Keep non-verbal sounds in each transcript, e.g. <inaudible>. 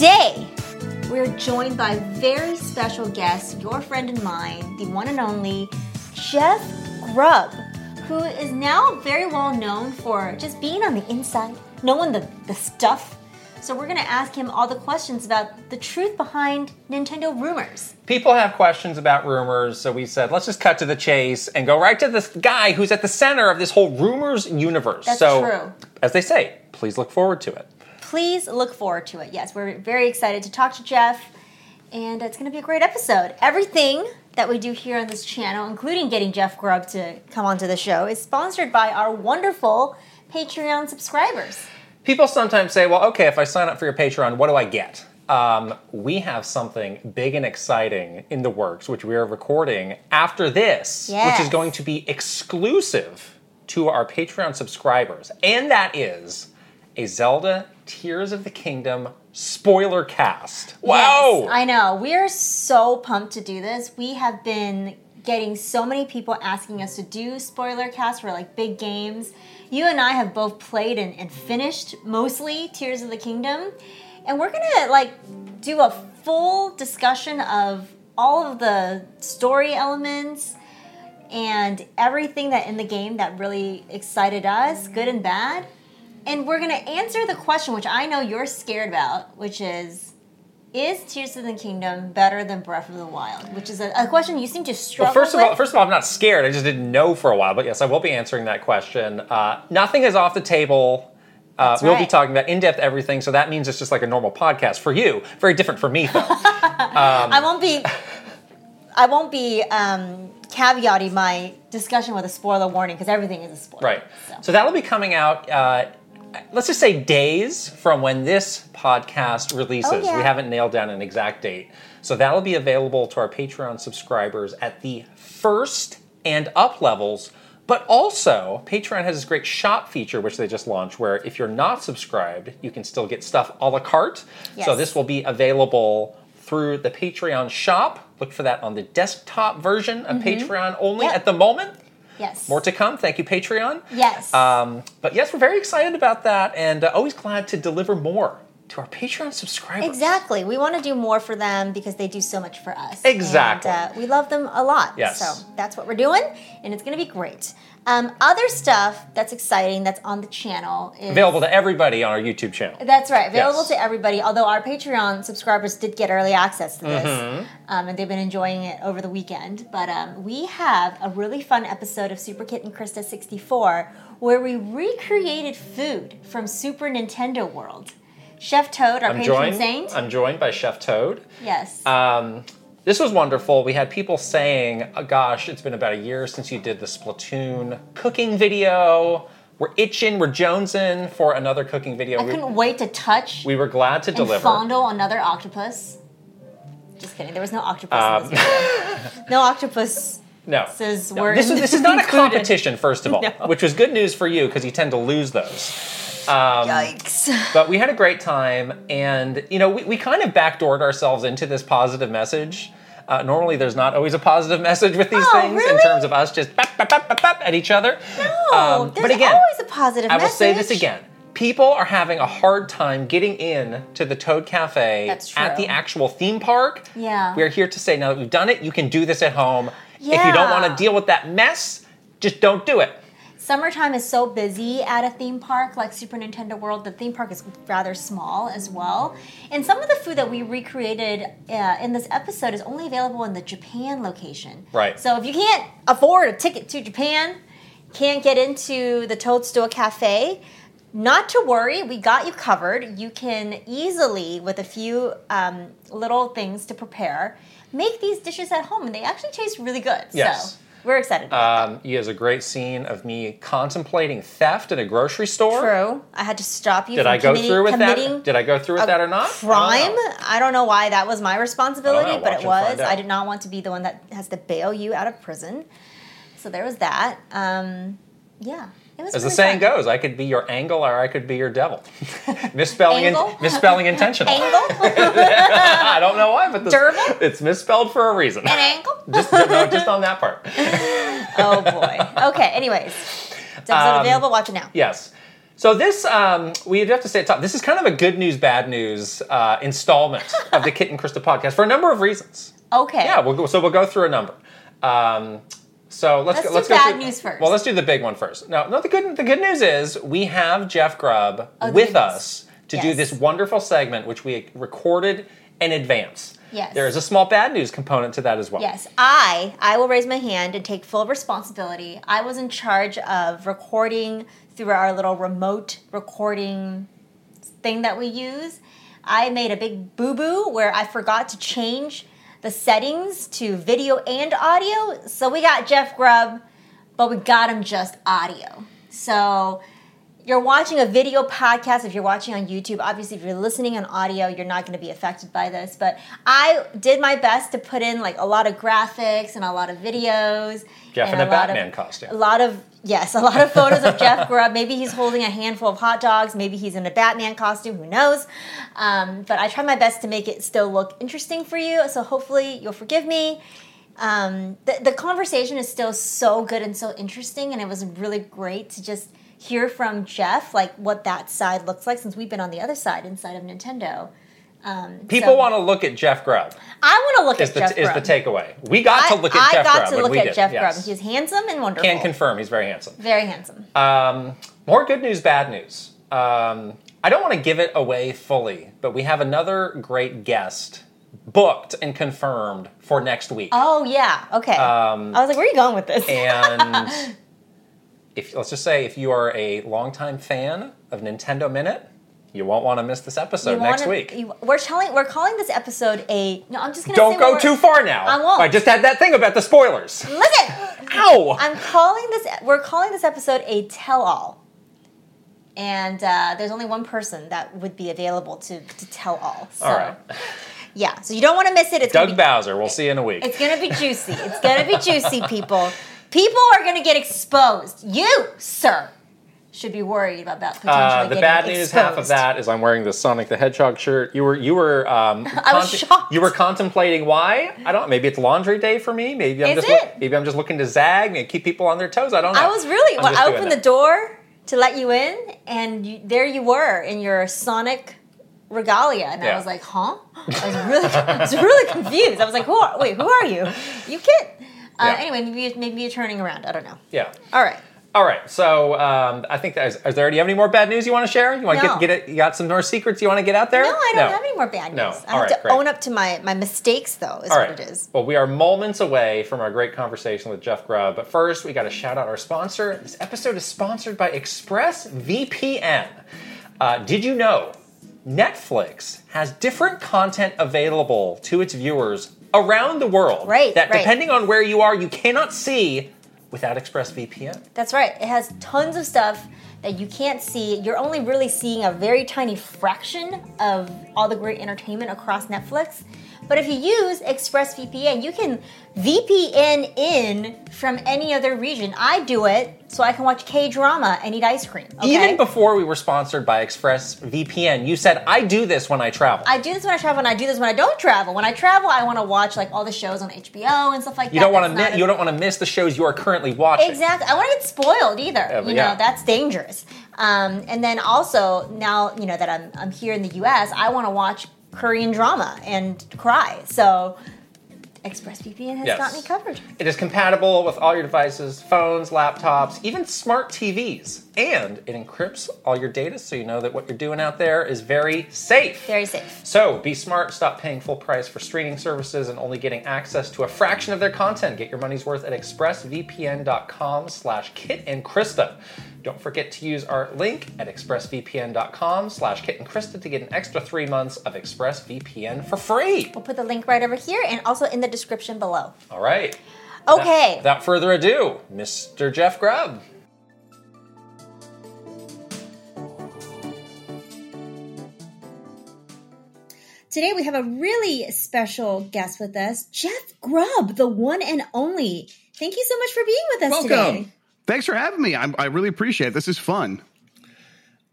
Today, we're joined by very special guest, your friend and mine, the one and only Jeff Grubb, who is now very well known for just being on the inside, knowing the, the stuff. So, we're going to ask him all the questions about the truth behind Nintendo rumors. People have questions about rumors, so we said let's just cut to the chase and go right to this guy who's at the center of this whole rumors universe. That's so, true. as they say, please look forward to it. Please look forward to it. Yes, we're very excited to talk to Jeff, and it's going to be a great episode. Everything that we do here on this channel, including getting Jeff Grubb to come onto the show, is sponsored by our wonderful Patreon subscribers. People sometimes say, well, okay, if I sign up for your Patreon, what do I get? Um, we have something big and exciting in the works, which we are recording after this, which is going to be exclusive to our Patreon subscribers. And that is a Zelda Tears of the Kingdom spoiler cast. Wow! Yes, I know. We're so pumped to do this. We have been getting so many people asking us to do spoiler casts for like big games. You and I have both played and, and finished mostly Tears of the Kingdom. And we're gonna like do a full discussion of all of the story elements and everything that in the game that really excited us, good and bad. And we're gonna answer the question which I know you're scared about, which is is Tears of the Kingdom better than Breath of the Wild? Which is a, a question you seem to struggle Well, first of with. all, first of all, I'm not scared. I just didn't know for a while. But yes, I will be answering that question. Uh, nothing is off the table. Uh, we'll be talking about in-depth everything, so that means it's just like a normal podcast for you. Very different for me, though. <laughs> I won't be I won't be um, caveating my discussion with a spoiler warning because everything is a spoiler. right. So. So that'll be coming out. Uh, let's just say days from when this podcast releases. Oh, yeah. We haven't nailed down an exact date, so that'll be available to our Patreon subscribers at the first and up levels. But also, Patreon has this great shop feature which they just launched where if you're not subscribed, you can still get stuff a la carte. So this will be available through the Patreon shop. Look for that on the desktop version of mm-hmm. Patreon only Yep. at the moment. Yes. More to come. Thank you, Patreon. Yes. Um, but yes, we're very excited about that and uh, always glad to deliver more to our Patreon subscribers. Exactly. We want to do more for them because they do so much for us. Exactly. And, uh, we love them a lot. Yes. So that's what we're doing, and it's going to be great. Um, other stuff that's exciting that's on the channel is Available to everybody on our YouTube channel. That's right, available Yes. to everybody. Although our Patreon subscribers did get early access to this, Mm-hmm. um, and they've been enjoying it over the weekend. But um, we have a really fun episode of Super Kit and Krysta 64 where we recreated food from Super Nintendo World. Chef Toad, our I'm patron joined, saint. I'm joined by Chef Toad. yes. Um, this was wonderful. We had people saying, oh, gosh, it's been about a year since you did the Splatoon cooking video. We're itching, we're jonesing for another cooking video. I we, couldn't wait to touch we were glad to and deliver. fondle another octopus. Just kidding. There was no octopus Um, in this video. No octopus. <laughs> No. Says No, we're this, is, this is not a competition, first of all, <laughs> No. which was good news for you because you tend to lose those. Um, Yikes. But we had a great time, and you know, we, we kind of backdoored ourselves into this positive message. Uh, normally, there's not always a positive <laughs> message with these Oh, things in terms of us just bap, bap, bap, at each other. No, Um, there's but again, always a positive message. I will message. say this again. People are having a hard time getting in to the Toad Cafe at the actual theme park. Yeah. We're here to say now that we've done it, you can do this at home. If you don't want to deal with that mess, just don't do it. Summertime is so busy at a theme park like Super Nintendo World. The theme park is rather small as well. And some of the food that we recreated uh, in this episode is only available in the Japan location. Right. So if you can't afford a ticket to Japan, can't get into the Toadstool Cafe, not to worry, we got you covered. You can easily, with a few um, little things to prepare, make these dishes at home, and they actually taste really good. Yes. So We're excited. About Um, he has a great scene of me contemplating theft in a grocery store. True. I had to stop you Did from I go through with that? Did I go through with that or not? crime. I don't know why that was my responsibility, I but it was. I did not want to be the one that has to bail you out of prison. So there was that. Um, yeah. As the saying fun. goes, I could be your angle or I could be your devil. <laughs> misspelling, in, misspelling intentional. Angle? <laughs> I don't know why, but this, it's misspelled for a reason. An angle? <laughs> just, no, just on that part. Oh boy. Okay, anyways. It's Um, available, watch it now. Yes. So this, um, we have to say at the top, this is kind of a good news, bad news uh, installment of the Kit and Krysta podcast for a number of reasons. Okay. Yeah, we'll go, so we'll go through a number. Um, so let's Let's go, do let's go bad through, news first. Well, let's do the big one first. No, no. The good the good news is we have Jeff Grubb Oh, with us to do this wonderful segment, which we recorded in advance. Yes. There is a small bad news component to that as well. Yes, I I will raise my hand and take full responsibility. I was in charge of recording through our little remote recording thing that we use. I made a big boo boo where I forgot to change the settings to video and audio. So we got Jeff Grubb, but we got him just audio. So you're watching a video podcast if you're watching on youtube obviously if you're listening on audio you're not going to be affected by this but i did my best to put in like a lot of graphics and a lot of videos Jeff and in a lot Batman of, costume. a lot of yes a lot of photos of jeff grubb maybe he's holding a handful of hot dogs maybe he's in a batman costume who knows? Um, but i tried my best to make it still look interesting for you so hopefully you'll forgive me. Um, the, the conversation is still so good and so interesting and it was really great to just hear from jeff like what that side looks like since we've been on the other side inside of nintendo um, People so want to look at Jeff Grubb. i want to look at the, jeff is Grubb. the takeaway? We got to look at I Jeff got Grubb. to look at did. jeff yes. Grubb. he's handsome and wonderful Can confirm he's very handsome. very handsome Um, more good news, bad news. Um, I don't want to give it away fully, but we have another great guest booked and confirmed for next week. oh yeah okay Um, i was like where are you going with this And <laughs> if let's just say if you are a longtime fan of Nintendo Minute, you won't want to miss this episode You next wanna- week. you- we're telling we're calling this episode a no i'm just gonna Don't say go too far now. I won't. I just had that thing about the spoilers. listen <laughs> Ow! I'm calling this. We're calling this episode a tell-all, and uh, there's only one person that would be available to to tell all. So, All right. Yeah. So you don't want to miss it. It's Doug be, Bowser. We'll see you in a week. It's gonna be juicy. It's gonna be juicy, people. <laughs> People are gonna get exposed. You, sir, should be worried about potentially Uh, the bad news exposed. half of that is I'm wearing the Sonic the Hedgehog shirt. You were you were um, <laughs> I was shocked. you were contemplating why. I don't. Maybe it's laundry day for me. Maybe I'm Is just it? maybe I'm just looking to zag, and keep people on their toes. I don't know. I was really. I'm Well, I opened the door to let you in, and you, there you were in your Sonic regalia, and I was like, "Huh?" I was really, <laughs> I was really confused. I was like, "Who are? Wait, who are you? You kid?" Uh, Yeah. Anyway, maybe maybe you're turning around. I don't know. Yeah. All right. All right. So um, I think that is, is there. Do you have any more bad news you want to share? You want to No. get get it? You got some more secrets you want to get out there? No, I don't have any more bad news. No. I have right, to great. own up to my my mistakes, though. Is All what right. it is. Well, we are moments away from our great conversation with Jeff Grubb, but first we got to shout out our sponsor. This episode is sponsored by ExpressVPN. Uh, did you know Netflix has different content available to its viewers around the world? Right, That right. depending on where you are, you cannot see without ExpressVPN. That's right. It has tons of stuff that you can't see. You're only really seeing a very tiny fraction of all the great entertainment across Netflix. But if you use ExpressVPN, you can VPN in from any other region. I do it so I can watch K drama and eat ice cream. Okay? Even before we were sponsored by ExpressVPN, you said, I do this when I travel. I do this when I travel, and I do this when I don't travel. When I travel, I want to watch like all the shows on HBO and stuff like you that. don't want to That's miss, not you don't want to miss the shows you are currently watching. Exactly. I want to get spoiled either. Yeah, you yeah. know, that's dangerous. Um, and then also now, you know, that I'm I'm here in the US, I want to watch Korean drama and cry. So ExpressVPN has Yes. got me covered. It is compatible with all your devices, phones, laptops, even smart TVs. And it encrypts all your data so you know that what you're doing out there is very safe. Very safe. So be smart, stop paying full price for streaming services and only getting access to a fraction of their content. Get your money's worth at expressvpn.com slash Kit and Krysta. Don't forget to use our link at expressvpn.com slash Kit and Krysta to get an extra three months of ExpressVPN for free. We'll put the link right over here and also in the description below. All right. Okay. Without further ado, Mr. Jeff Grubb. Today we have a really special guest with us, Jeff Grubb, the one and only. Thank you so much for being with us Welcome. today. Thanks for having me. I'm, I really appreciate it. This is fun.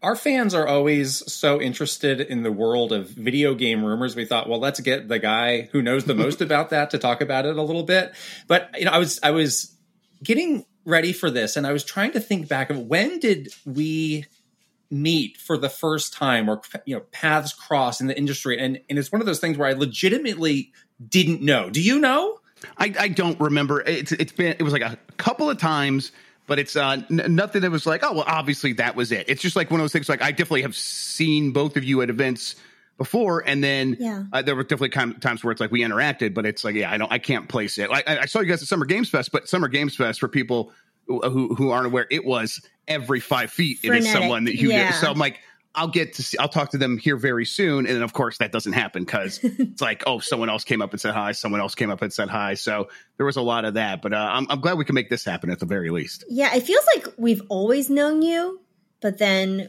Our fans are always so interested in the world of video game rumors. We thought, well, let's get the guy who knows the most <laughs> about that to talk about it a little bit. But you know, I was I was getting ready for this, and I was trying to think back of when did we meet for the first time, or you know, paths cross in the industry, and and it's one of those things where I legitimately didn't know. Do you know? I, I don't remember. It's it's been it was like a couple of times, but it's uh, n- nothing that was like oh well obviously that was it. It's just like one of those things like I definitely have seen both of you at events before, and then Yeah. uh, there were definitely com- times where it's like we interacted, but it's like yeah I don't I can't place it. I, I I saw you guys at Summer Games Fest, but Summer Games Fest for people who who, aren't aware, it was every five feet it is someone that you Yeah. so I'm like. I'll get to see, I'll talk to them here very soon. And then of course that doesn't happen because <laughs> it's like, oh, someone else came up and said hi. Someone else came up and said hi. So there was a lot of that, but uh, I'm, I'm glad we can make this happen at the very least. Yeah, it feels like we've always known you, but then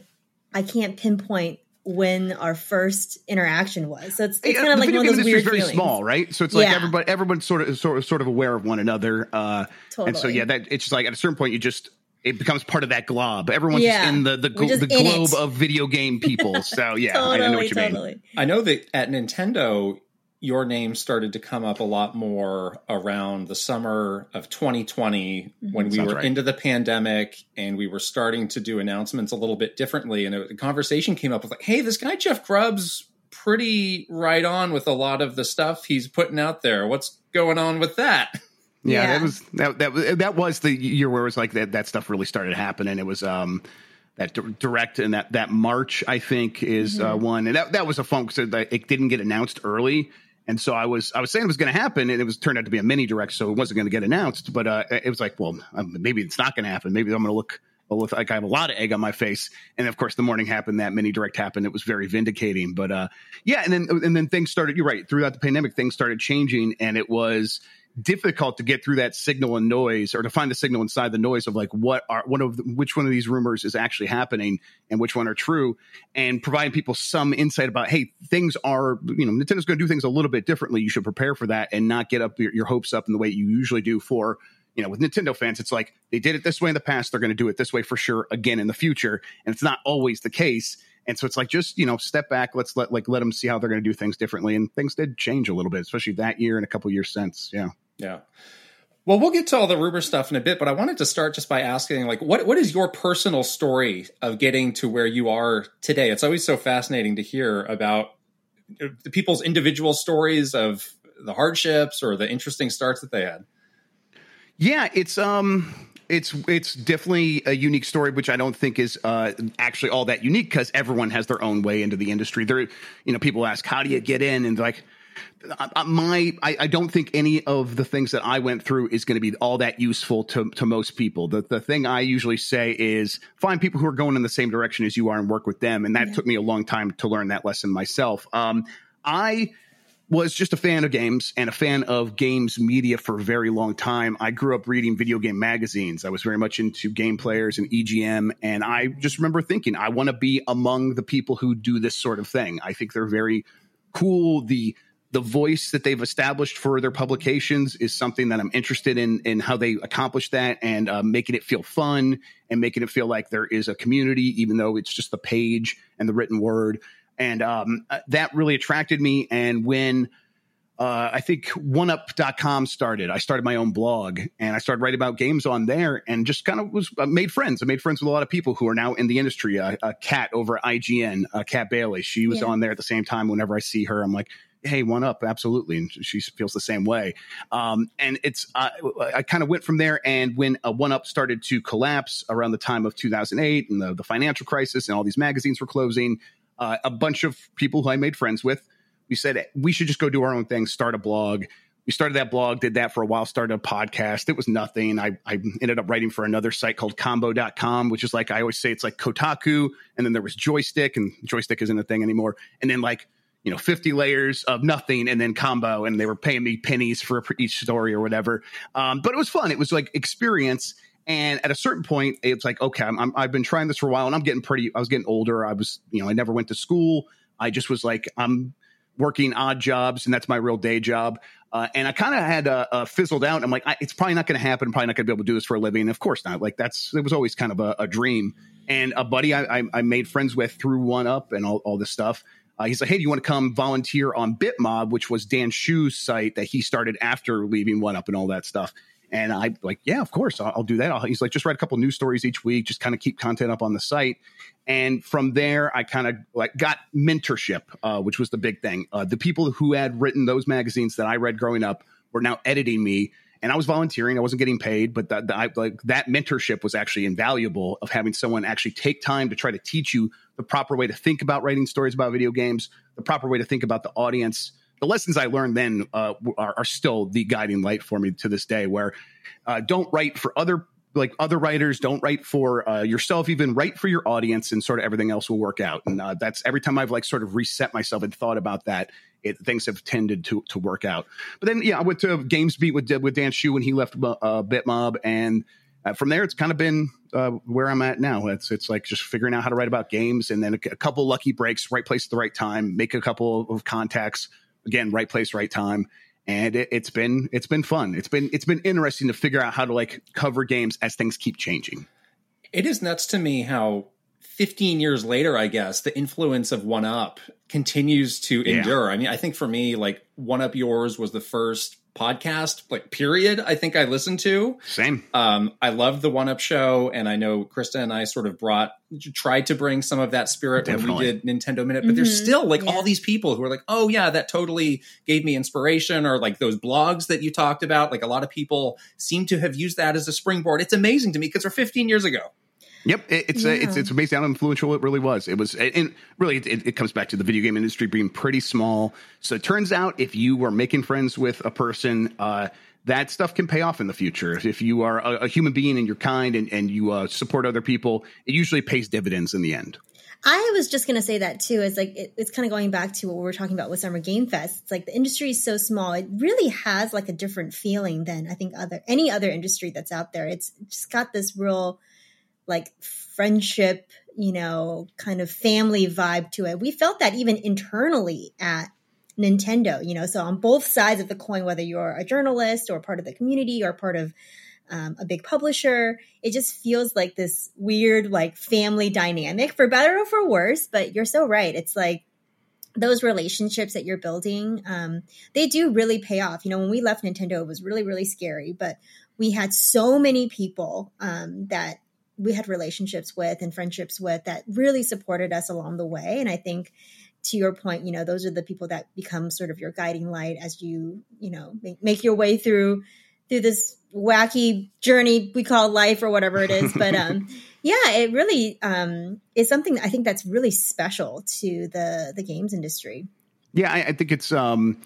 I can't pinpoint when our first interaction was. So it's, it's Yeah, kind of like one of those weird very feelings. small, right? So it's like Yeah. everybody, everyone's sort of, sort of, sort of aware of one another. Uh, And so yeah, that it's just like at a certain point, you just it becomes part of that glob. Everyone's Yeah. just in the the, We're gl- the in globe it. of video game people. <laughs> So yeah, I, I know what you mean. totally. I know that at Nintendo, your name started to come up a lot more around the summer of 2020 mm-hmm. when we Sounds were right. into the pandemic and we were starting to do announcements a little bit differently. And it, the conversation came up with like, hey, this guy Jeff Grubb's pretty right on with a lot of the stuff he's putting out there. What's going on with that? <laughs> Yeah, Yeah. that was that that was- that was the year where it was like that that stuff really started happening. It was um that direct and that that March I think is uh, one, and that that was a fun because it, it didn't get announced early. And so I was I was saying it was going to happen, and it was turned out to be a mini direct, so it wasn't going to get announced. But uh, it was like, well, um, maybe it's not going to happen. Maybe I'm going to look like I have a lot of egg on my face. And of course, the morning happened, that mini direct happened. It was very vindicating. But uh, yeah, and then and then things started. You're right. Throughout the pandemic, things started changing, and it was difficult to get through that signal and noise or to find the signal inside the noise of like what are one of the, which one of these rumors is actually happening and which one are true and providing people some insight about hey things are you know nintendo's going to do things a little bit differently. You should prepare for that and not get up your, your hopes up in the way you usually do for you know with nintendo fans. It's like they did it this way in the past they're going to do it this way for sure again in the future and it's not always the case. And so it's like just you know step back let's let like let them see how they're going to do things differently and things did change a little bit especially that year and a couple years since yeah Yeah. Well, we'll get to all the rumor stuff in a bit, but I wanted to start just by asking, like, what what is your personal story of getting to where you are today? It's always so fascinating to hear about uh, the people's individual stories of the hardships or the interesting starts that they had. Yeah, it's um it's it's definitely a unique story, which I don't think is uh, actually all that unique because everyone has their own way into the industry. There, you know, people ask, "How do you get in?" and like, my I, I don't think any of the things that I went through is going to be all that useful to to most people. The the thing I usually say is find people who are going in the same direction as you are and work with them, and that took me a long time to learn that lesson myself. Um, I was just a fan of games and a fan of games media for a very long time. I grew up reading video game magazines. I was very much into game players and EGM. And I just remember thinking, I want to be among the people who do this sort of thing. I think they're very cool. The the voice that they've established for their publications is something that I'm interested in in how they accomplish that and uh, making it feel fun and making it feel like there is a community, even though it's just the page and the written word. And um, uh, that really attracted me. And when uh, I think oneup.com started. I started my own blog and I started writing about games on there and just kind of was uh, made friends. I made friends with a lot of people who are now in the industry. Uh, uh, Kat over at IGN, uh, Kat Bailey, she was Yeah. on there at the same time. Whenever I see her, I'm like, hey, one up, absolutely. And she feels the same way. Um, and it's, uh, I kind of went from there. And when uh, one up started to collapse around the time of 2008 and the, the financial crisis and all these magazines were closing, uh, a bunch of people who I made friends with, we said we should just go do our own thing, start a blog. We started that blog, did that for a while, started a podcast. It was nothing. I, I ended up writing for another site called Kombo.com, which is like, I always say it's like Kotaku. And then there was Joystiq, and Joystiq isn't a thing anymore. And then like you know 50 layers of nothing and then Kombo and they were paying me pennies for each story or whatever. Um, but it was fun. It was like experience. And at a certain point it's like okay I'm, i have been trying this for a while and i'm getting pretty i was getting older. I was you know i never went to school. I just was like i'm working odd jobs and that's my real day job. Uh, and i kind of had uh, uh, fizzled out. I'm like it's probably not going to happen. I'm probably not going to be able to do this for a living. Of course not. Like that's it was always kind of a, a dream. And a buddy I, I, I made friends with through one up and all, all this stuff uh, he's like, hey, do you want to come volunteer on Bitmob, which was Dan Hsu's site that he started after leaving One Up and all that stuff. And I like, yeah, of course, I'll, I'll do that. I'll, he's like, just write a couple news stories each week, just kind of keep content up on the site. And from there, I kind of like got mentorship, uh, which was the big thing. Uh, the people who had written those magazines that I read growing up were now editing me and I was volunteering. I wasn't getting paid, but the, the, like that mentorship was actually invaluable of having someone actually take time to try to teach you the proper way to think about writing stories about video games, the proper way to think about the audience. The lessons I learned then uh, are, are, still the guiding light for me to this day. Where uh, don't write for other like other writers, don't write for uh, yourself. Even write for your audience, and sort of everything else will work out. And uh, that's every time I've like sort of reset myself and thought about that it, things have tended to to work out. But then, yeah, I went to GamesBeat with with Dan Hsu when he left uh, Bitmob, and uh, from there, it's kind of been uh, where I'm at now. It's it's like just figuring out how to write about games, and then a, a couple lucky breaks, right place at the right time, make a couple of contacts. Again, right place, right time, and it, it's been it's been fun. It's been it's been interesting to figure out how to like cover games as things keep changing. It is nuts to me how 15 years later, I guess, the influence of One Up continues to yeah. endure. I mean, I think for me, like One Up Yours was the first podcast, like period, I think I listened to. Same. Um, I love the One Up show, and I know Krysta and I sort of brought tried to bring some of that spirit Definitely. when we did Nintendo Minute, but mm-hmm. there's still like yeah. all these people who are like, oh yeah, that totally gave me inspiration, or like those blogs that you talked about. Like a lot of people seem to have used that as a springboard. It's amazing to me because they're 15 years ago. Yep, it's yeah. uh, it's it's amazing how influential it really was. It was, and really, it, it, comes back to the video game industry being pretty small. So it turns out, if you are making friends with a person, uh, that stuff can pay off in the future. If you are a, a human being and you're kind and and you uh, support other people, it usually pays dividends in the end. I was just gonna say that too. It's like it, it's kind of going back to what we were talking about with Summer Game Fest. It's like the industry is so small; it really has like a different feeling than I think other any other industry that's out there. It's just got this real like friendship, you know, kind of family vibe to it. We felt that even internally at Nintendo, you know, so on both sides of the coin, whether you're a journalist or part of the community or part of um, a big publisher, it just feels like this weird, like family dynamic for better or for worse. But you're so right. It's like those relationships that you're building, um, they do really pay off. You know, when we left Nintendo, it was really, really scary, but we had so many people um, that we had relationships with and friendships with that really supported us along the way. And I think to your point, you know, those are the people that become sort of your guiding light as you, you know, make, make your way through through this wacky journey we call life or whatever it is. But um <laughs> yeah, it really um is something I think that's really special to the the games industry. Yeah, I, I think it's um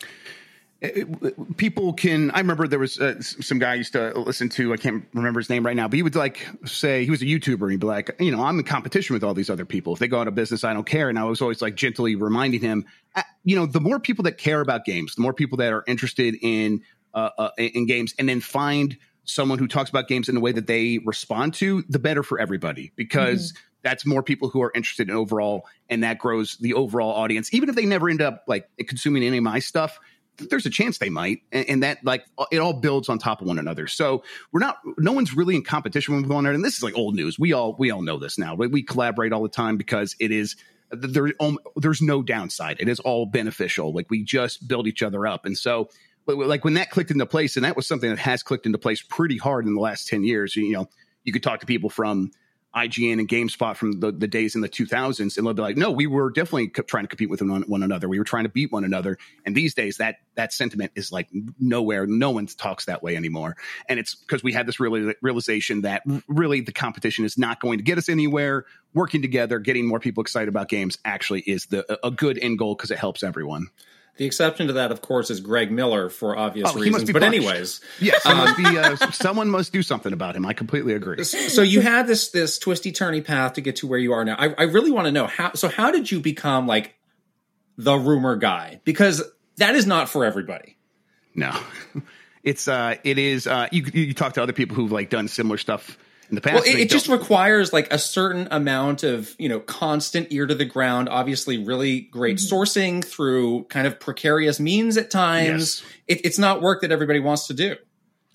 people can i remember there was uh, some guy I used to listen to i can't remember his name right now but he would like say he was a youtuber he'd be like you know i'm in competition with all these other people. If they go out of business i don't care. And i was always like gently reminding him uh, you know the more people that care about games the more people that are interested in uh, uh, in games and then find someone who talks about games in a way that they respond to the better for everybody. Because mm-hmm. that's more people who are interested in overall and that grows the overall audience. Even if they never end up like consuming any of my stuff there's a chance they might and, and, that like it all builds on top of one another. So we're not no one's really in competition with one another. And this is like old news. We all we all know this now. We, we collaborate all the time because it is there um, there's no downside. It is all beneficial. Like we just build each other up. And so like when that clicked into place and that was something that has clicked into place pretty hard in the last 10 years you know you could talk to people from IGN and GameSpot from the, the days in the 2000s, and they'll be like, "No, we were definitely trying to compete with one, one another. We were trying to beat one another." And these days, that that sentiment is like nowhere. No one talks that way anymore, and it's because we had this really realization that really the competition is not going to get us anywhere. Working together, getting more people excited about games, actually is the a good end goal because it helps everyone. The exception to that, of course, is Greg Miller for obvious oh, reasons. But punished. anyways, yes, um, must be, uh, someone must do something about him. I completely agree. So you had this this twisty turny path to get to where you are now. I, I really want to know how. So how did you become like the rumor guy because that is not for everybody. No, <laughs> it's uh, it is. Uh, you you talk to other people who've like done similar stuff in the past. Well, it, it just requires like a certain amount of you know constant ear to the ground. Obviously, really great mm-hmm. sourcing through kind of precarious means at times. Yes. It, it's not work that everybody wants to do.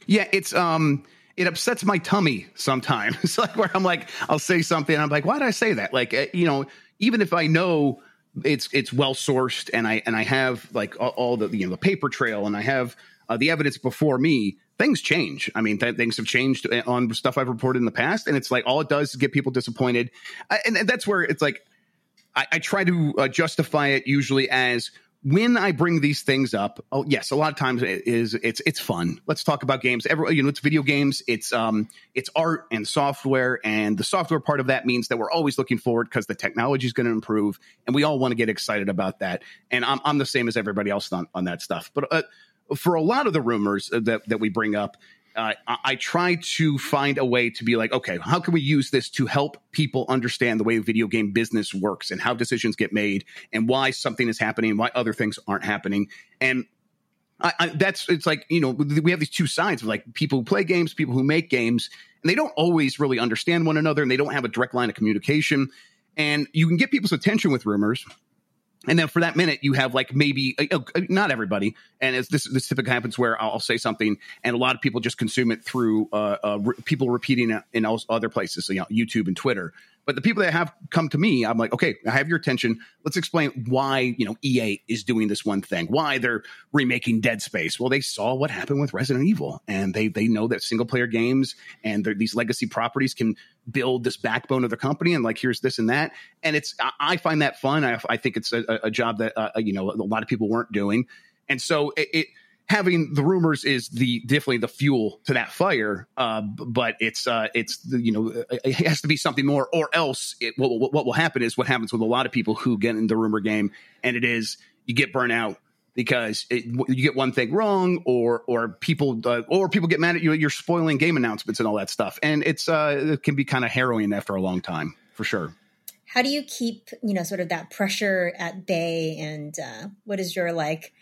Yeah, it's um it upsets my tummy sometimes. <laughs> It's like where I'm like, I'll say something, I'm like, why did I say that? Like, eh, you know, even if I know it's it's well sourced and I and I have like all, all the you know the paper trail and I have uh, the evidence before me, things change. I mean, th- things have changed eh, on stuff I've reported in the past, and it's like all it does is get people disappointed, I, and, and, that's where it's like I, I try to uh, justify it usually as when I bring these things up, oh yes, a lot of times it is it's it's fun. Let's talk about games. Every you know, it's video games. It's um it's art and software, and the software part of that means that we're always looking forward because the technology is going to improve, and we all want to get excited about that. And I'm I'm the same as everybody else on on that stuff. But uh, for a lot of the rumors that that we bring up, uh, I, try to find a way to be like, okay, how can we use this to help people understand the way video game business works and how decisions get made and why something is happening and why other things aren't happening. And I, I, that's it's like you know we have these two sides of like people who play games, people who make games, and they don't always really understand one another, and they don't have a direct line of communication. And you can get people's attention with rumors, and then for that minute, you have like maybe uh, uh not everybody, and as this this typically happens where I'll say something and a lot of people just consume it through uh, uh, re- people repeating it in other places, so you know, YouTube and Twitter. But the people that have come to me, I'm like, okay, I have your attention. Let's explain why you know EA is doing this one thing, why they're remaking Dead Space. Well, they saw what happened with Resident Evil, and they they know that single player games and these legacy properties can build this backbone of the company. And like, here's this and that, and it's I find that fun. I, I think it's a, a job that uh, you know a lot of people weren't doing, and so it, it having the rumors is the definitely the fuel to that fire. Uh, but it's uh, it's you know it has to be something more, or else it, what, what will happen is what happens with a lot of people who get in the rumor game, and it is you get burnt out because it, you get one thing wrong, or or people uh, or people get mad at you. You're spoiling game announcements and all that stuff, and it's uh, it can be kind of harrowing after a long time for sure. How do you keep you know sort of that pressure at bay, and uh, what is your like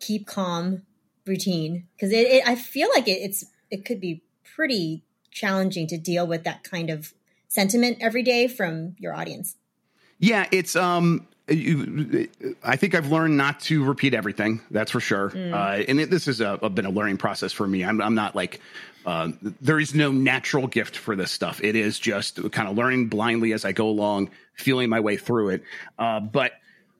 keep calm routine because it, it, I feel like it, it's it could be pretty challenging to deal with that kind of sentiment every day from your audience. Yeah, it's um I think I've learned not to repeat everything. That's for sure. Mm. Uh, and it, this has been a learning process for me. I'm, I'm not like uh, there is no natural gift for this stuff. It is just kind of learning blindly as I go along, feeling my way through it. Uh, but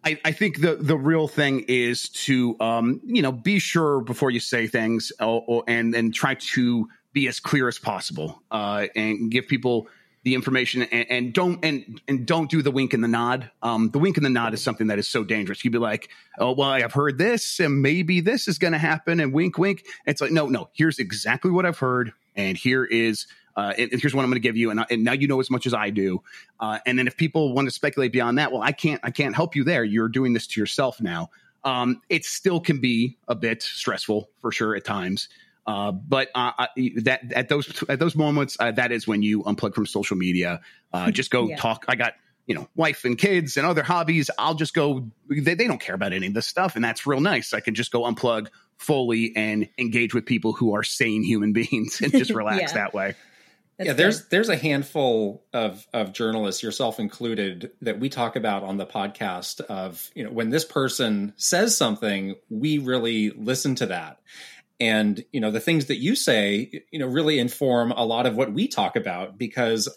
I, I, think the the real thing is to um, you know be sure before you say things or, or, and and try to be as clear as possible uh, and give people the information and, and, don't and and don't do the wink and the nod. Um, the wink and the nod is something that is so dangerous. You'd be like, oh well, I've heard this and maybe this is going to happen and wink wink. It's like no no. Here's exactly what I've heard and here is uh, and, and, here's what I'm going to give you, and, uh, and, now you know as much as I do. Uh, and then if people want to speculate beyond that, well, I can't, I can't help you there. You're doing this to yourself now. Um, it still can be a bit stressful for sure at times. Uh, but uh, that at those at those moments, uh, that is when you unplug from social media. <laughs> just go yeah. talk. I got you know wife and kids and other hobbies. I'll just go. They, they don't care about any of this stuff, and that's real nice. I can just go unplug fully and engage with people who are sane human <laughs> beings and just relax <laughs> yeah. that way. That's yeah, there's there's a handful of of journalists, yourself included, that we talk about on the podcast. Of you know, when this person says something, we really listen to that, and you know, the things that you say, you know, really inform a lot of what we talk about because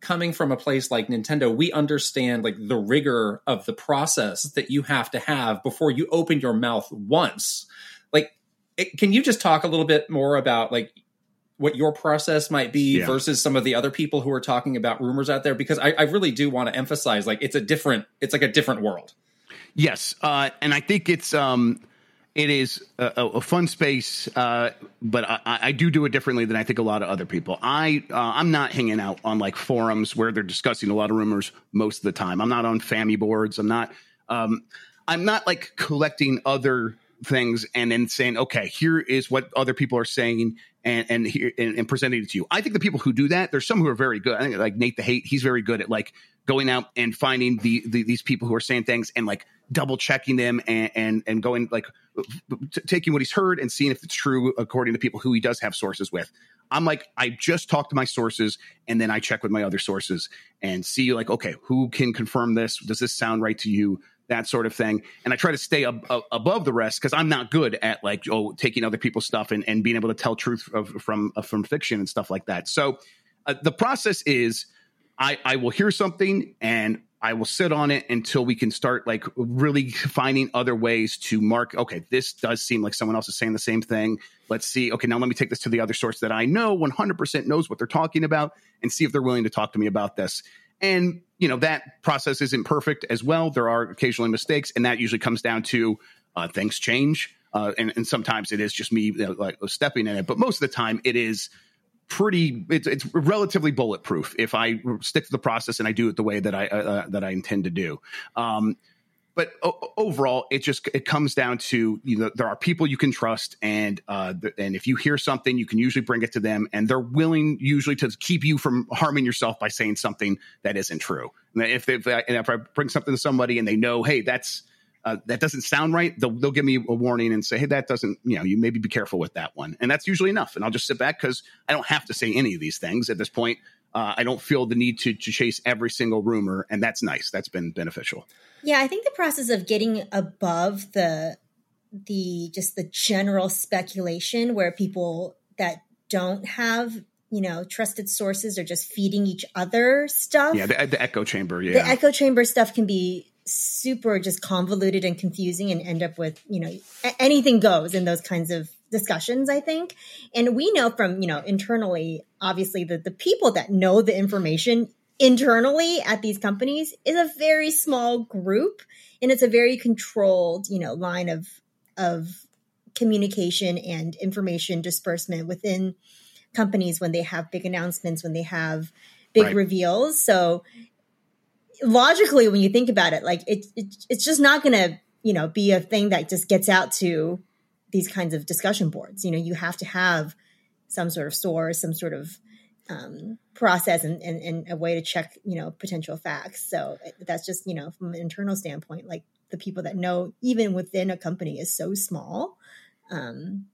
coming from a place like Nintendo, we understand like the rigor of the process that you have to have before you open your mouth once. Like, it, can you just talk a little bit more about like what your process might be yeah. versus some of the other people who are talking about rumors out there because I, I really do want to emphasize like it's a different it's like a different world. Yes uh, and i think it's um it is a, a fun space uh, but I, I, do do it differently than i think a lot of other people. I uh, i'm not hanging out on like forums where they're discussing a lot of rumors most of the time. I'm not on Famiboards. I'm not um, i'm not like collecting other things and then saying okay here is what other people are saying and and, and and presenting it to you. I think the people who do that, there's some who are very good. I think like Nate the Hate, he's very good at like going out and finding the, the these people who are saying things and like double checking them and and, and going like t- taking what he's heard and seeing if it's true according to people who he does have sources with. I'm like, I just talk to my sources and then I check with my other sources and see like, okay, who can confirm this? Does this sound right to you? That sort of thing. And I try to stay ab- above the rest because I'm not good at like, oh, taking other people's stuff and, and being able to tell truth of, from, uh, from fiction and stuff like that. So uh, the process is I, I will hear something and I will sit on it until we can start like really finding other ways to mark. Okay, this does seem like someone else is saying the same thing. Let's see. Okay, now let me take this to the other source that I know 100% knows what they're talking about and see if they're willing to talk to me about this. And, you know, that process isn't perfect as well. There are occasionally mistakes, and that usually comes down to uh, things change. Uh, and, and, sometimes it is just me you know, like stepping in it, but most of the time it is pretty it's, it's relatively bulletproof if i stick to the process and i do it the way that i uh, uh, that i intend to do um, but o- overall it just it comes down to you know there are people you can trust and uh, and if you hear something you can usually bring it to them and they're willing usually to keep you from harming yourself by saying something that isn't true and if they, I, if I bring something to somebody and they know hey that's uh, that doesn't sound right, they'll, they'll give me a warning and say, hey, that doesn't, you know, you maybe be careful with that one. And that's usually enough. And I'll just sit back because I don't have to say any of these things at this point. Uh, I don't feel the need to, to chase every single rumor. And that's nice. That's been beneficial. Yeah. I think the process of getting above the, the just the general speculation where people that don't have you know trusted sources are just feeding each other stuff yeah the, the echo chamber yeah the echo chamber stuff can be super just convoluted and confusing and end up with, you know, anything goes in those kinds of discussions, I think. And we know from, you know, internally, obviously, that the people that know the information internally at these companies is a very small group and it's a very controlled, you know, line of of communication and information disbursement within companies when they have big announcements, when they have big right. reveals. So logically when you think about it like it, it it's just not going to you know be a thing that just gets out to these kinds of discussion boards you know you have to have some sort of source some sort of um, process and, and, and, a way to check you know potential facts so that's just you know from an internal standpoint like the people that know even within a company is so small um,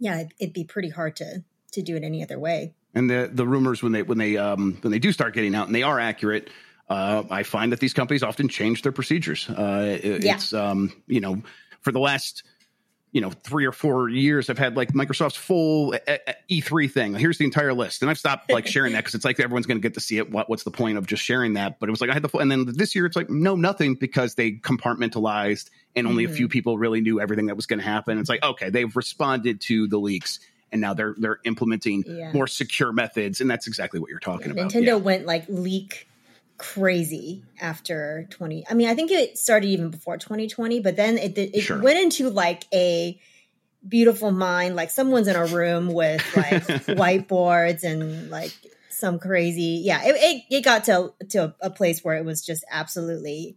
yeah it'd, it'd be pretty hard to to do it any other way and the the rumors when they when they um when they do start getting out and they are accurate uh, I find that these companies often change their procedures. Uh, it, yeah. It's um, you know for the last you know three or four years I've had like Microsoft's full uh, uh, uh, E3 thing. Here's the entire list, and I've stopped like <laughs> sharing that because it's like everyone's going to get to see it. What, what's the point of just sharing that? But it was like I had the full, and then this year it's like no, nothing because they compartmentalized and only mm-hmm. a few mm-hmm. people really knew everything that was going to happen. It's like okay, they've responded to the leaks and now they're they're implementing yeah. more secure methods, and that's exactly what you're talking yeah, about. Nintendo yeah. went like leak crazy after 20 i mean i think it started even before 2020 but then it, it sure. went into like a beautiful mind like someone's in a room with like <laughs> whiteboards and like some crazy yeah it, it, it got to to a place where it was just absolutely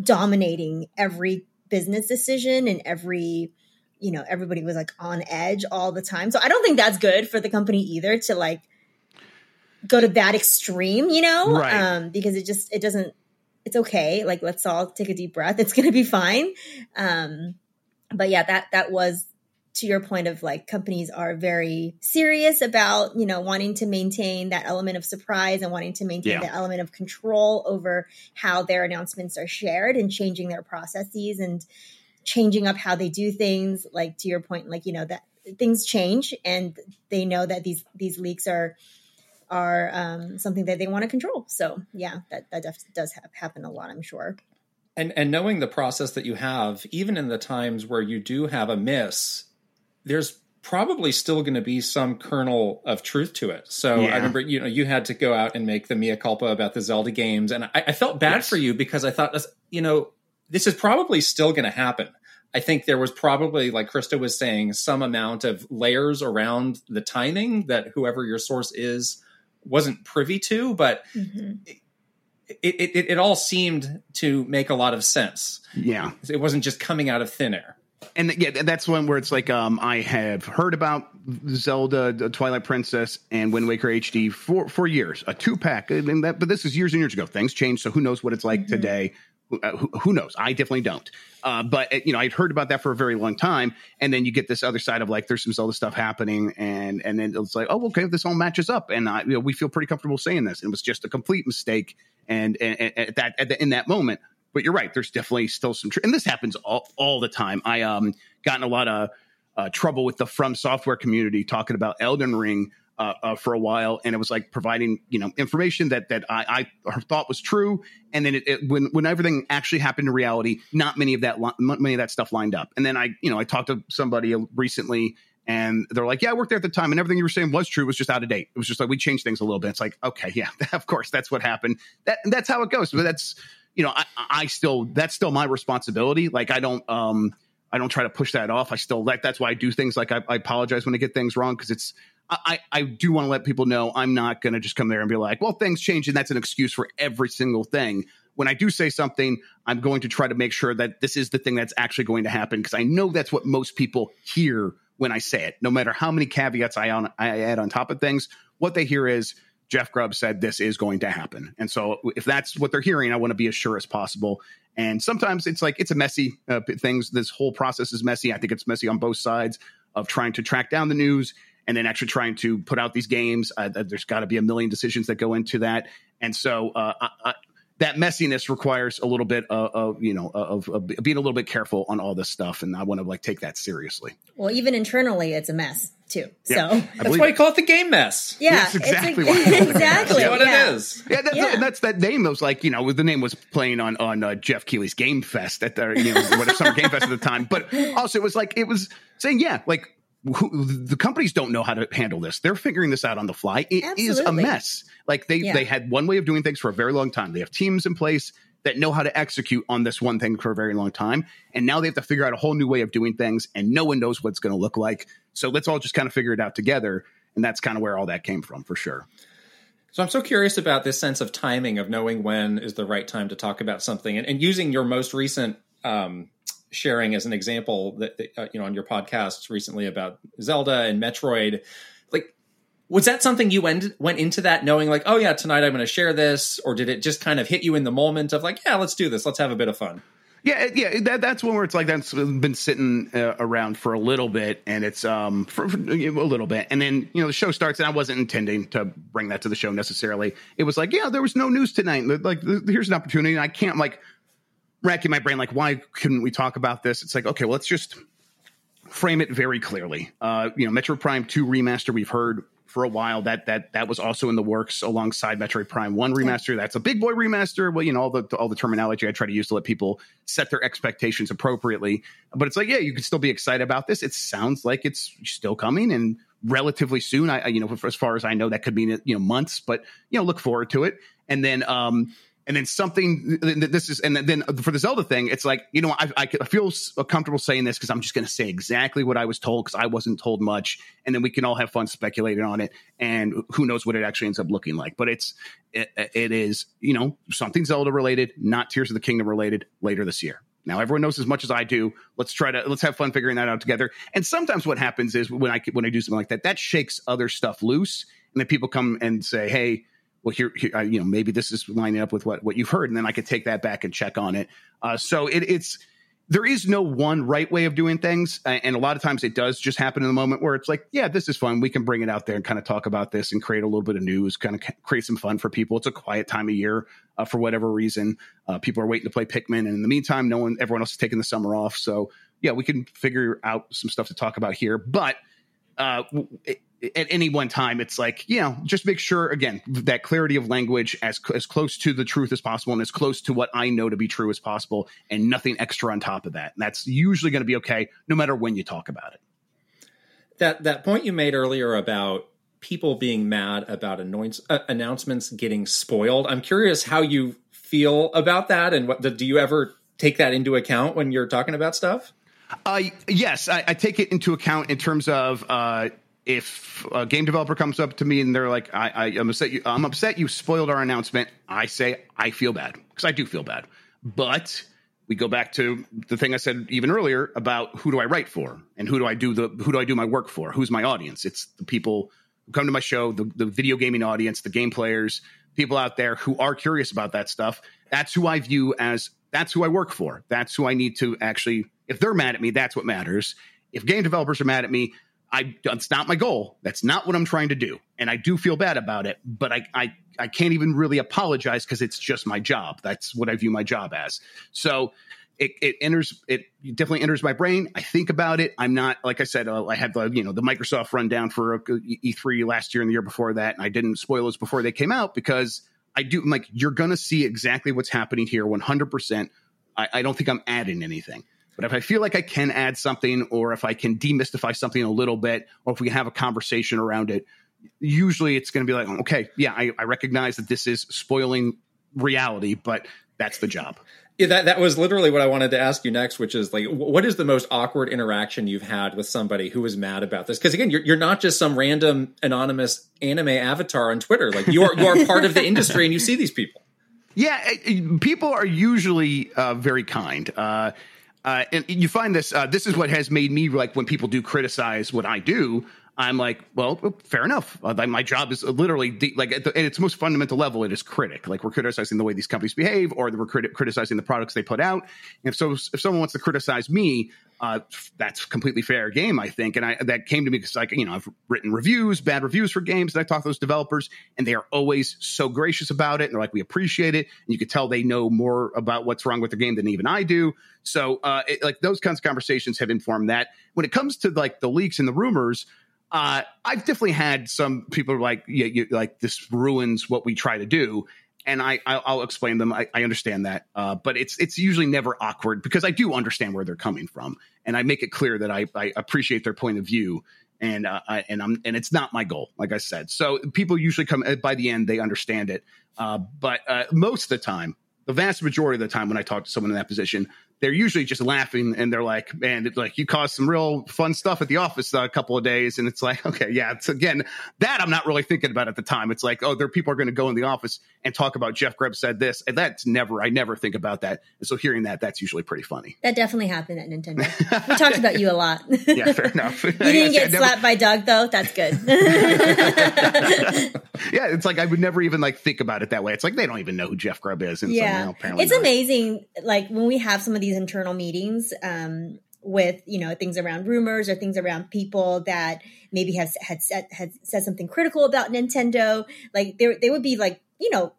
dominating every business decision and every you know everybody was like on edge all the time so i don't think that's good for the company either to like go to that extreme, you know, right. um, because it just it doesn't. It's okay. Like let's all take a deep breath. <laughs> It's gonna be fine. Um, but yeah, that that was to your point of like companies are very serious about you know wanting to maintain that element of surprise and wanting to maintain yeah. the element of control over how their announcements are shared and changing their processes and changing up how they do things like to your point like you know that things change and they know that these these leaks are are um, something that they want to control. So yeah, that that def- does have, happen a lot, I'm sure. And and knowing the process that you have, even in the times where you do have a miss, there's probably still going to be some kernel of truth to it. So yeah. I remember, you know, you had to go out and make the mea culpa about the Zelda games, and I, I felt bad yes. for you because I thought, you know, this is probably still going to happen. I think there was probably, like Krysta was saying, some amount of layers around the timing that whoever your source is wasn't privy to, but mm-hmm. it, it, it, it all seemed to make a lot of sense. Yeah. It wasn't just coming out of thin air. and yeah, that's one where it's like um, I have heard about Zelda, the Twilight Princess, and Wind Waker HD for for years, a two pack. I mean, that, but this is years and years ago. Things change, so who knows what it's like mm-hmm. today? Uh, who, who, knows? I definitely don't. Uh, but uh, you know, I'd heard about that for a very long time, and then you get this other side of like there's some Zelda stuff happening, and and then it's like, oh, okay, this all matches up, and I, you know, we feel pretty comfortable saying this. And it was just a complete mistake, and, and, and at that at the, in that moment, but you're right. There's definitely still some, tr- and this happens all, all the time. I um gotten a lot of uh, trouble with the From Software community talking about Elden Ring uh, uh, for a while, and it was like providing you know information that that I, I thought was true, and then it, it, when when everything actually happened in reality, not many of that many of that stuff lined up. And then I you know I talked to somebody recently. And they're like, "Yeah, I worked there at the time, and everything you were saying was true. It was just out of date. It was just like we changed things a little bit. It's like, okay, yeah, <laughs> of course, that's what happened. That that's how it goes. But that's you know, I, I still that's still my responsibility. Like I don't um I don't try to push that off. I still like that's why I do things like I, I apologize when I get things wrong because it's I, I do want to let people know I'm not going to just come there and be like, well, things change and that's an excuse for every single thing. When I do say something, I'm going to try to make sure that this is the thing that's actually going to happen because I know that's what most people hear when I say it. No matter how many caveats I, on, I add on top of things, what they hear is Jeff Grubb said this is going to happen. And so if that's what they're hearing, I want to be as sure as possible. And sometimes it's like it's a messy uh, things. This whole process is messy. I think it's messy on both sides of trying to track down the news and then actually trying to put out these games. Uh, there's got to be a million decisions that go into that. And so uh, I, I, that messiness requires a little bit of, of you know of, of, being a little bit careful on all this stuff and i want to like take that seriously well even internally it's a mess too yeah, so that's <laughs> why you call it the game mess yeah that's exactly what exactly what yeah. it is yeah, that's, yeah. that's that name was like you know the name was playing on on uh, geoff keighley's game fest at the you know whatever summer game fest at the time but also it was like it was saying yeah like who, the companies don't know how to handle this. They're figuring this out on the fly. It Absolutely. is a mess. Like they yeah. they had one way of doing things for a very long time. They have teams in place that know how to execute on this one thing for a very long time, and now they have to figure out a whole new way of doing things, and no one knows what it's going to look like. So let's all just kind of figure it out together, and that's kind of where all that came from for sure. So I'm so curious about this sense of timing of knowing when is the right time to talk about something, and, and using your most recent um, sharing as an example that, that uh, you know on your podcasts recently about Zelda and Metroid. Like, was that something you went went into that knowing like, oh yeah, tonight I'm going to share this, or did it just kind of hit you in the moment of like, yeah, let's do this, let's have a bit of fun. Yeah, yeah, that, that's one where it's like that's been sitting uh, around for a little bit, and it's um for, for, a little bit, and then you know the show starts, and I wasn't intending to bring that to the show necessarily. It was like, yeah, there was no news tonight. Like, here's an opportunity, and I can't like racking my brain like why couldn't we talk about this? It's like okay well let's just frame it very clearly. Uh you know metroid prime 2 remaster we've heard for a while that that that was also in the works alongside metroid prime 1 remaster. That's a big boy remaster. Well you know all the all the terminology i try to use to let people set their expectations appropriately. But it's like yeah you can still be excited about this. It sounds like it's still coming and relatively soon. I you know as far as i know that could mean you know months but you know look forward to it. And then um and then something this is and then for the zelda thing it's like you know i, I feel uh, comfortable saying this because i'm just going to say exactly what i was told because i wasn't told much and then we can all have fun speculating on it and who knows what it actually ends up looking like but it's it, it is you know something zelda related not tears of the kingdom related later this year now everyone knows as much as I do. Let's try to let's have fun figuring that out together. And sometimes what happens is when I when I do something like that, that shakes other stuff loose, and then people come and say, "Hey, well, here, here uh, you know, maybe this is lining up with what what you've heard, and then I could take that back and check on it. Uh, so it, it's there is no one right way of doing things, and a lot of times it does just happen in the moment where it's like, yeah, this is fun. We can bring it out there and kind of talk about this and create a little bit of news, kind of create some fun for people. It's a quiet time of year uh, for whatever reason. Uh, people are waiting to play Pikmin, and in the meantime, no one, everyone else is taking the summer off. So yeah, we can figure out some stuff to talk about here, but. Uh, it, at any one time, it's like, you know, just make sure again that clarity of language as as close to the truth as possible and as close to what I know to be true as possible, and nothing extra on top of that. And that's usually going to be okay, no matter when you talk about it. That that point you made earlier about people being mad about announce, uh, announcements getting spoiled. I'm curious how you feel about that, and what do you ever take that into account when you're talking about stuff? Uh, yes, I, I, take it into account in terms of uh, if a game developer comes up to me and they're like, I, I, am upset you, I'm upset you spoiled our announcement. I say I feel bad because I do feel bad, but we go back to the thing I said even earlier about who do I write for and who do I do the who do I do my work for? Who's my audience? It's the people who come to my show, the, the video gaming audience, the game players, people out there who are curious about that stuff. That's who I view as that's who I work for. That's who I need to actually if they're mad at me, that's what matters. If game developers are mad at me, I that's not my goal. That's not what I'm trying to do. And I do feel bad about it, but I I, I can't even really apologize because it's just my job. That's what I view my job as. So it, it enters it definitely enters my brain. I think about it. I'm not like I said. Uh, I had the you know the Microsoft rundown for uh, E3 last year and the year before that, and I didn't spoil those before they came out because I do I'm like you're gonna see exactly what's happening here 100. percent I, I don't think I'm adding anything. But if I feel like I can add something, or if I can demystify something a little bit, or if we can have a conversation around it, usually it's going to be like, okay, yeah, I, I recognize that this is spoiling reality, but that's the job. Yeah, that that was literally what I wanted to ask you next, which is like, what is the most awkward interaction you've had with somebody who was mad about this? Because again, you're you're not just some random anonymous anime avatar on Twitter. Like you are you are part of the industry, and you see these people. Yeah, people are usually uh, very kind. Uh, uh, and you find this. Uh, this is what has made me like when people do criticize what I do. I'm like, well, fair enough. Uh, my job is literally de- like at, the, at, its most fundamental level, it is critic. Like we're criticizing the way these companies behave, or we're crit- criticizing the products they put out. And if so, if someone wants to criticize me, uh, that's completely fair game, I think. And I that came to me because like you know I've written reviews, bad reviews for games, and I talk to those developers, and they are always so gracious about it. And they're like, we appreciate it, and you could tell they know more about what's wrong with the game than even I do. So uh, it, like those kinds of conversations have informed that. When it comes to like the leaks and the rumors uh, I've definitely had some people like, yeah, you, like this ruins what we try to do, and I I'll explain them. I, I understand that, uh, but it's it's usually never awkward because I do understand where they're coming from, and I make it clear that I, I appreciate their point of view, and uh, I, and I'm and it's not my goal, like I said. So people usually come uh, by the end they understand it, uh, but uh, most of the time, the vast majority of the time when I talk to someone in that position, they're usually just laughing and they're like, man, it's like you caused some real fun stuff at the office uh, a couple of days. And it's like, <laughs> okay, yeah, it's again, that I'm not really thinking about at the time. It's like, oh, there are people are going to go in the office and talk about Jeff Grubb said this. And that's never, I never think about that. And so hearing that, that's usually pretty funny. That definitely happened at Nintendo. <laughs> we talked about you a lot. yeah, fair <laughs> enough. you didn't get never... slapped by Doug though. That's good. yeah. It's like, I would never even like think about it that way. It's like, they don't even know who Jeff Grubb is. And yeah. So, apparently it's not. amazing. Like when we have some of these internal meetings, um, with you know things around rumors or things around people that maybe have had said had said something critical about Nintendo. Like there, they would be like you know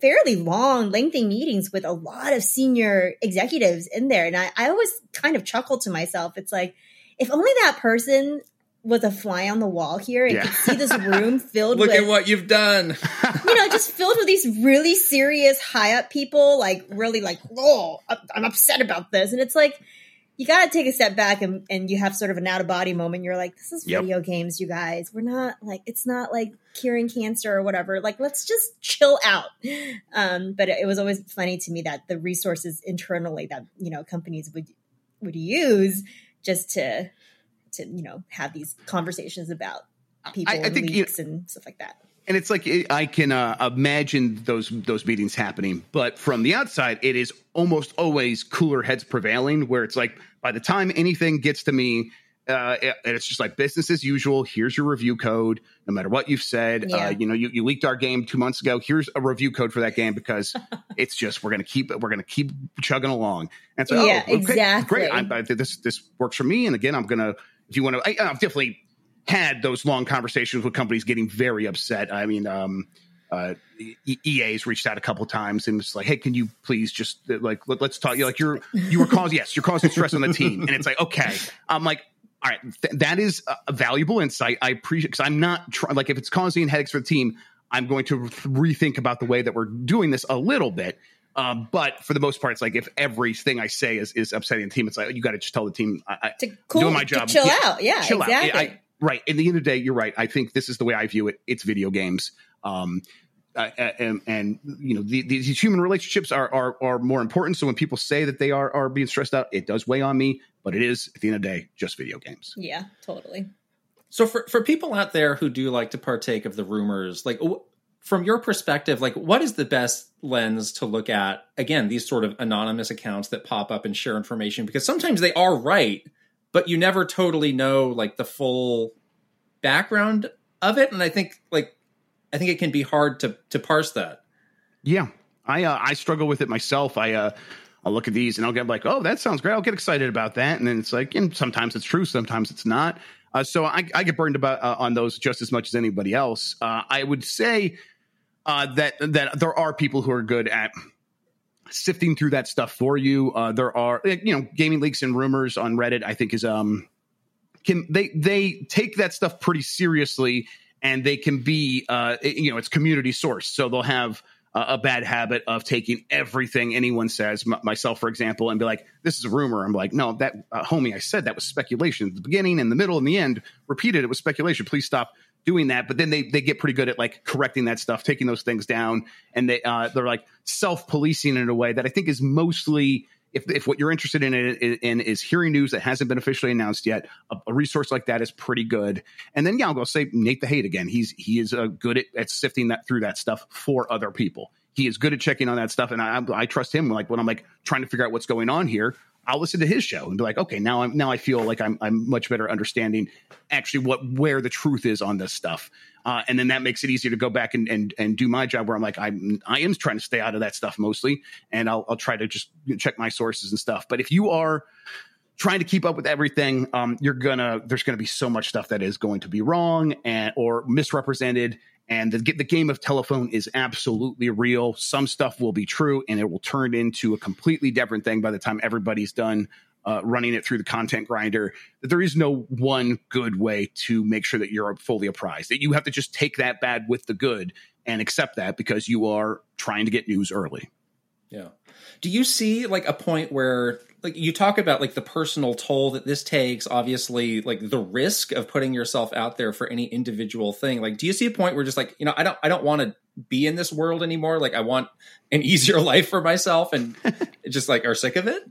fairly long, lengthy meetings with a lot of senior executives in there, and I, I always kind of chuckle to myself. It's like if only that person was a fly on the wall here and yeah. could see this <laughs> room filled Look with, Look at what you've done. <laughs> you know, just filled with these really serious high up people, like really like, oh, I'm upset about this. And it's like, you got to take a step back and, and you have sort of an out of body moment. You're like, this is yep. video games, you guys. We're not like, it's not like curing cancer or whatever. Like, let's just chill out. Um, but it was always funny to me that the resources internally that, you know, companies would, would use just to, to, you know, have these conversations about people I, I and think, leaks you know, and stuff like that and it's like I can uh, imagine those those meetings happening, but from the outside, it is almost always cooler heads prevailing. Where it's like by the time anything gets to me, uh, and it's just like business as usual. Here's your review code. No matter what you've said, uh, yeah. uh, you know, you, you leaked our game two months ago. Here's a review code for that game because <laughs> it's just we're gonna keep we're gonna keep chugging along. And so, yeah, oh, okay, exactly. Great. I, I, this this works for me. And again, I'm gonna if you want to, I, I've definitely had those long conversations with companies getting very upset. I mean, um, uh, EA's reached out a couple times and was like, "Hey, can you please just uh, like let, us talk?" You're like, "You're you were causing yes, you're causing stress on the team," and it's like, okay, I'm like, all right, th- that is a valuable insight. I appreciate because I'm not trying like if it's causing headaches for the team, I'm going to rethink about the way that we're doing this a little bit. Um, but for the most part, it's like if everything I say is, is upsetting the team, it's like you got to just tell the team I, to cool, doing my job, chill yeah, out, yeah, chill exactly. out. I, Right. In the end of the day, you're right. I think this is the way I view it. It's video games. Um, uh, and, and, you know the, these human relationships are, are are more important. So when people say that they are are being stressed out, it does weigh on me. But it is at the end of the day just video games. Yeah, totally. So for for people out there who do like to partake of the rumors, like from your perspective, like what is the best lens to look at? Again, these sort of anonymous accounts that pop up and share information because sometimes they are right, but you never totally know like the full background of it. And I think like I think it can be hard to to parse that. Yeah, I uh, I struggle with it myself. I uh, I'll look at these and I'll get like, oh, that sounds great. I'll get excited about that, and then it's like, and sometimes it's true, sometimes it's not. Uh, so I, I get burned about uh, on those just as much as anybody else. Uh, I would say uh, that that there are people who are good at sifting through that stuff for you. Uh, there are you know gaming leaks and rumors on Reddit. I think is um can they they take that stuff pretty seriously and they can be uh you know it's community source so they'll have a bad habit of taking everything anyone says, m- myself, for example, and be like, this is a rumor. I'm like, no, that, uh, homie, I said that was speculation. At the beginning and the middle and the end, repeated it was speculation. Please stop doing that. But then they they get pretty good at like correcting that stuff, taking those things down, and they uh, they're like self policing in a way that I think is mostly. If, if what you're interested in, in is hearing news that hasn't been officially announced yet, a, a, resource like that is pretty good. And then yeah, I'll go say Nate the Hate again. He's he is uh, good at, at sifting that through that stuff for other people. He is good at checking on that stuff, and I, I trust him. Like when I'm like trying to figure out what's going on here, I'll listen to his show and be like, okay, now I'm now I feel like I'm I'm much better understanding actually what where the truth is on this stuff. Uh, and then that makes it easier to go back and, and and do my job where I'm like I'm I am trying to stay out of that stuff mostly, and I'll I'll try to just check my sources and stuff. But if you are trying to keep up with everything, um, you're gonna there's gonna be so much stuff that is going to be wrong and or misrepresented. And the, the game of telephone is absolutely real. Some stuff will be true, and it will turn into a completely different thing by the time everybody's done uh, running it through the content grinder, that there is no one good way to make sure that you're fully apprised. That you have to just take that bad with the good and accept that because you are trying to get news early. Yeah. Do you see like a point where like you talk about like the personal toll that this takes, obviously like the risk of putting yourself out there for any individual thing. Like do you see a point where just like, you know, I don't I don't want to be in this world anymore. Like I want an <laughs> easier life for myself and <laughs> just like are sick of it?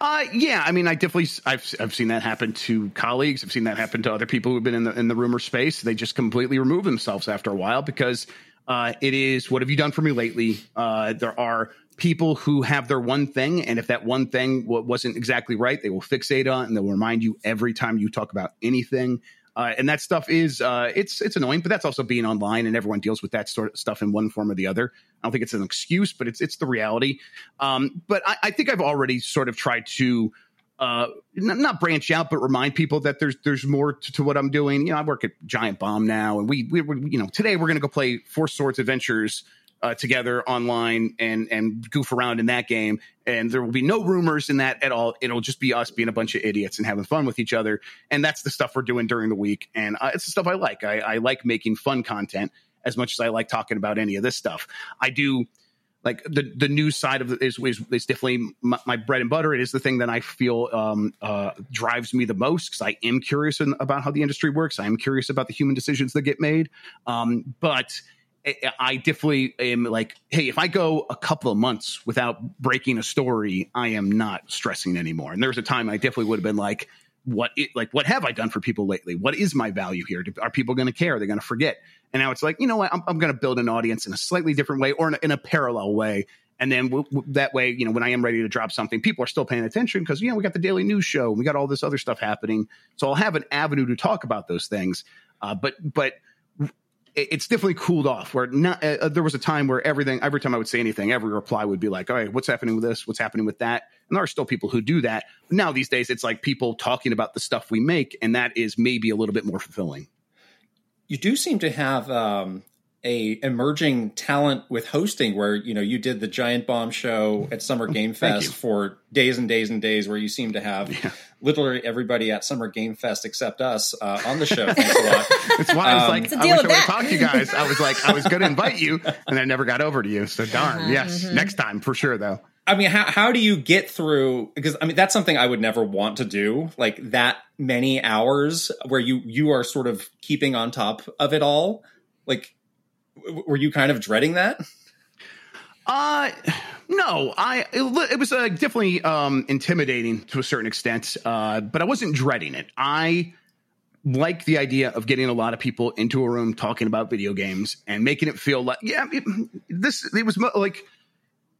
Uh, yeah, I mean, I definitely I've I've seen that happen to colleagues. I've seen that happen to other people who've been in the in the rumor space. They just completely remove themselves after a while because uh, it is what have you done for me lately? Uh, there are people who have their one thing, and if that one thing wasn't exactly right, they will fixate on and they'll remind you every time you talk about anything. Uh, and that stuff is uh, it's it's annoying, but that's also being online, and everyone deals with that sort of stuff in one form or the other. I don't think it's an excuse, but it's it's the reality. Um, but I, I, think I've already sort of tried to uh, not, not, branch out, but remind people that there's there's more to, to, what I'm doing. You know, I work at Giant Bomb now, and we we, we you know today we're going to go play Four Swords Adventures uh, together online and and goof around in that game. And there will be no rumors in that at all. It'll just be us being a bunch of idiots and having fun with each other. And that's the stuff we're doing during the week. And uh, it's the stuff I like. I, I like making fun content as much as I like talking about any of this stuff. I do like the the news side of it is is, is definitely my, my, bread and butter. It is the thing that I feel um, uh, drives me the most because I am curious in, about how the industry works. I am curious about the human decisions that get made. Um, but I definitely am like, hey, if I go a couple of months without breaking a story, I am not stressing anymore. And there was a time I definitely would have been like, what, it, like, what have I done for people lately? What is my value here? Are people going to care? Are they going to forget? And now it's like, you know what? I'm, I'm going to build an audience in a slightly different way or in a, in a parallel way. And then w- w- that way, you know, when I am ready to drop something, people are still paying attention because, you know, we got the daily news show, we got all this other stuff happening. So I'll have an avenue to talk about those things. Uh, but, but, it's definitely cooled off. Where not, uh, uh, there was a time where everything, every time I would say anything, every reply would be like, "All right, what's happening with this? What's happening with that?" And there are still people who do that. But now these days, it's like people talking about the stuff we make, and that is maybe a little bit more fulfilling. You do seem to have um, a emerging talent with hosting where you know you did the giant bomb show at summer game fest for days and days and days where you seem to have yeah. Literally everybody at summer game fest except us uh, on the show <laughs> thanks a lot that's why i was um, like i wish i would have talked to you guys i was like i was going to invite you <laughs> and i never got over to you so darn uh-huh, yes mm-hmm. next time for sure though I mean, how how do you get through? Because I mean, that's something I would never want to do. Like that many hours where you you are sort of keeping on top of it all. Like were you kind of dreading that? Uh no, I it, it was uh, definitely um, intimidating to a certain extent, uh, but I wasn't dreading it. I like the idea of getting a lot of people into a room talking about video games and making it feel like yeah it, this it was mo- like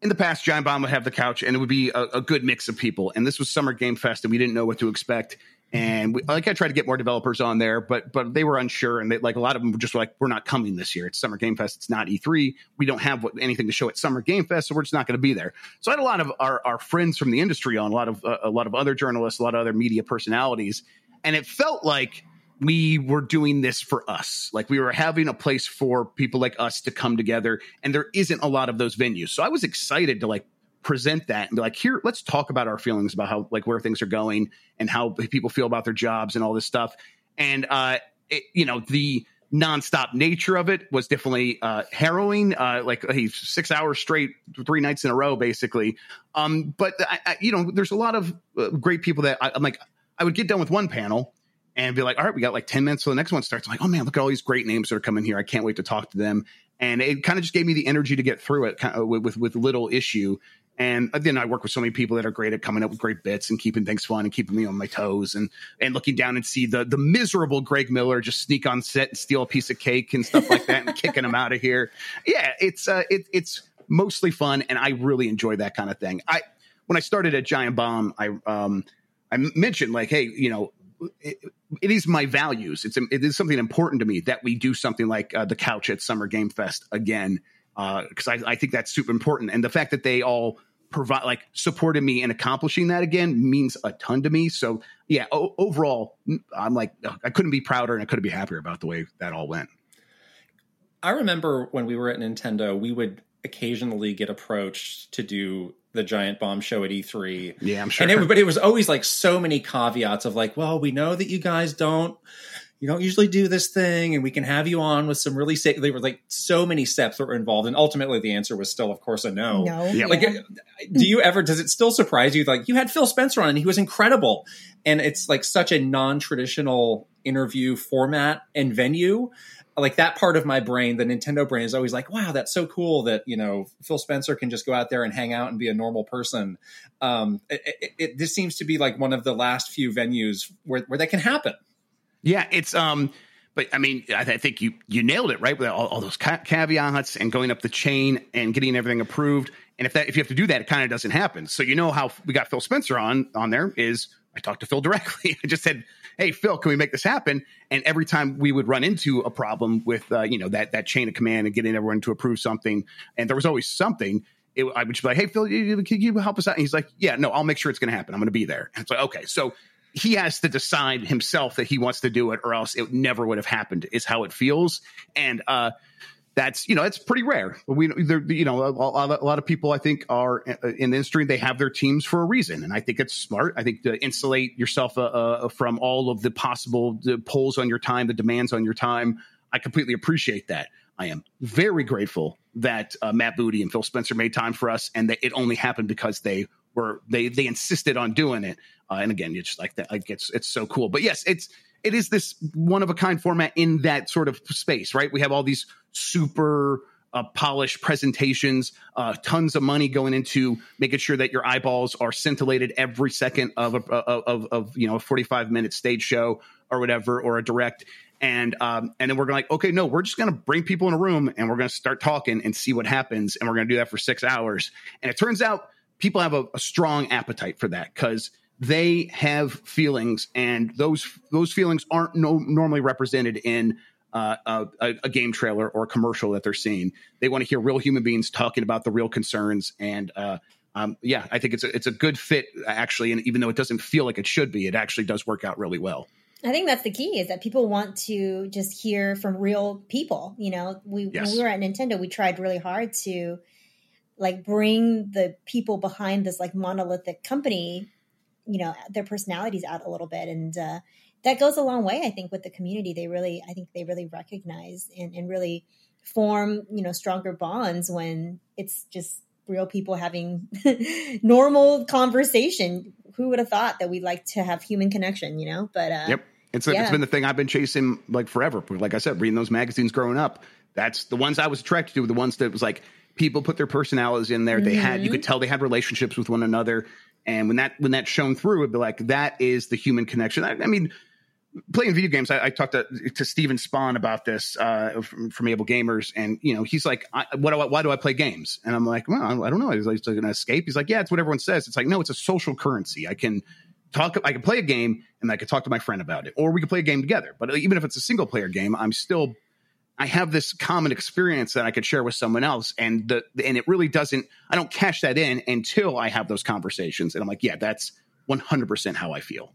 in the past giant bomb would have the couch and it would be a, a, good mix of people and this was summer game fest and we didn't know what to expect and we, like I tried to get more developers on there, but but they were unsure, and they, like a lot of them were just like, "We're not coming this year. It's Summer Game Fest. It's not E3. We don't have what, anything to show at Summer Game Fest, so we're just not going to be there." So I had a lot of our, our friends from the industry on, a lot of uh, a lot of other journalists, a lot of other media personalities, and it felt like we were doing this for us. Like we were having a place for people like us to come together, and there isn't a lot of those venues. So I was excited to like present that and be like, here, let's talk about our feelings about how like where things are going and how people feel about their jobs and all this stuff. And uh, it, you know, the nonstop nature of it was definitely uh, harrowing. Uh, like hey, six hours straight, three nights in a row, basically. Um, but I, I, you know, there's a lot of uh, great people that I, I'm like. I would get done with one panel and be like, all right, we got like 10 minutes till the next one starts. I'm like, oh man, look at all these great names that are coming here. I can't wait to talk to them. And it kind of just gave me the energy to get through it kind of with, with, with little issue. And then I work with so many people that are great at coming up with great bits and keeping things fun and keeping me on my toes and and looking down and see the the miserable Greg Miller just sneak on set and steal a piece of cake and stuff like that and <laughs> kicking him out of here. Yeah, it's uh, it, it's mostly fun and I really enjoy that kind of thing. I when I started at Giant Bomb, I um I mentioned like, hey, you know, it, it is my values. It's it is something important to me that we do something like uh, the couch at Summer Game Fest again because uh, I, I think that's super important. And the fact that they all provide like supported me in accomplishing that again means a ton to me. So yeah, o- overall, I'm like I couldn't be prouder and I couldn't be happier about the way that all went. I remember when we were at Nintendo, we would occasionally get approached to do the giant bomb show at E3. Yeah, I'm sure. And it, but it was always like so many caveats of like, well, we know that you guys don't you don't usually do this thing and we can have you on with some really sick there were like so many steps that were involved and ultimately the answer was still of course a no. No. Yeah. like do you ever does it still surprise you like you had phil spencer on and he was incredible and it's like such a non-traditional interview format and venue? Like that part of my brain the nintendo brain is always like wow that's so cool that you know phil spencer can just go out there and hang out and be a normal person. Um it, it, it this seems to be like one of the last few venues where, where that can happen yeah, it's um, but I mean, I, th- I think you you nailed it right with all, all those ca- caveats and going up the chain and getting everything approved. And if that if you have to do that, it kind of doesn't happen. So you know how we got Phil Spencer on on there is I talked to Phil directly. <laughs> I just said, "Hey, Phil, can we make this happen?" And every time we would run into a problem with uh, you know that that chain of command and getting everyone to approve something, and there was always something. It, I would just be like, "Hey, Phil, can you help us out?" And he's like, "Yeah, no, I'll make sure it's going to happen. I'm going to be there." And it's like, okay, so he has to decide himself that he wants to do it or else it never would have happened is how it feels. And uh that's you know it's pretty rare. We you know a, a, lot of people i think are uh, in the industry they have their teams for a reason. And i think it's smart. I think to insulate yourself uh, uh, from all of the possible pulls on your time the demands on your time i completely appreciate that. I am very grateful that uh, matt booty and phil spencer made time for us and that it only happened because they were they they insisted on doing it uh, and again, it's just like that. It's it's so cool. But yes, it's it is this one of a kind format in that sort of space, right? We have all these super uh, polished presentations, uh, tons of money going into making sure that your eyeballs are scintillated every second of a of, of you know a forty five minute stage show or whatever or a direct. And um, and then we're like, okay, no, we're just to bring people in a room and we're to start talking and see what happens, and we're to do that for six hours. And it turns out people have a, a strong appetite for that because they have feelings, and those those feelings aren't no, normally represented in uh, a, a, game trailer or a commercial that they're seeing. They want to hear real human beings talking about the real concerns, and uh, um, yeah, I think it's a, it's a good fit actually. And even though it doesn't feel like it should be, it actually does work out really well. I think that's the key is that people want to just hear from real people. You know, we yes. when we were at Nintendo, we tried really hard to like bring the people behind this like monolithic company you know their personalities out a little bit and uh, that goes a long way i think with the community they really i think they really recognize and, and really form you know stronger bonds when it's just real people having <laughs> normal conversation who would have thought that we'd like to have human connection you know but uh, yep it's, yeah. it's been the thing i've been chasing like forever like i said reading those magazines growing up that's the ones i was attracted to the ones that was like people put their personalities in there. Mm-hmm. They had you could mm-hmm. tell they had relationships with one another. And when that when that shone through, it'd be like that is the human connection. I, I mean, playing video games, I, I talked to to Steven Spohn about this uh, from, from AbleGamers, and you know, he's like, I, "What? Do I, why do I play games?" And I'm like, "Well, I don't know. He's like an escape." He's like, "Yeah, it's what everyone says." It's like, no, it's a social currency. I can talk. I can play a game, and I can talk to my friend about it, or we can play a game together. But even if it's a single player game, I'm still I have this common experience that I could share with someone else, and the and it really doesn't. I don't cash that in until I have those conversations, and I'm like, yeah, that's 100 percent how I feel.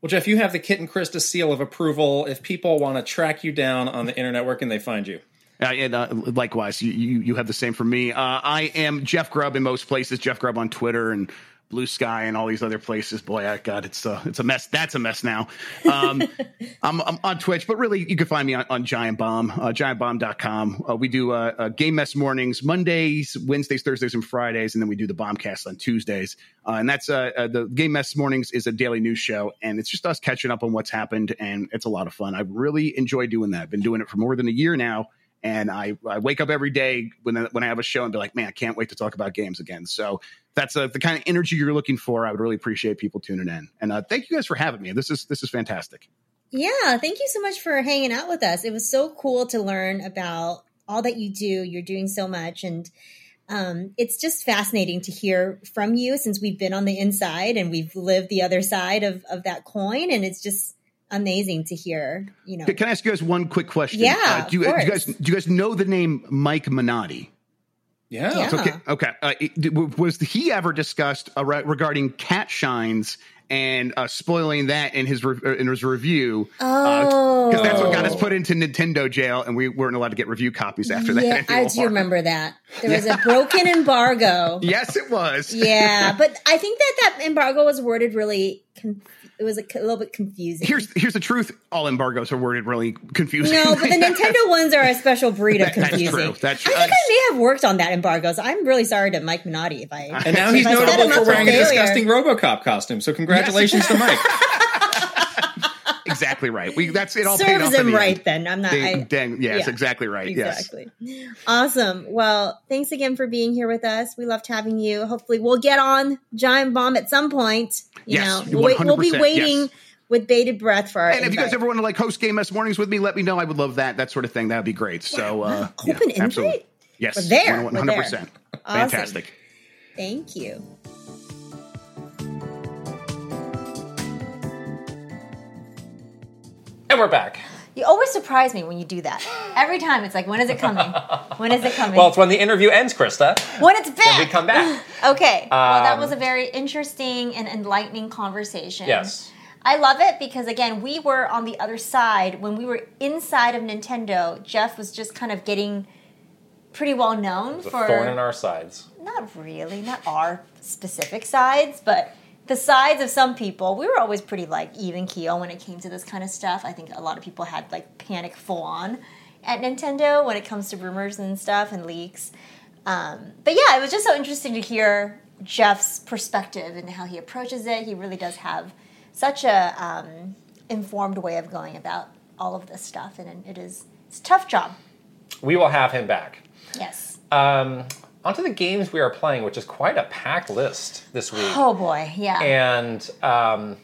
Well, Jeff, you have the Kit and Krysta seal of approval. If people want to track you down on the internet, where can they find you? Uh, and uh, likewise, you, you, you have the same for me. Uh, I am Jeff Grubb in most places. Jeff Grubb on Twitter and Blue Sky and all these other places. Boy, I God, it's a it's a mess. That's a mess now. Um, <laughs> I'm, I'm, on Twitch, but really, you can find me on, on Giant Bomb, uh, giantbomb.com. Uh, we do uh, uh, Game Mess mornings, Mondays, Wednesdays, Thursdays, and Fridays, and then we do the Bombcast on Tuesdays. Uh, and that's uh, uh, the Game Mess mornings is a daily news show, and it's just us catching up on what's happened, and it's a lot of fun. I really enjoy doing that. I've been doing it for more than a year now and I, I wake up every day when when I have a show and be like, man, I can't wait to talk about games again. So that's uh, the kind of energy you're looking for. I would really appreciate people tuning in. And uh, thank you guys for having me. This is this is fantastic. Yeah, thank you so much for hanging out with us. It was so cool to learn about all that you do. You're doing so much, and um, it's just fascinating to hear from you since we've been on the inside and we've lived the other side of of that coin. And it's just amazing to hear. You know, can I ask you guys one quick question? Yeah, uh, do, you, do, you, guys do you guys know the name Mike Minotti? Yeah. yeah. Okay. Okay. Uh, it, was he ever discussed uh, regarding cat shines and uh, spoiling that in his re- uh, in his review? Oh, because that's what got us put into Nintendo jail, and we weren't allowed to get review copies after that. Yeah, <laughs> I do remember that. There was a broken embargo. <laughs> yes, it was. yeah, but I think that that embargo was worded really. Con- it was a, a, little bit confusing. Here's here's the truth: all embargoes are worded really confusing. No, but the <laughs> Nintendo ones are a special breed of confusing. That's true. That's true. I think I may have worked on that embargoes. I'm really sorry to Mike Minotti if I. And now he's notable for wearing a disgusting RoboCop costume. So congratulations yes. to Mike. <laughs> exactly right. We that's it. All serves him the right. End. Then I'm not. Dang, I, dang, yes, yeah, exactly right. Exactly. Yes. Awesome. Well, thanks again for being here with us. We loved having you. Hopefully, we'll get on Giant Bomb at some point. You yes, know, we'll, we'll be waiting. Yes with bated breath for our. And if you guys ever want to like host Game Mess mornings with me, let me know. I would love that. That sort of thing. That would be great. So uh, open yeah, invite. Yes, we're there. One hundred percent. Fantastic. Thank you. And we're back. You always surprise me when you do that. Every time it's like, when is it coming? When is it coming? well, it's when the interview ends, Krysta. When it's back. Then we come back. <laughs> okay. Um, well, that was a very interesting and enlightening conversation. Yes. I love it because again, we were on the other side when we were inside of Nintendo. Jeff was just kind of getting pretty well known for thorn in our sides. Not really, not our specific sides, but the sides of some people, we were always pretty like even keel when it came to this kind of stuff. I think a lot of people had like panic full on at Nintendo when it comes to rumors and stuff and leaks. Um, but yeah, it was just so interesting to hear Jeff's perspective and how he approaches it. He really does have such a um, informed way of going about all of this stuff, and it is it's a tough job. We will have him back. Yes. Um, onto the games we are playing, which is quite a packed list this week. Oh boy, yeah. And um,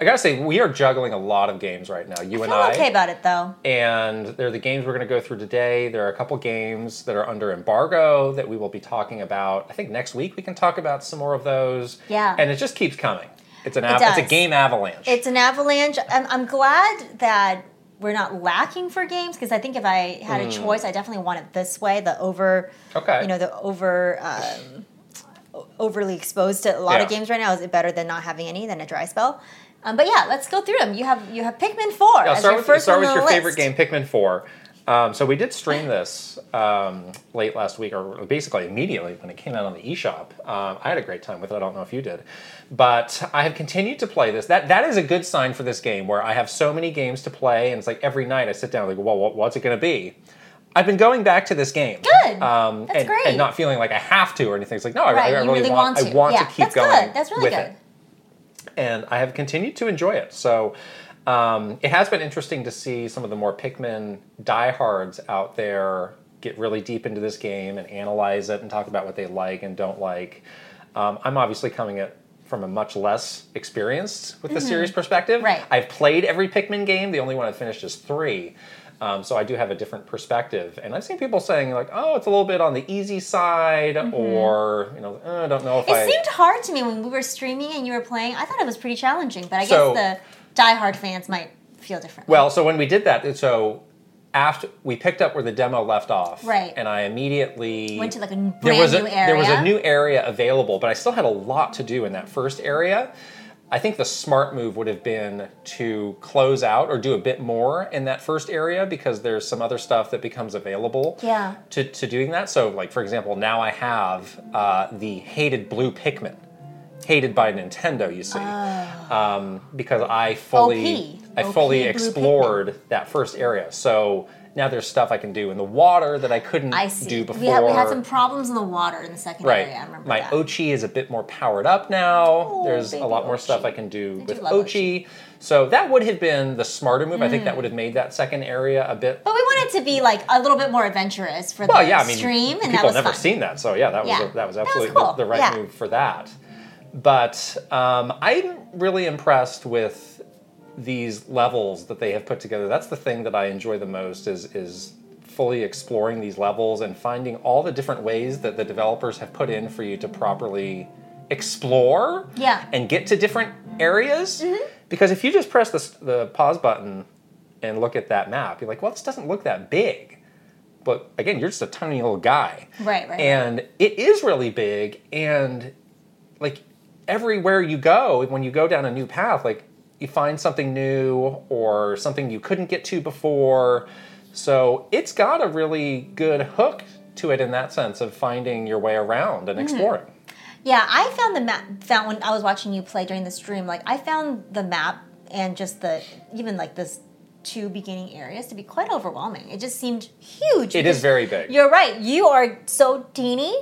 I gotta say, we are juggling a lot of games right now. You I and I. Okay about it though. And they're the games we're going to go through today. There are a couple games that are under embargo that we will be talking about. I think next week we can talk about some more of those. Yeah. And it just keeps coming. It's an av- it it's a game avalanche. It's an avalanche. I'm, I'm glad that we're not lacking for games because I think if I had a hmm. choice, I definitely want it this way. The over, okay, you know, the over. Um, overly exposed to a lot yeah. of games right now is it better than not having any than a dry spell um, but yeah let's go through them you have you have pikmin 4 yeah, start with, start with your list. favorite game pikmin 4 um, so we did stream this um, late last week, or basically immediately when it came out on the eShop. Um, I had a great time with it. I don't know if you did, but I have continued to play this. That that is a good sign for this game, where I have so many games to play, and it's like every night I sit down like, well, what, what's it going to be? I've been going back to this game. Good. Um, that's and, great. And not feeling like I have to or anything. It's like no, I, right, I, really, really, want, want to. I want yeah, to keep that's going. Good. That's really good. It. And I have continued to enjoy it. So um, it has been interesting to see some of the more Pikmin diehards out there get really deep into this game and analyze it and talk about what they like and don't like. Um, I'm obviously coming at from a much less experienced with the series perspective. Mm-hmm. Right. I've played every Pikmin game. The only one I've finished is three. Um, so I do have a different perspective, and I've seen people saying like, "Oh, it's a little bit on the easy side," or you know, "Uh, I don't know if Mm-hmm. It I. seemed hard to me when we were streaming and you were playing. I thought it was pretty challenging, but I So- guess the diehard fans might feel different. Well, so when we did that, so after we picked up where the demo left off, Right. and I immediately Went to, like, a n- there was brand a, new area. There was a new area available, but I still had a lot to do in that first area. I think the smart move would have been to close out or do a bit more in that first area because there's some other stuff that becomes available Yeah. to, to doing that. So, like for example, now I have uh, the hated blue Pikmin, hated by Nintendo. You see, um, because I fully OP. I fully OP explored that first area. So now there's stuff I can do in the water that I couldn't I do before. We had, we had some problems in the water in the second Right. area. I remember My that. Oatchi is a bit more powered up now. Oh, There's a lot more Oatchi. stuff I can do do with love Oatchi. So that would have been the smarter move. I think that would have made that second area a bit. But we wanted to be like a little bit more adventurous for Well, the yeah, I mean, stream, and people that was never fun. seen that, so yeah, that was Yeah. a, that was That was absolutely cool. the, the right Yeah. move for that. But um, I'm really impressed with these levels that they have put together. That's the thing that I enjoy the most is is fully exploring these levels and finding all the different ways that the developers have put in for you to properly explore Yeah. Mm-hmm. and get to different areas. Because if you just press the, the pause button and look at that map, you're like, well, this doesn't look that big. But again, you're just a tiny little guy. Right, right, And it is really big. And like everywhere you go, when you go down a new path, like you find something new or something you couldn't get to before. So it's got a really good hook to it in that sense of finding your way around Mm-hmm. and exploring. Yeah, I found the map. Found when I was watching you play during the stream, like I found the map and just the even like this two beginning areas to be quite overwhelming. It just seemed huge. It is very big. You're right. You are so teeny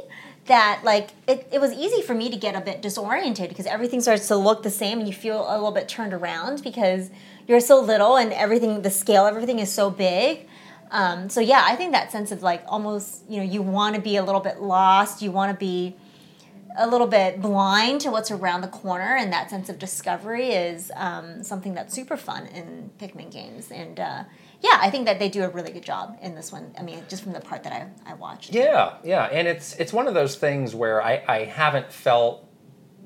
that like it, it was easy for me to get a bit disoriented because everything starts to look the same and you feel a little bit turned around because you're so little and everything the scale of everything is so big. Um, so yeah, I think that sense of like almost you know you want to be a little bit lost. You want to be a little bit blind to what's around the corner, and that sense of discovery is um, something that's super fun in Pikmin games. And uh, yeah, I think that they do a really good job in this one. I mean, just from the part that I, I watched. Yeah, yeah, and it's it's one of those things where I, I haven't felt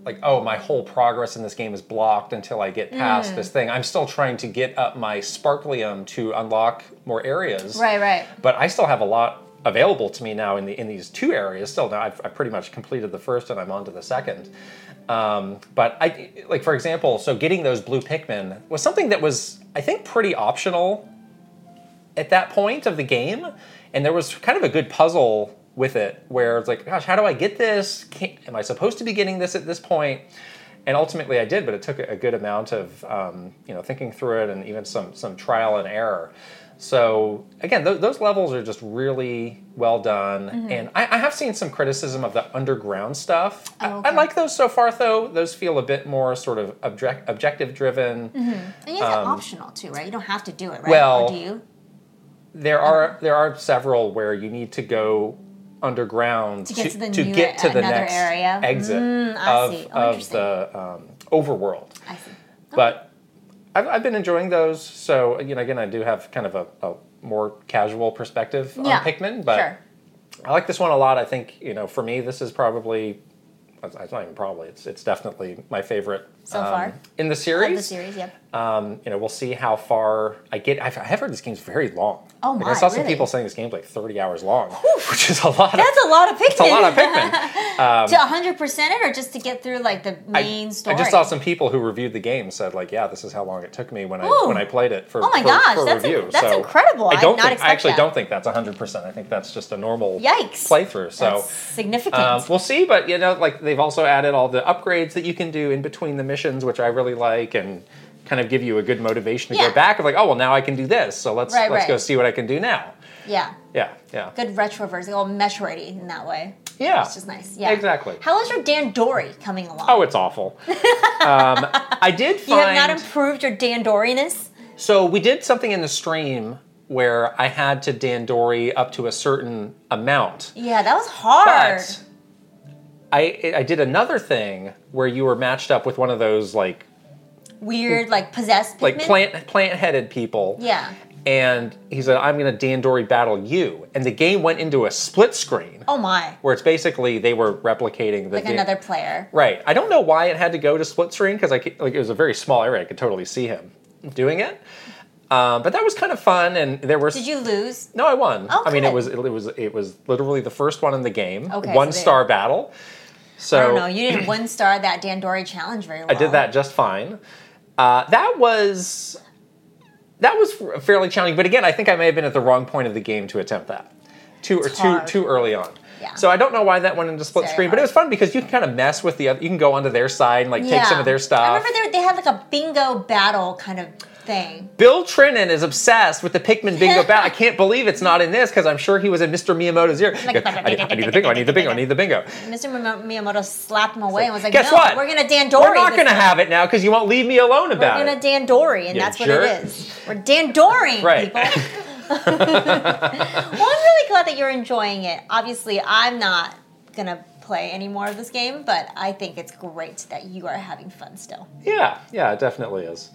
like oh my whole progress in this game is blocked until I get past Mm. this thing. I'm still trying to get up my Sparklium to unlock more areas. Right, right. But I still have a lot available to me now in the in these two areas. Still, now I've, I've pretty much completed the first and I'm on to the second. Um, but I like for example, so getting those blue Pikmin was something that was I think pretty optional at that point of the game, and there was kind of a good puzzle with it where it's like, gosh, how do I get this? Can, am I supposed to be getting this at this point? And ultimately, I did, but it took a good amount of um, you know thinking through it and even some some trial and error. So again, th- those levels are just really well done, and I, I have seen some criticism of the underground stuff. I- Oh, I, okay. like those so far, though. Those feel a bit more sort of object- objective driven. And it's optional too, right? You don't have to do it, right? Um, well, or do you? There are there are several where you need to go underground To get to the to new- get to the next area? exit Mm, of. Oh, of the um, overworld. I see. But I've, I've been enjoying those. So you know, again, I do have kind of a, a more casual perspective Yeah, on Pikmin, but sure. I like this one a lot. I think you know, for me, this is probably. It's not even probably. It's it's definitely my favorite So um, far? in the series. Of the series, yep. Um, you know, we'll see how far I get. I've, I've heard this game's very long. Oh Like, my, I saw some really? people saying this game's like 30 hours long, <laughs> which is a lot. That's of, a lot of Pikmin. It's a lot of Pikmin. <laughs> to 100 percent it, or just to get through like the main I, story. I just saw some people who reviewed the game said like, yeah, this is how long it took me when I when I played it for Oh my for, gosh, for that's review. in- that's so incredible. I don't think I actually that. don't think that's 100. percent I think that's just a normal Yikes. playthrough. So. That's significant. Um, we'll see, but you know, like they've also added all the upgrades that you can do in between the missions, which I really like, and kind of give you a good motivation to Yeah. go back of like, oh well, now I can do this, so let's Right, let's right. go see what I can do now. yeah. Yeah, yeah, Good retroverse, all Metroidy in that way. yeah. It's just nice. Yeah. Exactly. How is your Dandori coming along? Oh, it's awful. <laughs> um, I did you have not improved your Dandori-ness? so we did something in the stream where I had to Dandori up to a certain amount, Yeah, that was hard. but I I did another thing where you were matched up with one of those like Weird, like possessed like plant plant headed people. Yeah. And he said, "I'm going to Dandori battle you," and the game went into a split screen Oh my. where it's basically they were replicating the Like Dan- another player. Right. I don't know why it had to go to split screen because I could- like it was a very small area. I could totally see him doing it. Um, but that was kind of fun, and there were. Did you lose? No, I won. Oh, I mean, it was it, was it was literally the first one in the game. Okay, one so star battle. So I don't know. You didn't <clears throat> one star that Dandori challenge very well. I did that just fine. Uh, that was that was fairly challenging, but again, I think I may have been at the wrong point of the game to attempt that. Too or It's too hard. too early on. Yeah. So I don't know why that went into split Very screen, but it was fun because you can kind of mess with the other. You can go onto their side and like take some of their stuff. I remember they, they had like a bingo battle kind of thing. Bill Trinen is obsessed with the Pikmin bingo battle. I can't believe it's not in this because I'm sure he was in Mr. Miyamoto's ear. Like- I, need, I need the bingo. I need the bingo. I need the bingo. Mr. Miyamoto slapped him away and was like, Guess "No, what? we're gonna Dandori. We're not going to have it now because you won't leave me alone about. it. We're gonna it. Dandori, and You that's what it is. We're Dandoring, Right. people. <laughs> well, I'm really glad that you're enjoying it. Obviously, I'm not gonna play any more of this game, but I think it's great that you are having fun still. Yeah, yeah, it definitely is.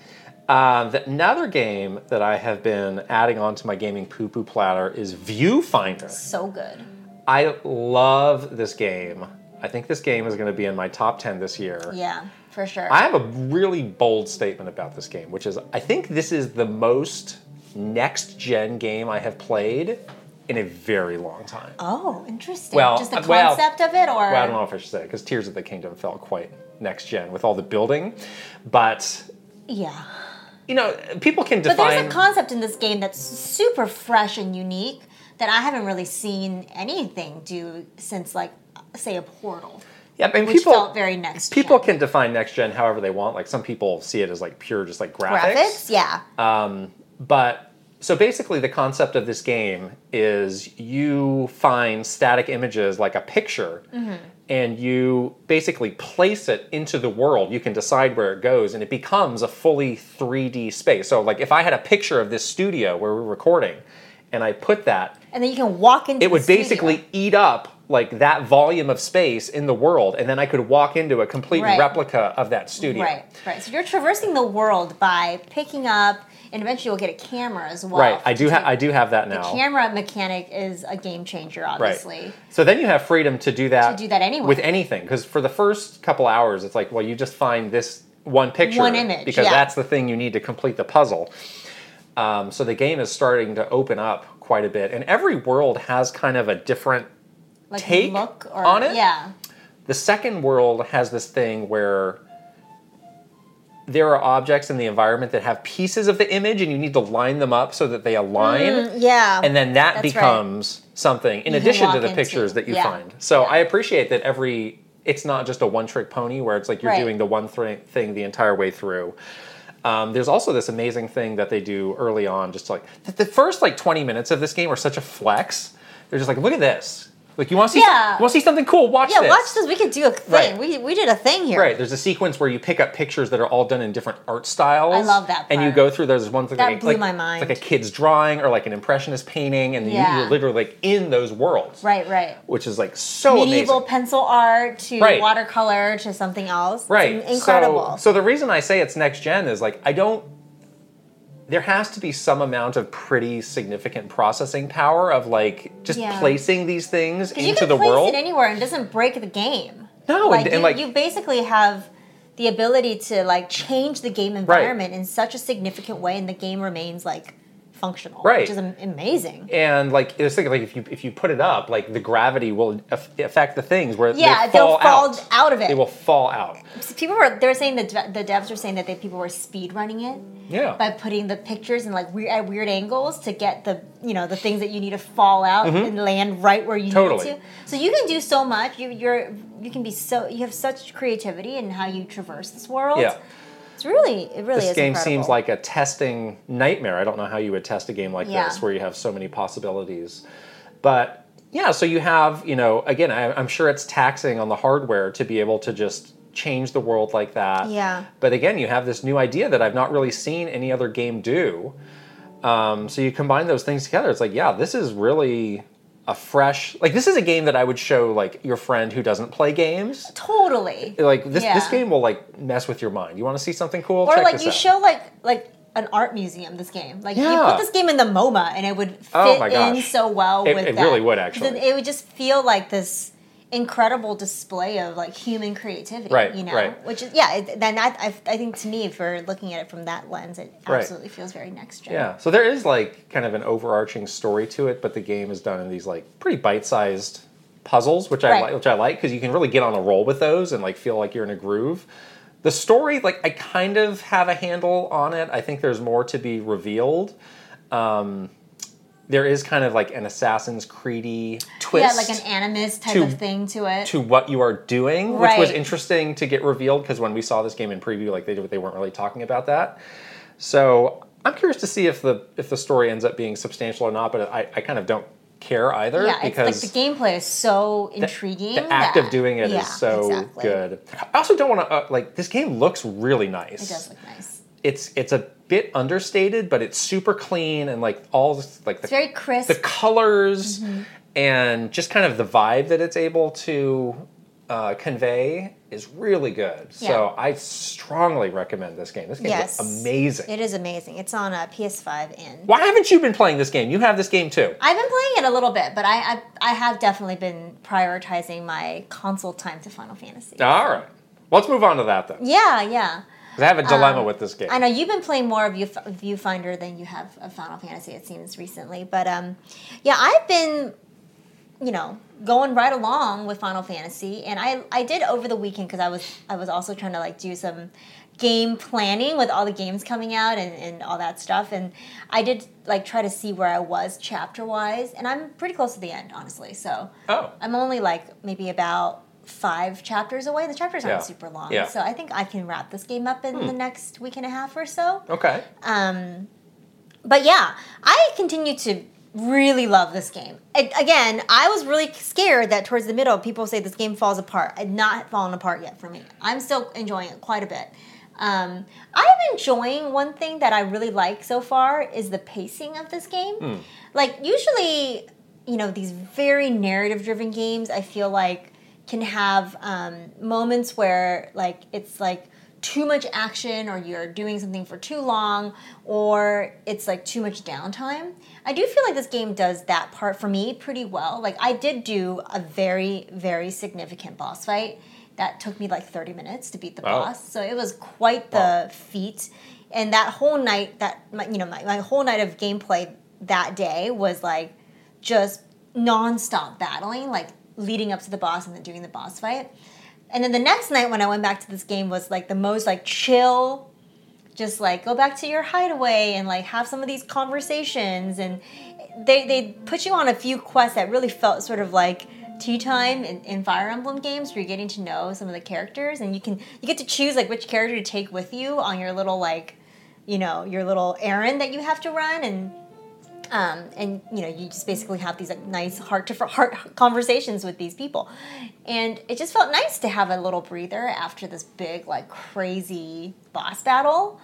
Um, the, another game that I have been adding onto my gaming poo poo platter is Viewfinder. So good. I love this game. I think this game is going to be in my top 10 this year. Yeah, for sure. I have a really bold statement about this game, which is I think this is the most next gen game I have played in a very long time. oh, interesting. Well, Just the uh, well- concept of it, or Well, I don't know if I should say it because Tears of the Kingdom felt quite next gen with all the building, but yeah. You know, people can define. But there's a concept in this game that's super fresh and unique that I haven't really seen anything do since, like, say, a Portal, mean, which people felt very next. people can define next gen however they want. Like some people see it as like pure, just like graphics. graphics, yeah. But so basically, the concept of this game is you find static images like a picture, Mm-hmm. And you basically place it into the world. You can decide where it goes, and it becomes a fully 3D space. So, like, if I had a picture of this studio where we're recording, and I put that, and then you can walk into. it would studio. basically eat up like that volume of space in the world, and then I could walk into a complete Right. replica of that studio. Right, right. So you're traversing the world by picking up, and eventually you'll get a camera as well. Right, I do have I do have that now. The camera mechanic is a game changer, obviously. Right. So then you have freedom to do that. To do that anyway. With anything, because for the first couple hours, it's like, well, you just find this one picture, One image, because yeah. that's the thing you need to complete the puzzle. Um, so the game is starting to open up quite a bit, and every world has kind of a different. Like Take look or on it? yeah. The second world has this thing where there are objects in the environment that have pieces of the image, and you need to line them up so that they align. Mm, Yeah. and then that That's right. becomes something in You addition to the into. pictures that you Yeah. find so Yeah. i appreciate that every it's not just a one trick pony where it's like you're Right. doing the one th- thing the entire way through um, there's also this amazing thing that they do early on just like the, the first like 20 minutes of this game are such a flex they're just like look at this like you want to see Yeah. you want to see something cool watch this. Yeah, this watch this. We could do a thing. Right. We, we did a thing here. Right, there's a sequence where you pick up pictures that are all done in different art styles. I love that And you go through. There's one thing That like, blew like, my mind. like a kid's drawing or like an impressionist painting, and you, Yeah. you're literally like in those worlds. Right, right. which is like so Medieval amazing. pencil art to Right. watercolor to something else. Right, in- incredible. So, so the reason I say it's next gen is like I don't. There has to be some amount of pretty significant processing power of like just Yeah. placing these things 'Cause you into can the place world. it anywhere and doesn't break the game. No, like, and- and you, like- you basically have the ability to like change the game environment in such a significant way, and the game remains like functional, Right. Which is amazing. and like it's thinking like if you if you put it up, like the gravity will aff- affect the things where Yeah, they they'll fall fall out. out of it. They will fall out. People were they're saying that the devs were saying that they, people were speed running it Yeah. by putting the pictures in like weird at weird angles to get the you know the things that you need to fall out and land right where you Mm-hmm. Totally. need to. So you can do so much. You you're you can be so you have such creativity in how you traverse this world. Yeah. It's really it really This is game incredible. seems like a testing nightmare. I don't know how you would test a game like Yeah. this where you have so many possibilities. But yeah, so you have, you know, again, I, I'm sure it's taxing on the hardware to be able to just change the world like that. Yeah. But again, you have this new idea that I've not really seen any other game do. Um, so you combine those things together, it's like, yeah, this is really a fresh like this is a game that I would show like your friend who doesn't play games. Totally. Like this this game will like mess with your mind. You want to see something cool? Or Check like you out. show like like an art museum this game. Like you put this game in the MoMA and it would oh fit Oh in so well It- with it that. really would actually. It would just feel like this incredible display of like human creativity. Right, You know, right. which is yeah. Then I, I I think to me, if we're looking at it from that lens, it Right. absolutely feels very next gen. Yeah, so there is like kind of an overarching story to it, but the game is done in these like pretty bite-sized puzzles, which I like, which I like because you can really get on a roll with those and like feel like you're in a groove. The story, like I kind of have a handle on it. I think there's more to be revealed. Um, there is kind of like an Assassin's Creedy twist. Yeah, like an animus type to- of thing to it. to what you are doing, which was interesting to get revealed because when we saw this game in preview, like they did, they weren't really talking about that. So I'm curious to see if the if the story ends up being substantial or not, but I, I kind of don't care either yeah, because like the gameplay is so intriguing. the act of doing it is yeah, so exactly. good. I also don't want to uh, like this game looks really nice. It does look nice. It's it's a bit understated, but it's super clean and like all this, like the It's very crisp. the colors Mm-hmm. and just kind of the vibe that it's able to uh, convey is really good. So I strongly recommend this game. This game yes, is amazing. It is amazing. It's on a PS5 and Why haven't you been playing this game? You have this game too. I've been playing it a little bit, but I, I I have definitely been prioritizing my console time to Final Fantasy. All right. Let's move on to that then. Yeah, yeah. 'Cause I have a dilemma with this game. Um, I know you've been playing more of Viewf- Viewfinder than you have of Final Fantasy, it seems, recently. But um, yeah, I've been, you know, going right along with Final Fantasy, and I I did over the weekend because I was I was also trying to like do some game planning with all the games coming out and, and all that stuff and i did like try to see where i was chapter wise and i'm pretty close to the end honestly so Oh. i'm only like maybe about five chapters away the chapters aren't Yeah. super long Yeah. Hmm. so i think i can wrap this game up in the next week and a half or so okay. um, but yeah, I continue to really love this game. Again, I was really scared that towards the middle, people say this game falls apart. It's not fallen apart yet for me. I'm still enjoying it quite a bit. Um, I'm enjoying one thing that I really like so far is the pacing of this game. Like usually, you know, these very narrative-driven games, I feel like can have um, moments where like it's like too much action or you're doing something for too long or it's like too much downtime. I do feel like this game does that part for me pretty well. Like I did do a very very significant boss fight that took me like 30 minutes to beat the Wow. boss. So it was quite the feat. And that whole night that my, you know my, my whole night of gameplay that day was like just nonstop battling, like leading up to the boss and then doing the boss fight. And then the next night when I went back to this game was like the most like chill, just like go back to your hideaway and like have some of these conversations and they they put you on a few quests that really felt sort of like tea time in, in Fire Emblem games where you're getting to know some of the characters and you can you get to choose like which character to take with you on your little like you know your little errand that you have to run and um, and you know you just basically have these like nice heart to heart conversations with these people. And it just felt nice to have a little breather after this big like crazy boss battle.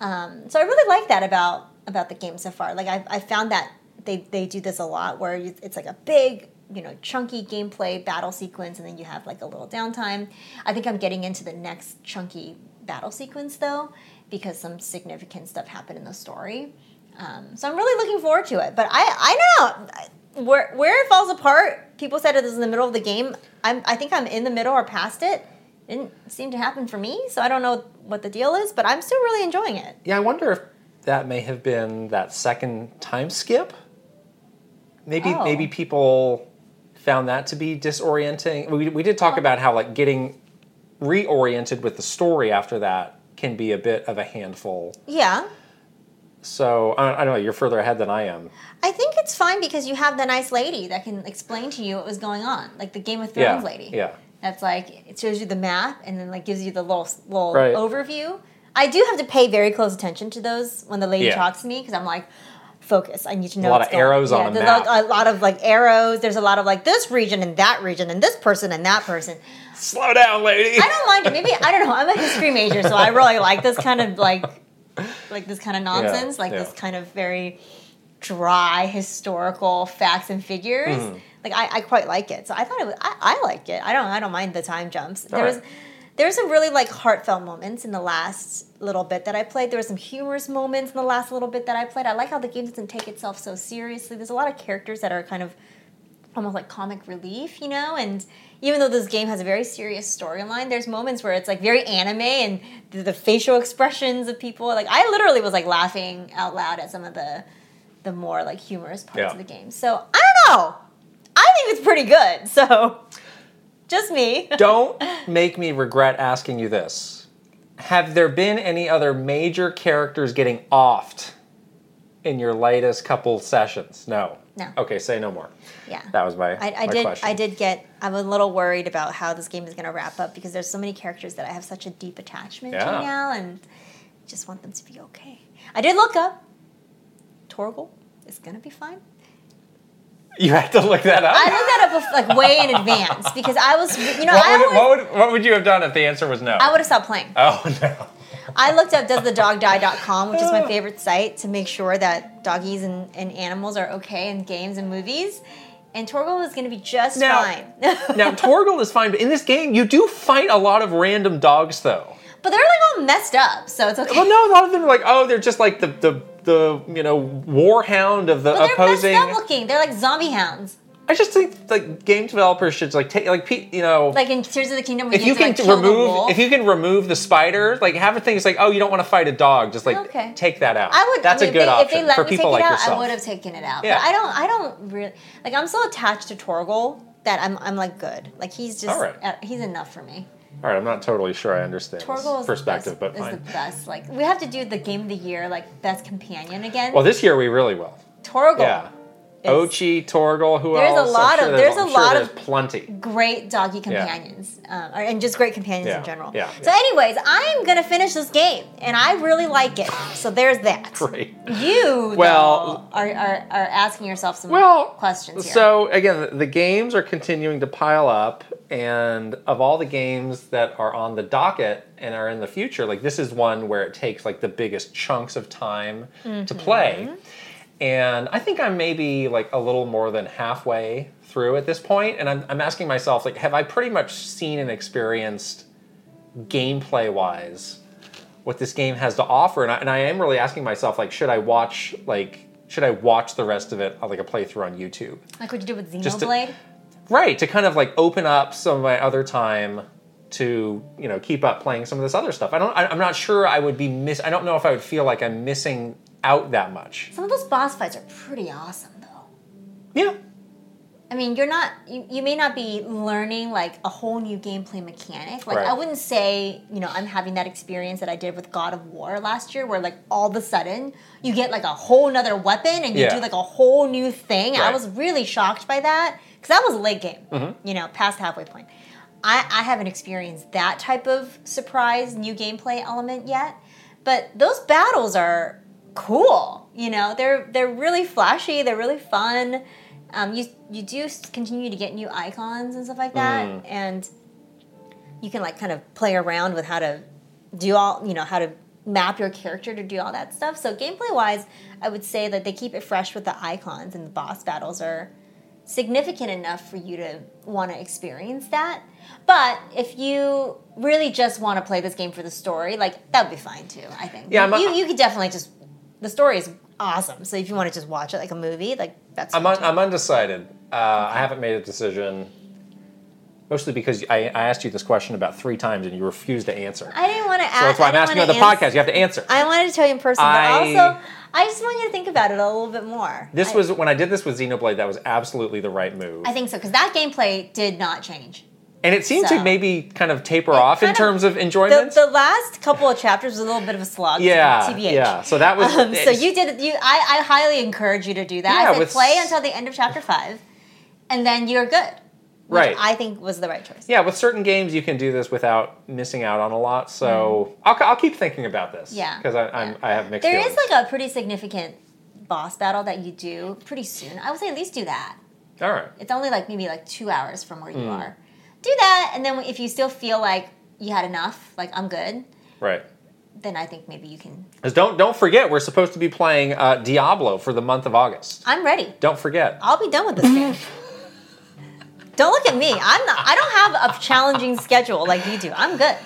Um, so i really like that about about the game so far. Like i, I found that they, they do this a lot where it's like a big you know chunky gameplay battle sequence and then you have like a little downtime. I think i'm getting into the next chunky battle sequence though because some significant stuff happened in the story um, so I'm really looking forward to it. But I, I don't know where where it falls apart. People said it is in the middle of the game. I'm, I think I'm in the middle or past it. it. Didn't seem to happen for me, so I don't know what the deal is. But I'm still really enjoying it. Yeah, I wonder if that may have been that second time skip. Maybe Oh. maybe people found that to be disorienting. We, we did talk about how like getting reoriented with the story after that can be a bit of a handful. Yeah, So I, I don't know. You're further ahead than I am. I think it's fine because you have the nice lady that can explain to you what was going on, like the Game of Yeah, Thrones lady. yeah. That's like it shows you the map and then like gives you the little little Right. overview. I do have to pay very close attention to those when the lady Yeah. talks to me because I'm like, focus. I need to know. A lot of going arrows on a there's map. A, a lot of like arrows. There's a lot of like this region and that region and this person and that person. Slow down, lady. I don't mind it. Maybe I don't know. I'm a history major, so I really like this kind of like like this kind of nonsense, like yeah. this kind of very dry historical facts and figures. Mm-hmm. Like I, I quite like it. So I thought it was I, I like it. I don't I don't mind the time jumps. There All was there were some really like heartfelt moments in the last little bit that I played. There were some humorous moments in the last little bit that I played. I like how the game doesn't take itself so seriously. There's a lot of characters that are kind of almost like comic relief, you know? And even though this game has a very serious storyline, there's moments where it's like very anime and the, the facial expressions of people. Like I literally was like laughing out loud at some of the the more like humorous parts Yeah. of the game. So I don't know. I think it's pretty good. <laughs> So just me. <laughs> Don't make me regret asking you this. Have there been any other major characters getting offed in your latest couple sessions? No. No. Okay, say no more. Yeah. That was my, I, I my did. question. I did get. I'm a little worried about how this game is going to wrap up because there's so many characters that I have such a deep attachment Yeah. to now, and just want them to be okay. I did look up. Torgal is going to be fine. You had to look that up? I looked that up like way in advance because I was, you know, what, I would, always, what, would, what would you have done if the answer was no? I would have stopped playing. oh, no. I looked up doesthedogdie.com, which is my <laughs> favorite site to make sure that doggies and, and animals are okay in games and movies. And Torgal is going to be just Now- fine. <laughs> Now, Torgal is fine, but in this game, you do fight a lot of random dogs, though. but they're like all messed up, so it's okay. Well, no, a lot of them are like, oh, they're just like the, the, the you know, warhound of the But they're opposing. messed up looking. They're like zombie hounds. I just think like game developers should like take like you know Like in Tears of the Kingdom, if you can to, like, remove if you can remove the spider like have a thing it's like oh you don't want to fight a dog just like Okay. take that out. I would. That's I mean, a good they, option If they let for me people take like out, yourself. I would have taken it out. Yeah. But I don't. I don't really like. I'm so attached to Torgal that I'm. I'm like good. Like he's just. Right. uh, he's enough for me. All right, I'm not totally sure I understand is perspective, best, but is the best. Like we have to do the game of the year, like best companion again. Well, this year we really will. Torgal. Yeah. Oatchi, Torgal, who There's a else? I'm lot sure of- there's I'm a sure lot there's of- plenty. Great doggy companions, um, or- and just great companions Yeah, in general. yeah, So, yeah. anyways, I am gonna finish this game, and I really like it. So there's that. <laughs> Great. You, Well- though, are, are are asking yourself some Well, questions here. So again, the games are continuing to pile up, and of all the games that are on the docket and are in the future, like this is one where it takes like the biggest chunks of time to play. And I think I'm maybe like a little more than halfway through at this point, and I'm, I'm asking myself, like, have I pretty much seen and experienced gameplay wise what this game has to offer? And I, and I am really asking myself, like, should I watch like should I watch the rest of it uh, like a playthrough on YouTube? like what you did with Just to- Right, to kind of like open up some of my other time to you know keep up playing some of this other stuff. I don't. I, I'm not sure I would be miss. I don't know if I would feel like I'm missing out that much. Some of those boss fights are pretty awesome, though. Yeah. I mean, you're not. You, you may not be learning like a whole new gameplay mechanic. Like Right. I wouldn't say, you know, I'm having that experience that I did with God of War last year, where like all of a sudden you get like a whole nother weapon and you Yeah. do like a whole new thing. I was really shocked by that because that was late game. Mm-hmm. You know, past halfway point. I, I haven't experienced that type of surprise new gameplay element yet, but those battles are cool. You know, they're they're really flashy. They're really fun. Um, you you do continue to get new icons and stuff like that, Mm. and you can like kind of play around with how to do all you know how to map your character to do all that stuff. So gameplay wise, I would say that they keep it fresh with the icons and the boss battles are significant enough for you to want to experience that. But if you really just want to play this game for the story, like that would be fine too. I think. Yeah, you you could definitely just the story is awesome. So if you want to just watch it like a movie, like that's I'm, un. I'm undecided. Uh, I haven't made a decision. Mostly because I, I asked you this question about three times and you refused to answer. I didn't want to ask. so that's why I'm asking you on the podcast. You have to answer. I wanted to tell you in person, I- but also I just want you to think about it a little bit more. this I- was when I did this with Xenoblade. That was absolutely the right move. I think so because that gameplay did not change. And it seemed so. to maybe kind of taper off in of- terms of The, enjoyment. the last couple of chapters was a little bit of a slog. yeah, TBH. yeah. So that was. Um, so you did. You, I, I highly encourage you to do that. Yeah, I said with play until the end of chapter five, and then you're good. Which Right. I think was the right choice. Yeah, with certain games you can do this without missing out on a lot. So I'll, I'll keep thinking about this. Mm. Yeah, because I'm yeah. I have mixed. There is feelings. like a pretty significant boss battle that you do pretty soon. I would say at least do that. all right. It's only like maybe like two hours from where you Hmm. are. Do that, and then if you still feel like you had enough, like I'm good, Right. then I think maybe you can. Don't don't forget, we're supposed to be playing uh, Diablo for the month of August. I'm ready. Don't forget. I'll be done with this game. <laughs> don't look at me. I'm not. I don't have a challenging schedule like you do. I'm good.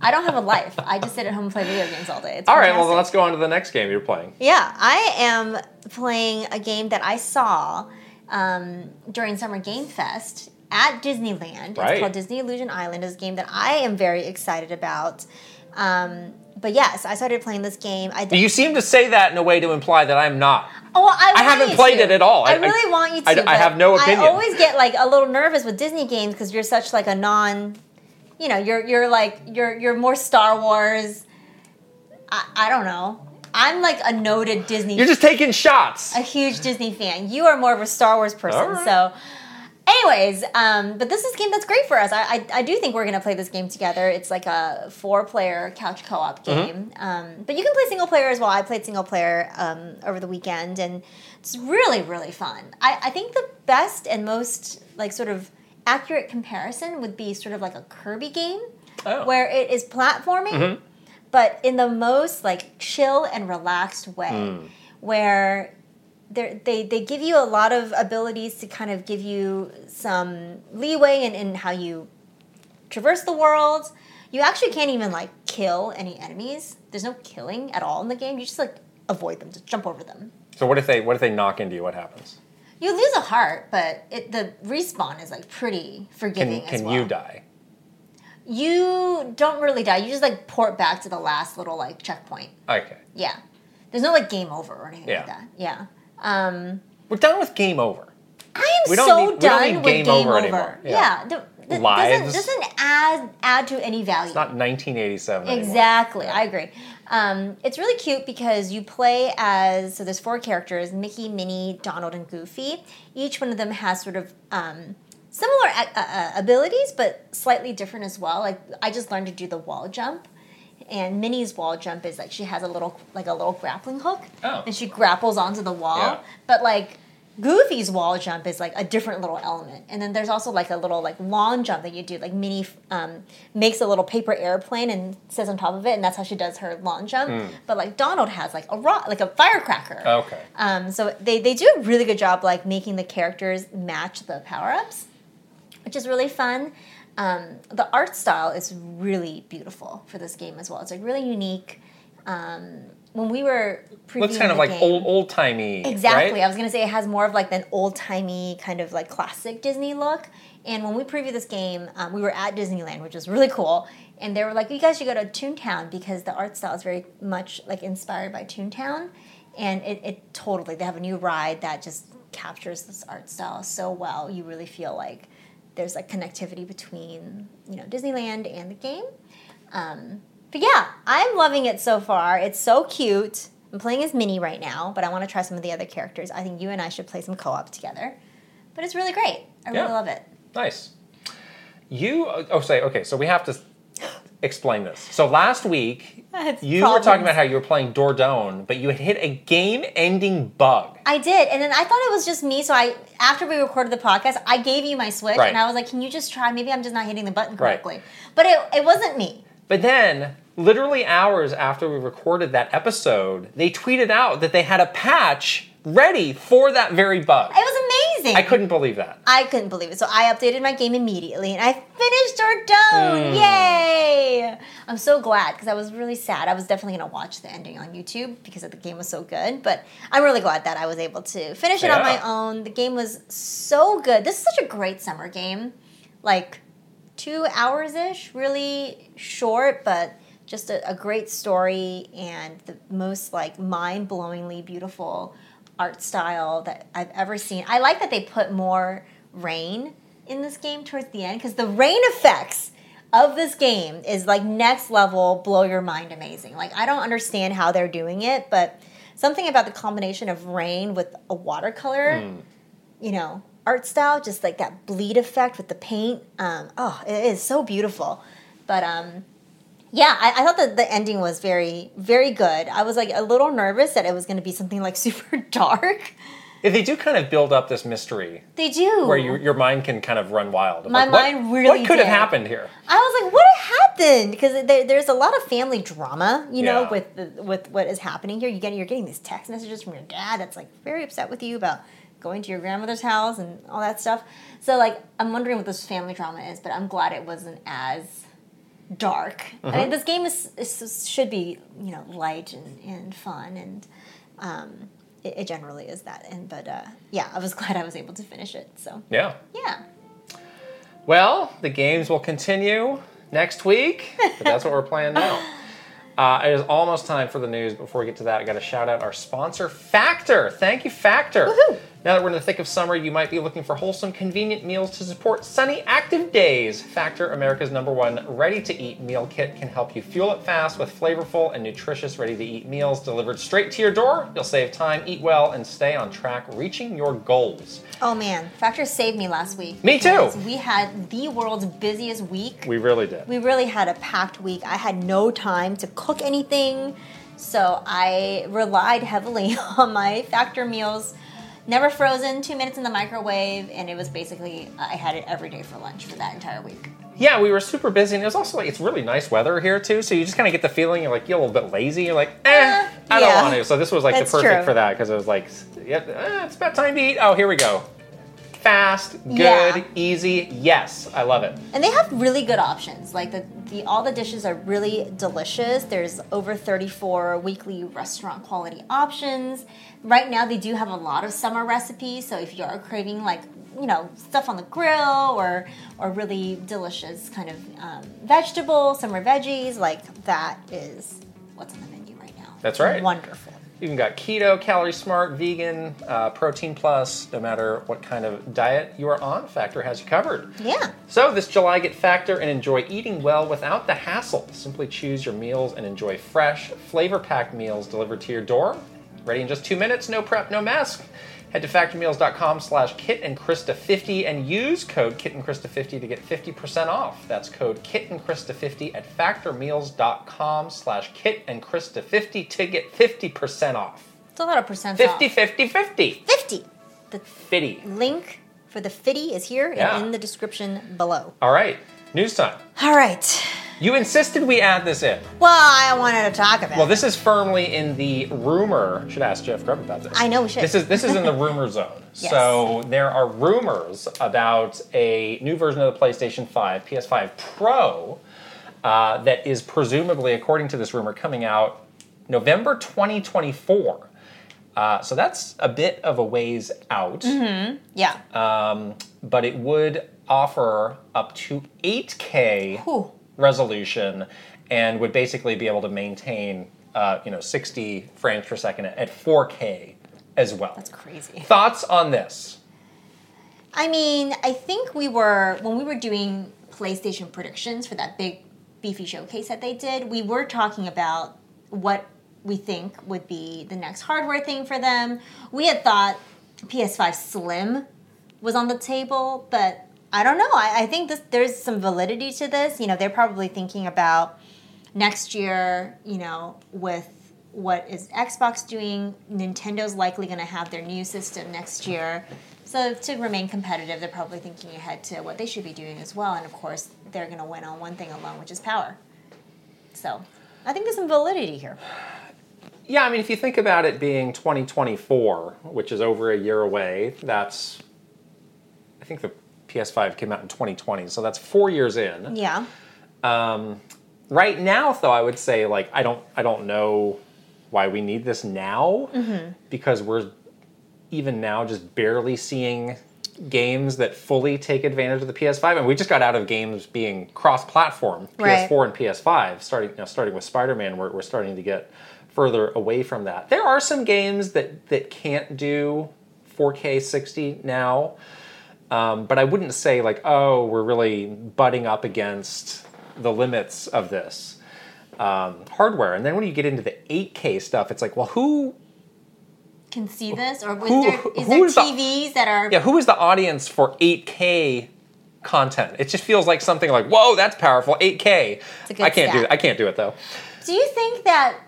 I don't have a life. I just sit at home and play video games all day. It's all right. Well, fantastic. let's go on to the next game you're playing. Yeah, I am playing a game that I saw um, during Summer Game Fest at Disneyland. Right. It's called Disney Illusion Island. It's a game that I am very excited about. Um, but yes, I started playing this game. I You seem to say that in a way to imply that I'm not. Oh, well, I, I haven't played to. it at all. I, I- really I- want you to. I- I have no opinion. I always get like a little nervous with Disney games because you're such like a non. You know, you're you're like you're you're more Star Wars. I, I don't know. I'm like a noted Disney. You're just taking shots. a huge Disney fan. You are more of a Star Wars person. Right. So, anyways, um, but this is a game that's great for us. I, I, I do think we're gonna play this game together. It's like a four-player couch co-op Mm-hmm. game. Um, but you can play single player as well. I played single player um, over the weekend, and it's really really fun. I, I think the best and most like sort of accurate comparison would be sort of like a Kirby game, Oh. where it is platforming Mm-hmm. but in the most like chill and relaxed way Hmm. where they they give you a lot of abilities to kind of give you some leeway in, in how you traverse the world you actually can't even like kill any enemies there's no killing at all in the game you just like avoid them just jump over them So what if they what if they knock into you? What happens? you lose a heart but it, the respawn is like pretty forgiving Can can well. you die? you don't really die you just like port back to the last little like checkpoint Okay. Yeah. There's no like game over or anything Yeah. like that. Yeah. Um, We're done with game over. I am so need- we don't done need with game game, over over. anymore. Yeah. Yeah. the- the- Lives. Doesn't, doesn't add add to any value. It's not 1987 anymore. Exactly, I agree. Um, it's really cute because you play as so there's four characters: Mickey, Minnie, Donald, and Goofy. Each one of them has sort of um, similar uh, uh, abilities, but slightly different as well. Like I just learned to do the wall jump, and Minnie's wall jump is like she has a little like a little grappling hook, Oh. and she grapples onto the wall. Yeah. But like Goofy's wall jump is like a different little element, and then there's also like a little like long jump that you do. Like Minnie um, makes a little paper airplane and sits on top of it, and that's how she does her long jump. But like Donald has like a rock, like a firecracker. Okay. Um, so they, they do a really good job like making the characters match the power ups, which is really fun. Um, the art style is really beautiful for this game as well. It's like really unique. Um, when we were previewing Looks kind of like game- old old timey. Exactly. Right? I was gonna say it has more of like an old timey kind of like classic Disney look. And when we previewed this game, um, we were at Disneyland, which was really cool. And they were like, "You guys should go to Toontown because the art style is very much like inspired by Toontown." And it, it totally they have a new ride that just captures this art style so well. You really feel like there's like connectivity between you know Disneyland and the game. Um, but yeah, I'm loving it so far. It's so cute. I'm playing as Minnie right now, but I want to try some of the other characters. I think you and I should play some co-op together. But it's really great. I really Yeah. love it. Nice. You oh say okay, so we have to explain this. So last week It's you were talking about how you were playing Dordogne, but you had hit a game-ending bug. I did, and then I thought it was just me. So I, after we recorded the podcast, I gave you my Switch, Right. and I was like, "Can you just try? Maybe I'm just not hitting the button Right. correctly." But it, it wasn't me. But then, literally hours after we recorded that episode, they tweeted out that they had a patch ready for that very bug. It was amazing. I couldn't believe that. I couldn't believe it. So I updated my game immediately and I finished Dordogne. Hmm. Yay! I'm so glad because I was really sad. I was definitely going to watch the ending on YouTube because the game was so good. But I'm really glad that I was able to finish it on my own. The game was so good. This is such a great summer game. Like two hours ish, really short, but just a, a great story and the most like mind blowingly beautiful art style that I've ever seen. I like that they put more rain in this game towards the end because the rain effects of this game is like next level, blow your mind amazing. Like, I don't understand how they're doing it, but something about the combination of rain with a watercolor you know, art style, just like that bleed effect with the paint. Um, oh, it is so beautiful. But um, yeah, I, I thought that the ending was very, very good. I was like a little nervous that it was going to be something like <laughs> super dark. Yeah, they do kind of build up this mystery They do. where your your mind can kind of run wild. My like, what- mind really What could have happened here? I was like, what happened? Because there, there's a lot of family drama, you know, Yeah. with the, with what is happening here. You get you're getting these text messages from your dad that's like very upset with you about going to your grandmother's house and all that stuff. So like, I'm wondering what this family drama is, but I'm glad it wasn't as dark. I Mm-hmm. mean, this game is, is should be you know light and, and fun and. Um, it, it generally is that, and but uh, yeah, I was <laughs> glad I was able to finish it. So Yeah. yeah, Well, the games will continue next week, but that's what we're playing now. <laughs> Uh, it is almost time for the news. Before we get to that, I got to shout out our sponsor, Factor. Thank you, Factor. Woohoo. Now that we're in the thick of summer, you might be looking for wholesome, convenient meals to support sunny, active days. Factor, America's number one ready-to-eat meal kit, can help you fuel it fast with flavorful and nutritious ready-to-eat meals delivered straight to your door. You'll save time, eat well, and stay on track, reaching your goals. Oh man, Factor saved me last week. Me too. We had the world's busiest week. We really did. We really had a packed week. I had no time to cook anything, so I relied heavily <laughs> on my Factor meals. Never frozen, two minutes in the microwave, and it was basically I had it every day for lunch for that entire week. Yeah, we were super busy, and it was also like it's really nice weather here too. So you just kind of get the feeling you're like you're a little bit lazy. You're like, eh, Uh, I don't yeah. want to. So this was like That's the perfect true. for that because it was like, yeah, eh, it's about time to eat. Oh, here we go. Fast, good, Yeah. easy. Yes, I love it. And they have really good options. Like the, the all the dishes are really delicious. There's over 34 weekly restaurant quality options. Right now they do have a lot of summer recipes, so if you are craving like, you know, stuff on the grill or or really delicious kind of um, vegetable, summer veggies, like that is what's on the menu right now. That's right. Wonderful. You even got keto, calorie smart, vegan, uh, protein plus. No matter what kind of diet you are on, Factor has you covered. Yeah. So this July, get Factor and enjoy eating well without the hassle. Simply choose your meals and enjoy fresh, flavor-packed meals delivered to your door. Ready in just two minutes, no prep, no mess. Head to factormeals.com slash Kit and Krysta50 and use code Kit and Krysta50 to get 50% off. That's code Kit and Krysta50 at factormeals.com slash Kit and Krysta50 to get 50% off. It's a lot of percent 50, off. 50, 50. 50. The 50. link for the 50 is here Yeah. and in the description below. All right, news time. All right. You insisted we add this in. Well, I wanted to talk about it. Well, it. this is firmly in the rumor. Should ask Jeff Grubb about this. I know we should. This is this is in the <laughs> rumor zone. Yes. So there are rumors about a new version of the PlayStation 5, PS5 Pro, uh, that is presumably, according to this rumor, coming out November 2024. Uh, so that's a bit of a ways out, Mm-hmm. yeah. um, but it would offer up to 8K Whew. resolution and would basically be able to maintain uh, you know 60 frames per second at 4K as well. That's crazy. Thoughts on this? I mean, I think we were when we were doing PlayStation predictions for that big beefy showcase that they did, we were talking about what we think would be the next hardware thing for them. We had thought PS5 Slim was on the table, but I don't know. I, I think this, there's some validity to this. You know, they're probably thinking about next year, you know, with what is Xbox doing, Nintendo's likely going to have their new system next year. So to remain competitive, they're probably thinking ahead to what they should be doing as well. And of course, they're going to win on one thing alone, which is power. So I think there's some validity here. Yeah, I mean, if you think about it being 2024, which is over a year away, that's I think the PS5 came out in 2020, so that's four years in. Yeah. Right now, though, I would say like I don't I don't know why we need this now Mm-hmm. because we're even now just barely seeing games that fully take advantage of the PS5, and we just got out of games being cross-platform, PS4 and PS5. Starting you know, starting with Spider-Man, we're, we're starting to get further away from that. There are some games that that can't do 4K 60 now, um, but I wouldn't say like oh we're really butting up against the limits of this um, hardware. And then when you get into the 8K stuff, it's like well who Can see this, or is Who- there, is there is the- TVs that are? Yeah, who is the audience for 8K content? It just feels like something like, whoa, that's powerful, 8K. a good I can't do stat. it. I can't do it though. Do you think that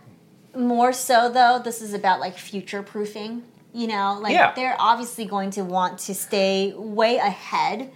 more so though, this is about like future proofing? You know, like Yeah. they're obviously going to want to stay way ahead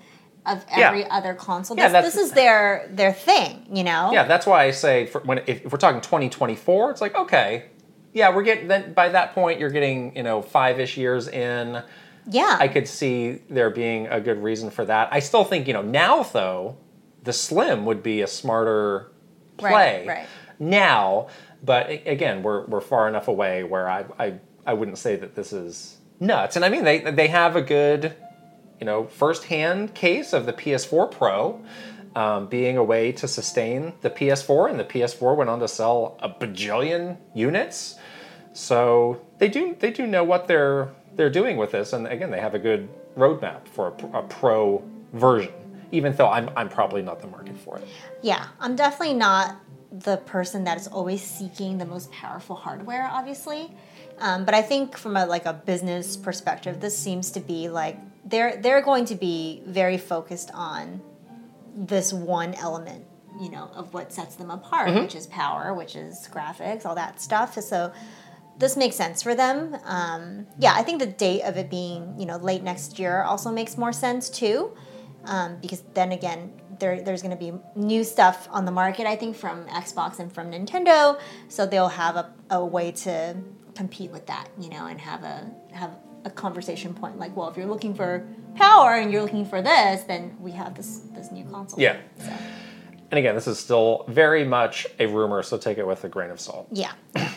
of every Yeah. other console. Yeah, This, this is their their thing, you know. Yeah, that's why I say for when if, if we're talking 2024, it's like okay, yeah, we're getting then by that point you're getting you know five ish years in. Yeah. I could see there being a good reason for that. I still think you know now though, the Slim would be a smarter play Right, right. now. But again, we're we're far enough away where I I I wouldn't say that this is nuts. And I mean they they have a good you know firsthand case of the PS4 Pro. Um, being a way to sustain the PS4, and the PS4 went on to sell a bajillion units. So they do they do know what they're they're doing with this, and again, they have a good roadmap for a, a pro version. Even though I'm I'm probably not the market for it. Yeah, I'm definitely not the person that is always seeking the most powerful hardware, obviously. Um, but I think from a like a business perspective, this seems to be like they're they're going to be very focused on this one element, you know, of what sets them apart, which is power, which is graphics, all that stuff. So this makes sense for them. Um, yeah, I think the date of it being, you know, late next year also makes more sense too, um, because then again, there, there's going to be new stuff on the market. I think from Xbox and from Nintendo, so they'll have a, a way to compete with that, you know, and have a have a conversation point like, well, if you're looking for power and you're looking for this, then we have this this new console. Yeah. So, And again, this is still very much a rumor, so take it with a grain of salt. yeah. <coughs>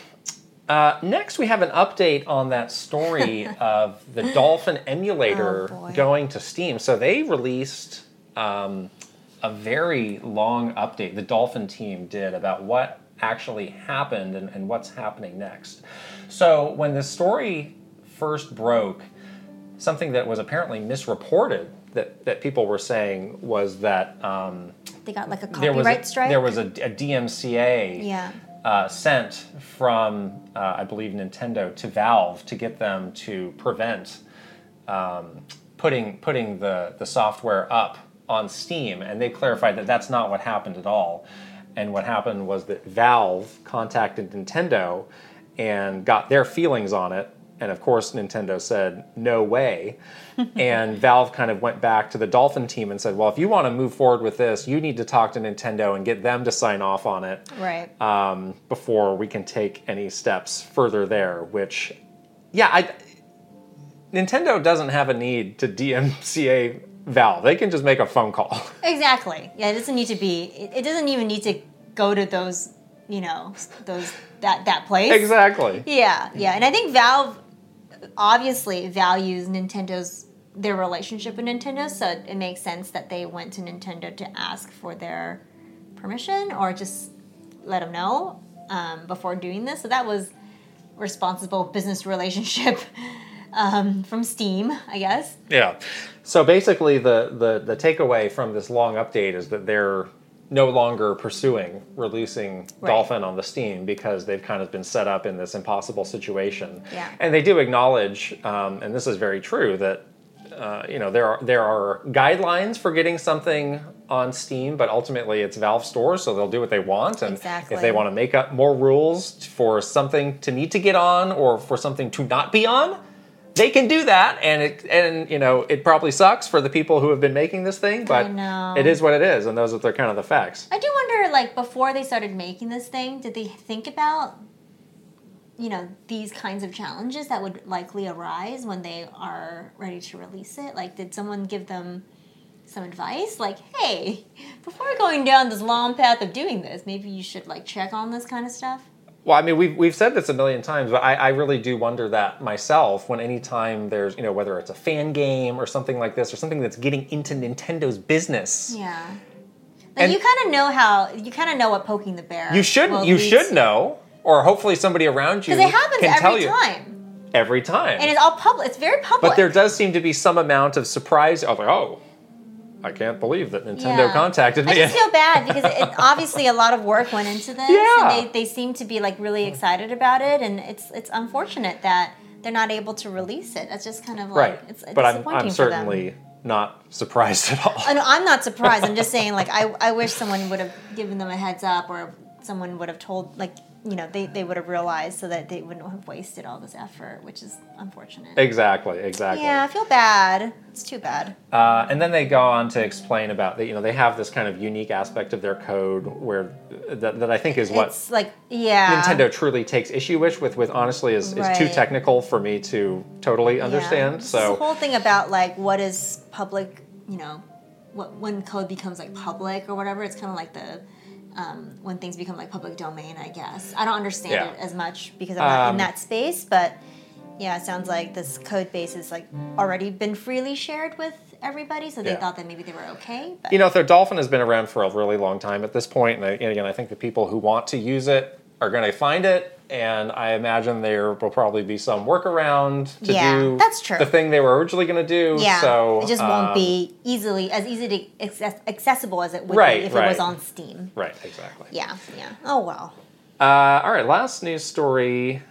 Uh, next, we have an update on that story <laughs> of the Dolphin emulator Oh, going to Steam. So they released um, a very long update. The Dolphin team did about what actually happened and, and what's happening next. So when the story first broke, something that was apparently misreported that, that people were saying was that um, They got like a there was copyright a, strike. there was a, a DMCA Yeah. uh, sent from uh, I believe Nintendo to Valve to get them to prevent um, putting putting the the software up on Steam, and they clarified that that's not what happened at all. And what happened was that Valve contacted Nintendo and got their feelings on it. And of course, Nintendo said, no way. <laughs> and Valve kind of went back to the Dolphin team and said, well, if you want to move forward with this, you need to talk to Nintendo and get them to sign off on it Right. um, before we can take any steps further there. Which, yeah, I, Nintendo doesn't have a need to DMCA Valve. They can just make a phone call. <laughs> Exactly. Yeah, it doesn't need to be. It, it doesn't even need to go to those. You know, those that that place. exactly. Yeah, yeah, and I think Valve obviously values Nintendo's their relationship with Nintendo, so it makes sense that they went to Nintendo to ask for their permission or just let them know um, before doing this. So that was responsible business relationship <laughs> um, from Steam, I guess. Yeah. So basically, the, the the takeaway from this long update is that they're no longer pursuing releasing Right. Dolphin on the Steam because they've kind of been set up in this impossible situation. Yeah. And they do acknowledge, um, and this is very true, that uh, you know there are there are guidelines for getting something on Steam, but ultimately it's Valve Store, so they'll do what they want. And Exactly. if they want to make up more rules for something to need to get on or for something to not be on, they can do that. And it and you know it probably sucks for the people who have been making this thing, but it is what it is, and those are kind of the facts. I do wonder, like, before they started making this thing, did they think about, you know, these kinds of challenges that would likely arise when they are ready to release it? Like, did someone give them some advice? Like, hey, before going down this long path of doing this, maybe you should, like, check on this kind of stuff? Well, I mean, we've, we've said this a million times, but I, I really do wonder that myself when anytime there's, you know, whether it's a fan game or something like this or something that's getting into Nintendo's business. Yeah. Like, And- you kind of know how, you kind of know what poking the bear. You should you should to. know, or hopefully somebody around you Because it happens can tell every you time. every time. And it's all public. It's very public. but there does seem to be some amount of surprise. I was like, oh, I can't believe that Nintendo Yeah. contacted me. I just feel bad because it, <laughs> obviously a lot of work went into this. Yeah. And they, they seem to be like really excited about it, and it's it's unfortunate that they're not able to release it. That's just kind of like right, it's but I'm I'm certainly not surprised at all. Know, I'm not surprised. I'm just <laughs> saying like I I wish someone would have given them a heads up or someone would have told like you know they, they would have realized so that they wouldn't have wasted all this effort which is unfortunate Exactly, exactly. yeah i feel bad it's too bad Uh, and then they go on to explain about that. You know, they have this kind of unique aspect of their code where that, that I think is what it's like yeah Nintendo truly takes issue with. With, with honestly, is, is too technical for me to totally understand. Yeah. This So whole thing about like what is public, you know, what when code becomes like public or whatever, it's kind of like the um, when things become like public domain. I guess I don't understand Yeah. it as much because I'm not Um, in that space, but yeah, it sounds like this code base has like already been freely shared with everybody, so they Yeah. thought that maybe they were okay. But you know, if their Dolphin has been around for a really long time at this point, and, I, and again, I think the people who want to use it are going to find it. And I imagine there will probably be some workaround to Yeah, do that's true. the thing they were originally going to do. yeah, so it just um, won't be easily as easy to access, accessible as it would Right, be if it was on Steam. Right, exactly. Yeah, yeah. Oh well. Uh, all right, last news story.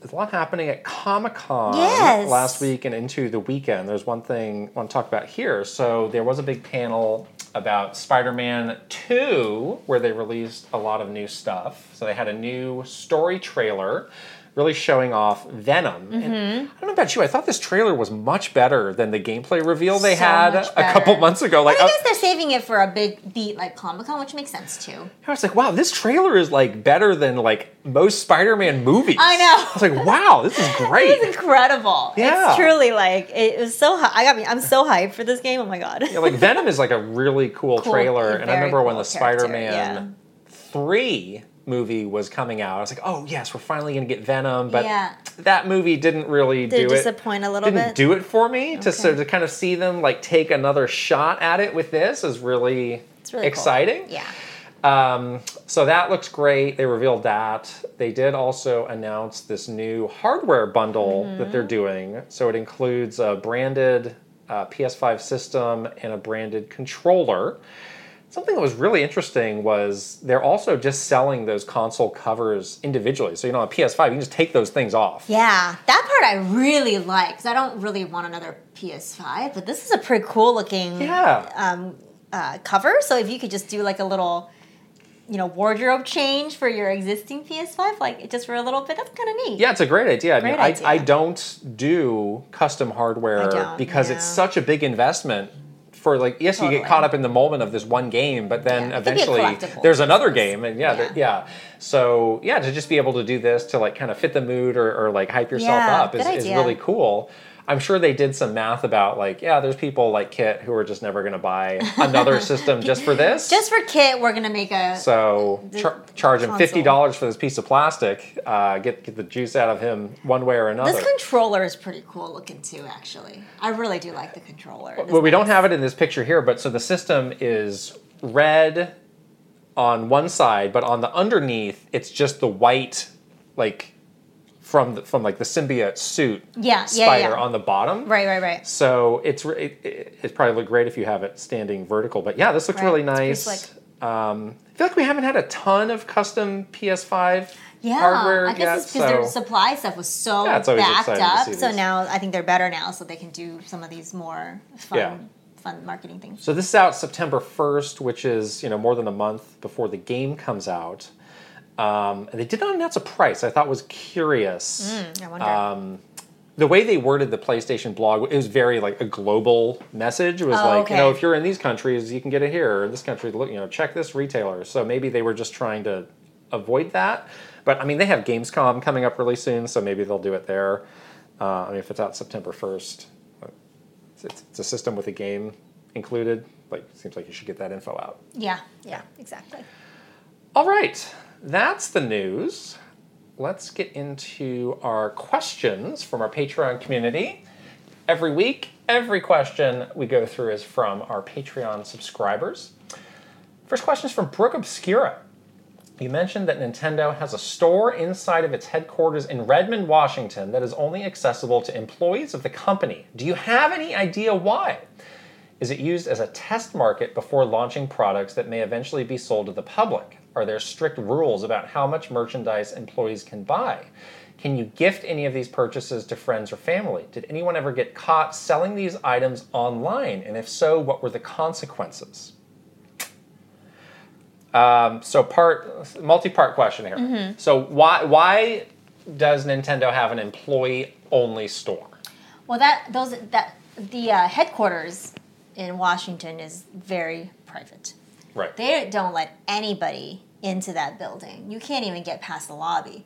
There's a lot happening at Comic Con Yes. last week and into the weekend. There's one thing I want to talk about here. So there was a big panel about Spider-Man 2 where they released a lot of new stuff. So they had a new story trailer really showing off Venom. And I don't know about you, I thought this trailer was much better than the gameplay reveal they So had a couple months ago. Like I uh, guess they're saving it for a big beat like Comic Con, which makes sense too. I was like, wow, this trailer is like better than like most Spider-Man movies. I know. I was like, wow, this is <laughs> great. It's incredible. Yeah. It's truly like it was so. Hy- I got me. I'm so hyped for this game. Oh my god. Yeah, like Venom is like a really cool, <laughs> Cool, trailer, and I remember when the Spider-Man three movie was coming out, I was like, oh yes, we're finally gonna get Venom, but Yeah. that movie didn't really Did do it. disappoint a little didn't bit? do it for me to Okay. to kind of see them like take another shot at it with this is really, It's really cool. exciting. Yeah. Um, so that looks great. They revealed that. They did also announce this new hardware bundle that they're doing. So it includes a branded uh, PS5 system and a branded controller. Something that was really interesting was they're also just selling those console covers individually. So you know, on a PS5, you can just take those things off. Yeah, that part I really like because I don't really want another PS5, but this is a pretty cool looking Yeah. um, uh, cover. So if you could just do like a little, you know, wardrobe change for your existing PS5, like just for a little bit, that's kind of neat. Yeah, it's a great idea. I mean, Great I, idea. I don't do custom hardware I don't, because it's such a big investment. For like, yes, you get caught up in the moment of this one game, but then Yeah, it could be a eventually there's another game, and yeah, Yeah. yeah. So yeah, to just be able to do this to like kind of fit the mood or, or like hype yourself up is, is really cool. I'm sure they did some math about like, yeah, there's people like Kit who are just never going to buy another <laughs> system just for this. Just for Kit, we're gonna make a. So char- charge him fifty dollars for this piece of plastic. Uh, get get the juice out of him one way or another. this controller is pretty cool looking too. Actually, I really do like the controller. Well, we don't have it in this picture here, but so the system is red on one side, but on the underneath, it's just the white, like from the, from like the symbiote suit Yeah, yeah, spider yeah. on the bottom. Right, right, right. So it's it, it, probably look great if you have it standing vertical. But yeah, this looks Right, really nice. Um, I feel like we haven't had a ton of custom PS5 Yeah, hardware I guess because their supply stuff was so Yeah, backed up. So now I think they're better now, so they can do some of these more fun, Yeah. fun marketing things. So this is out September 1st, which is you know more than a month before the game comes out. Um, and they did not announce a price. I thought was curious. I wonder. Um, the way they worded the PlayStation blog, it was very like a global message. It was Oh, like, you know, if you're in these countries, you can get it here. Or in this country, look, you know, check this retailer. So maybe they were just trying to avoid that. But I mean, they have Gamescom coming up really soon, so maybe they'll do it there. Uh, I mean, if it's out September 1st, uh, it's, it's a system with a game included. Like, seems like you should get that info out. yeah, yeah, exactly. All right, that's the news. Let's get into our questions from our Patreon community. Every week, every question we go through is from our Patreon subscribers. First question is from Brooke Obscura. You mentioned that Nintendo has a store inside of its headquarters in Redmond, Washington that is only accessible to employees of the company. Do you have any idea why? Is it used as a test market before launching products that may eventually be sold to the public? Are there strict rules about how much merchandise employees can buy? Can you gift any of these purchases to friends or family? Did anyone ever get caught selling these items online? And if so, what were the consequences? Um, so part multi-part question here. Mm-hmm. So why why does Nintendo have an employee only store? Well, that those that the uh, headquarters in Washington is very private. Right. They don't let anybody into that building. You can't even get past the lobby.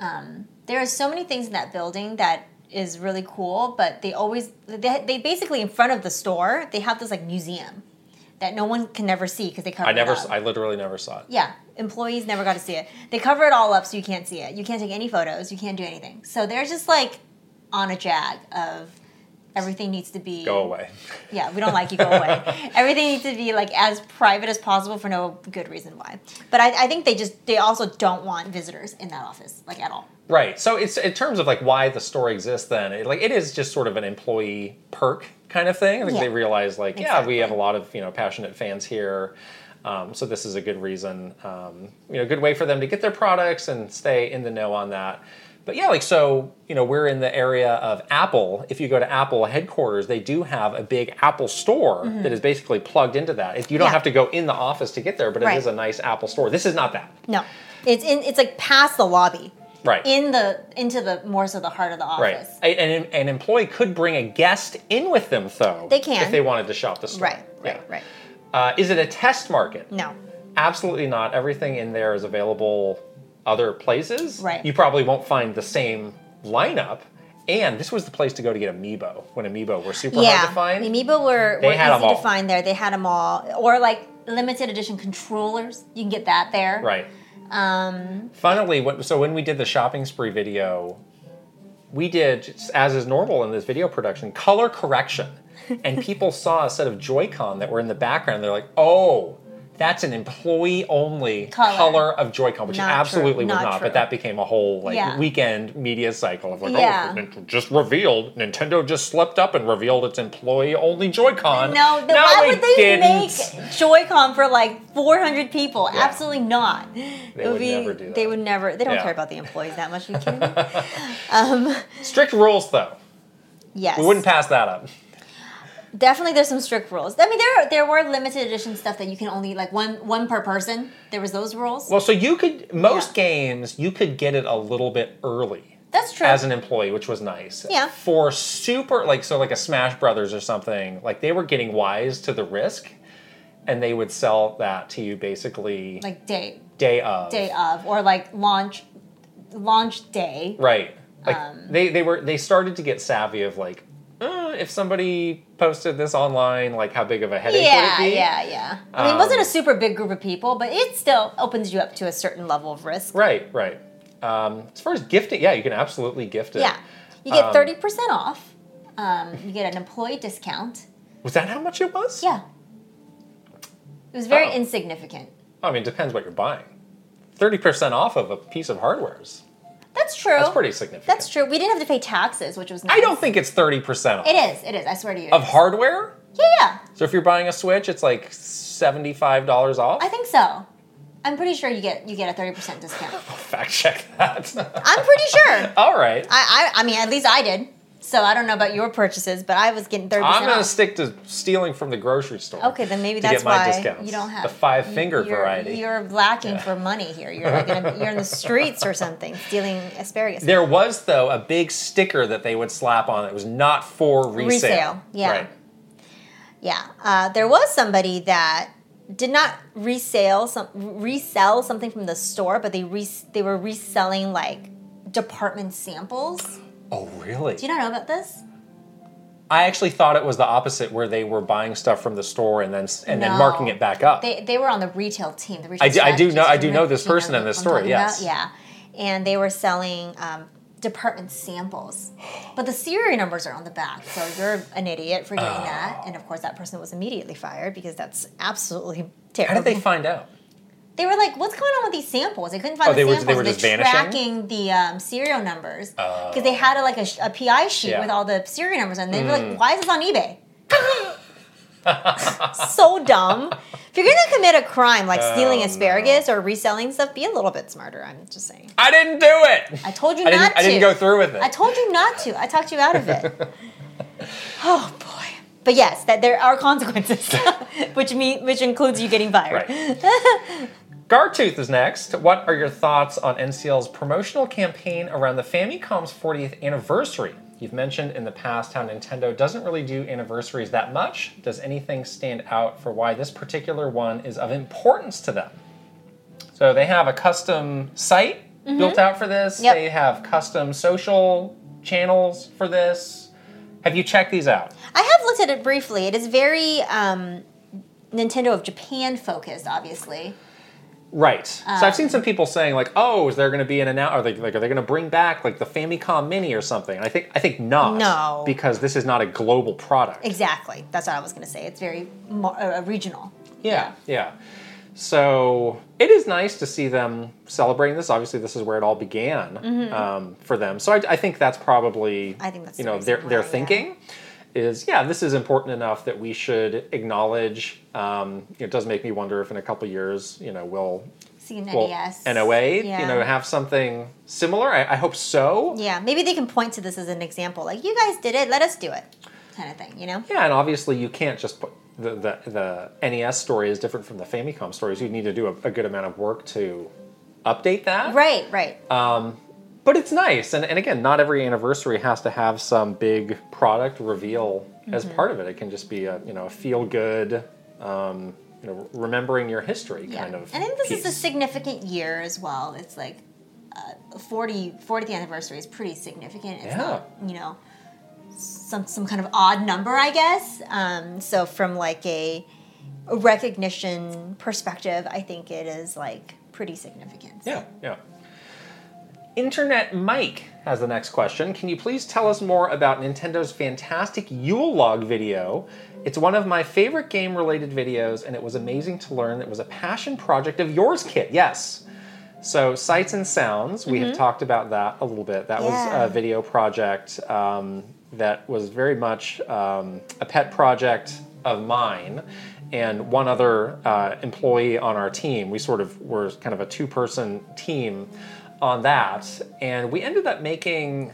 Um, there are so many things in that building that is really cool, but they always they, they basically in front of the store they have this like museum that no one can never see because they cover I never it up. I literally never saw it. Yeah, employees never got to see it. They cover it all up so you can't see it. You can't take any photos. You can't do anything. So they're just like on a jag of everything needs to be Go away. <laughs> Yeah, we don't like you. Go away. <laughs> everything needs to be like as private as possible for no good reason why. But I, I think they just they also don't want visitors in that office like at all. Right. So it's in terms of like why the store exists. Then it, like it is just sort of an employee perk kind of thing. I think Yeah. they realize like yeah we have a lot of you know passionate fans here. Um, so this is a good reason, um, you know, good way for them to get their products and stay in the know on that. But yeah, like so, you know, we're in the area of Apple. If you go to Apple headquarters, they do have a big Apple store that is basically plugged into that. If you don't Mm-hmm. Yeah. have to go in the office to get there, but it Right. is a nice Apple store. This is not that. No, it's in it's like past the lobby, Right. in the into the more so the heart of the office. A- An, an employee could bring a guest in with them, though. They can. If they wanted to shop the store. Right, right, Yeah. right. Uh, is it a test market? No, Absolutely not. Everything in there is available other places. Right. You probably won't find the same lineup. And this was the place to go to get Amiibo when Amiibo were super yeah, hard to find. Amiibo were, They were had easy to all. find there. They had them all, or like limited edition controllers. You can get that there. Right. Um, Funnily, when, so when we did the shopping spree video, we did, as is normal in this video production, color correction. <laughs> And people saw a set of Joy-Con that were in the background. They're like, oh, that's an employee only Color. color, of Joy-Con, which Not absolutely true, was not not. But that became a whole like Yeah. weekend media cycle of like, oh, Yeah. oh, just revealed Nintendo just slept up and revealed its employee only Joy-Con. No, then No, why would they didn't. make Joy-Con for like 400 people? Yeah. Absolutely not. They it would, would be. never do that. They would never. They don't care about the employees that much. Are you <laughs> kidding me? Um, Strict rules, though. Yes. We wouldn't pass that up. Definitely, there's some strict rules. I mean, there there were limited edition stuff that you can only like one one per person. There was those rules. Well, so you could most Yeah. games you could get it a little bit early That's true. as an employee, which was nice. Yeah. For super like so like a Smash Brothers or something, like they were getting wise to the risk, and they would sell that to you basically like day day of. day of or like launch launch day. Right. Like Um, they they were they started to get savvy of like. Uh, if somebody posted this online, like how big of a headache Yeah, would it be? yeah, yeah. Yeah. I mean, it wasn't Um, a super big group of people, but it still opens you up to a certain level of risk. Right, right. Um, as far as gifting, yeah, you can absolutely gift it. Yeah, you get Um, thirty percent off. Um, you get an employee discount. Was that how much it was? Yeah, it was very Oh. insignificant. I mean, it depends what you're buying. Thirty percent off of a piece of hardware is That's true. that's pretty significant. That's true. We didn't have to pay taxes, which was nice. I don't think it's thirty percent off it is. It is. I swear to you. of hardware. yeah, yeah. So if you're buying a Switch, it's like seventy-five dollars off. I think so. I'm pretty sure you get you get a thirty percent discount. <laughs> Fact check that. I'm pretty sure. <laughs> All right. I, I I mean, at least I did. So I don't know about your purchases, but I was getting thirty I'm gonna off. stick to stealing from the grocery store. Okay, then maybe that's why discounts. you don't have the five finger you're, variety. You're lacking for money here. You're like in a, you're in the streets or something, stealing asparagus. There was though a big sticker that they would slap on. It was not for resale. Resale, yeah. Right. Yeah, uh, there was somebody that did not resale some resell something from the store, but they res- they were reselling like department samples. Oh, really? Do you not know about this? I actually thought it was the opposite, where they were buying stuff from the store and then and then No. marking it back up. They, they were on the retail team. The retail I do- I do know- I do know this you person in this I'm story, talking yes. Yeah, and they were selling um, department samples, but the serial numbers are on the back. So you're an idiot for getting that, and of course that person was immediately fired because that's absolutely terrible. How did they find out? They were like, "What's going on with these samples?" They couldn't find Oh, the they were- samples. they were just vanishing? tracking the um, serial numbers because they had a, like a, a PI sheet Yeah. Mm. with all the serial numbers, and they were like, "Why is this on eBay?" <laughs> so dumb. If you're gonna commit a crime like stealing Oh, asparagus or reselling stuff, be a little bit smarter. I'm just saying. I didn't do it. I told you I not to. I didn't go through with it. I told you not to. I talked you out of it. <laughs> oh boy. but yes, that there are consequences, <laughs> which mean which includes you getting fired. Right. Gartooth is next. What are your thoughts on NCL's promotional campaign around the Famicom's 40th anniversary? You've mentioned in the past how Nintendo doesn't really do anniversaries that much. Does anything stand out for why this particular one is of importance to them? So they have a custom site mm-hmm. built out for this. Yep. They have custom social channels for this. Have you checked these out? I have looked at it briefly. It is very um, Nintendo of Japan focused, obviously. Right. Um, so I've seen some people saying like, "Oh, is there going to be an announcement? Are they like are they going to bring back like the Famicom Mini or something?" And I think I think not. No, because this is not a global product. Exactly. That's what I was going to say. It's very mo- uh, regional. Yeah, yeah, yeah. So it is nice to see them celebrating this. Obviously, this is where it all began mm-hmm. um, for them. So I, I, think that's probably I think that's you know their their thinking. Yeah is yeah, this is important enough that we should acknowledge. Um, it does make me wonder if in a couple years, you know, we'll see NES, NOA, yeah. you know, have something similar. I, I, hope so. Yeah, maybe they can point to this as an example, like you guys did it, let us do it, kind of thing. You know? Yeah, and obviously you can't just put the the, the NES story is different from the Famicom stories. You need to do a, a good amount of work to update that. Right, right. Um, but it's nice and, and again not every anniversary has to have some big product reveal mm-hmm. as part of it it can just be a you know a feel good um, you know remembering your history yeah. kind of i think this piece. is a significant year as well it's like uh, 40 40th anniversary is pretty significant it's yeah. not you know some some kind of odd number i guess um, so from like a, a recognition perspective i think it is like pretty significant so. yeah yeah Internet Mike has the next question. Can you please tell us more about Nintendo's fantastic Yule log video? It's one of my favorite game related videos, and it was amazing to learn that it was a passion project of yours, Kit. Yes. So, Sights and Sounds, we mm-hmm. have talked about that a little bit. That yeah. was a video project um, that was very much um, a pet project of mine and one other uh, employee on our team. We sort of were kind of a two person team on that, and we ended up making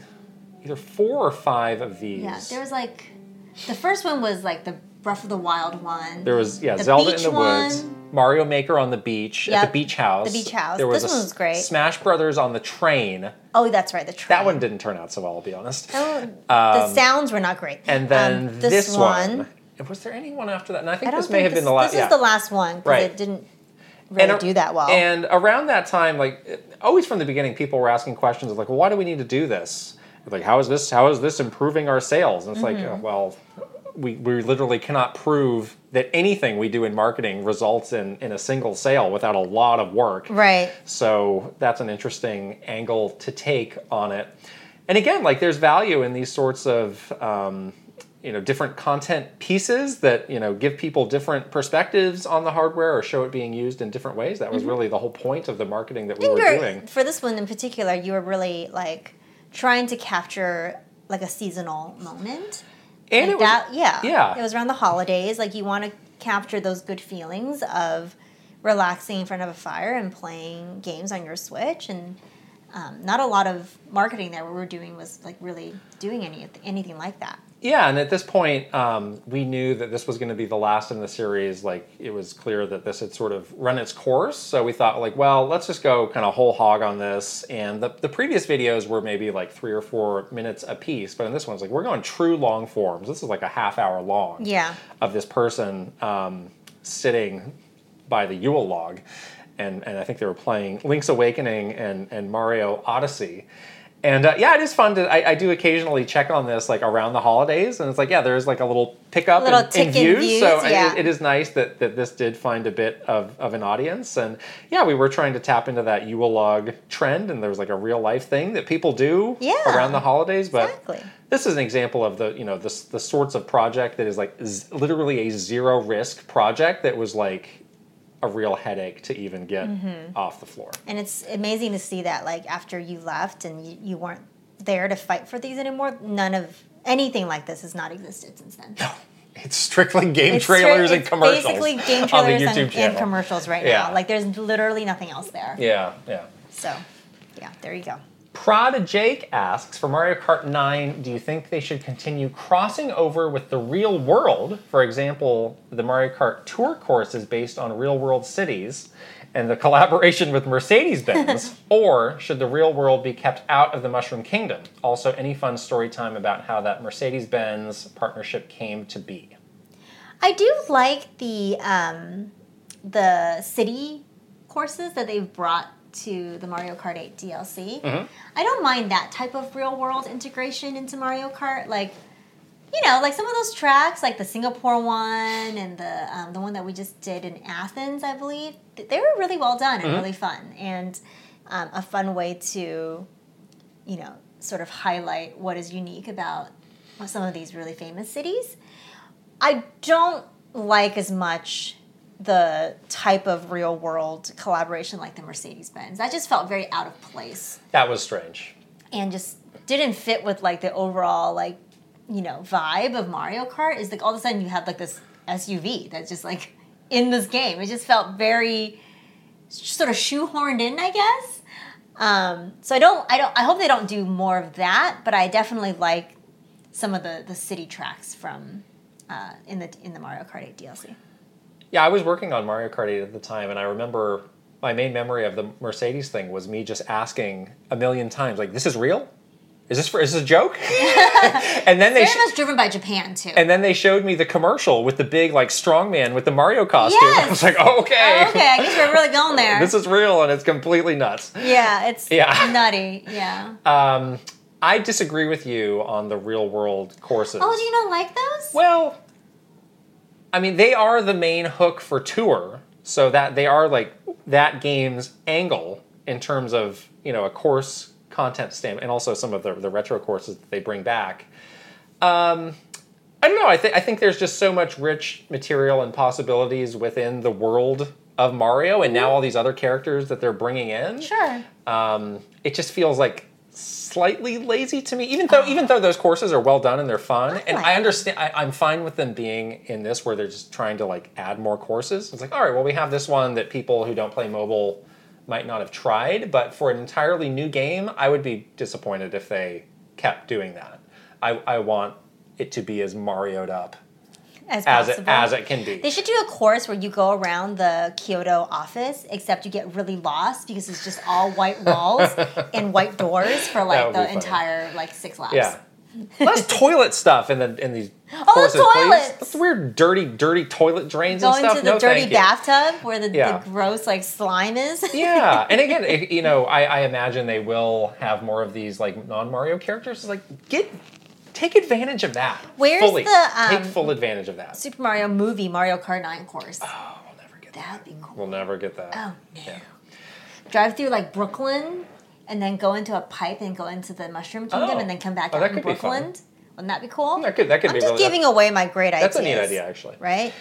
either four or five of these. Yeah, there was like the first one was like the Breath of the Wild one. There was yeah, the Zelda in the one. Woods, Mario Maker on the beach yep. at the beach house. The beach house. There was this one was great. Smash Brothers on the train. Oh, that's right, the train. That one didn't turn out so well, I'll be honest. Oh, um, the sounds were not great. And then um, this, this one, one. Was there anyone after that? And I think I this may have this, been the last. One. This yeah. is the last one because right. it didn't really and, do that well. And around that time, like always from the beginning, people were asking questions of like, well, why do we need to do this? Like, how is this? How is this improving our sales? And it's mm-hmm. like, well, we, we literally cannot prove that anything we do in marketing results in, in a single sale without a lot of work. Right. So that's an interesting angle to take on it. And again, like there's value in these sorts of um, you know different content pieces that you know give people different perspectives on the hardware or show it being used in different ways. That was mm-hmm. really the whole point of the marketing that we were doing. for this one in particular you were really like trying to capture like a seasonal moment. And like was, that yeah. Yeah. It was around the holidays. Like you want to capture those good feelings of relaxing in front of a fire and playing games on your switch. And um, not a lot of marketing that we were doing was like really doing any anything like that yeah, and at this point, um, we knew that this was going to be the last in the series. Like, it was clear that this had sort of run its course. So we thought, like, well, let's just go kind of whole hog on this. And the, the previous videos were maybe like three or four minutes a piece, but in this one it's like we're going true long forms. This is like a half hour long. Yeah. Of this person um, sitting by the Yule log, and and I think they were playing Link's Awakening and and Mario Odyssey and uh, yeah, it is fun to. I, I, do occasionally check on this like around the holidays, and it's like yeah, there's like a little pickup little in, in, views, views, so yeah. it, it is nice that that this did find a bit of, of an audience, and yeah, we were trying to tap into that Yule log trend, and there was like a real life thing that people do yeah, around the holidays, but. Exactly. This is an example of the you know the, the sorts of project that is like z- literally a zero risk project that was like a real headache to even get mm-hmm. off the floor. And it's amazing to see that, like, after you left and you, you weren't there to fight for these anymore, none of anything like this has not existed since then. No. It's strictly game it's trailers and commercials. Basically, game <laughs> trailers and, and, commercials right yeah. now. Like, there's literally nothing else there. Yeah, yeah. So, yeah, there you go. Prada Jake asks for Mario Kart 9, do you think they should continue crossing over with the real world? For example, the Mario Kart Tour course is based on real world cities and the <laughs> collaboration with Mercedes Benz, <laughs> or should the real world be kept out of the Mushroom Kingdom? Also, any fun story time about how that Mercedes Benz partnership came to be? I do like the um, the city courses that they've brought to the Mario Kart 8 DLC. Mm-hmm. I don't mind that type of real world integration into Mario Kart. Like, you know, like some of those tracks, like the Singapore one and the um, the one that we just did in Athens, I believe, they were really well done and mm-hmm. really fun and um, a fun way to, you know, sort of highlight what is unique about some of these really famous cities. I don't like as much the type of real world collaboration like the Mercedes Benz. That just felt very out of place. That was strange. And just didn't fit with like the overall like, you know, vibe of Mario Kart is like all of a sudden you have like this SUV that's just like in this game. It just felt very sort of shoehorned in, I guess. Um, so I don't, I don't, I hope they don't do more of that. But I definitely like some of the the city tracks from uh, in the in the Mario Kart 8 DLC. Yeah, I was working on Mario Kart 8 at the time, and I remember my main memory of the Mercedes thing was me just asking a million times, like, "This is real? Is this for? Is this a joke?" <laughs> <laughs> and then they very sh- much driven by Japan too. And then they showed me the commercial with the big like strongman with the Mario costume. <laughs> Yes. I was like, oh, "Okay, oh, okay, I guess we're really going there." this is real, and it's completely nuts. Yeah, it's yeah. nutty. Yeah. Um, I disagree with you on the real world courses. Oh, do you not like those? Well, I mean, they are the main hook for tour, so that they are like that game's angle in terms of you know a course content stamp, and also some of the the retro courses that they bring back. Um, I don't know. I think I think there's just so much rich material and possibilities within the world of Mario, and now all these other characters that they're bringing in. Sure. Um, it just feels like slightly lazy to me, even though even though those courses are well done and they're fun, I and I understand. I, am fine with them being in this where they're just trying to like add more courses. It's like, all right, well, we have this one that people who don't play mobile might not have tried, but for an entirely new game, I would be disappointed if they kept doing that. I, I want it to be as Marioed up as as it, as it can be. They should do a course where you go around the Kyoto office, except you get really lost because it's just all white walls <laughs> and white doors for like the entire like six laps. Yeah. Less <laughs> toilet stuff in the in these oh, courses, toilets. That's weird, dirty, dirty toilet drains Go and stuff. into the no, dirty bathtub where the, yeah. the, gross like slime is. <laughs> yeah, and again, if, you know, I, I imagine they will have more of these like non Mario characters. Like, get take advantage of that. Where's fully. the um, take full advantage of that? Super Mario movie Mario Kart 9 course. Oh, we'll never get That'd that. be cool. We'll never get that. Oh no. Yeah. Drive through like Brooklyn and then go into a pipe and go into the Mushroom Kingdom oh. and then come back oh, out in Brooklyn. Wouldn't that be cool? That could that could I'm be just really giving away my great That's ideas. That's a neat idea actually. Right?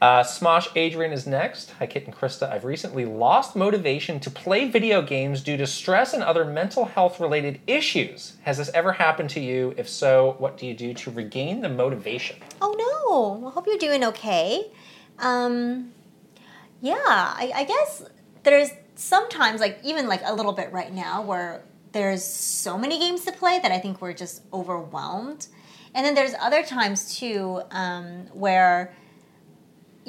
Uh, Smosh Adrian is next. Hi, Kit and Krysta. I've recently lost motivation to play video games due to stress and other mental health related issues. Has this ever happened to you? If so, what do you do to regain the motivation? Oh no! I hope you're doing okay. Um, yeah, I, I guess there's sometimes like even like a little bit right now where there's so many games to play that I think we're just overwhelmed. And then there's other times too um, where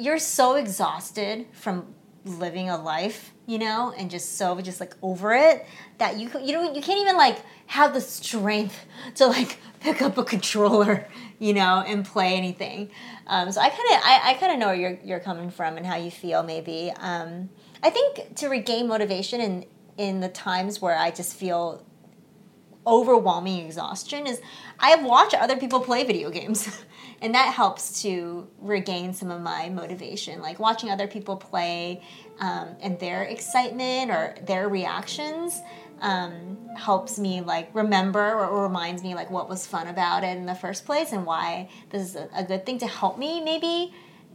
you're so exhausted from living a life, you know, and just so just like over it that you you know you can't even like have the strength <laughs> to like pick up a controller, you know, and play anything. Um, so I kind of I, I kind of know where you're you're coming from and how you feel maybe. Um, I think to regain motivation in in the times where I just feel overwhelming exhaustion is I watch other people play video games. <laughs> and that helps to regain some of my motivation like watching other people play um, and their excitement or their reactions um, helps me like remember or reminds me like what was fun about it in the first place and why this is a, a good thing to help me maybe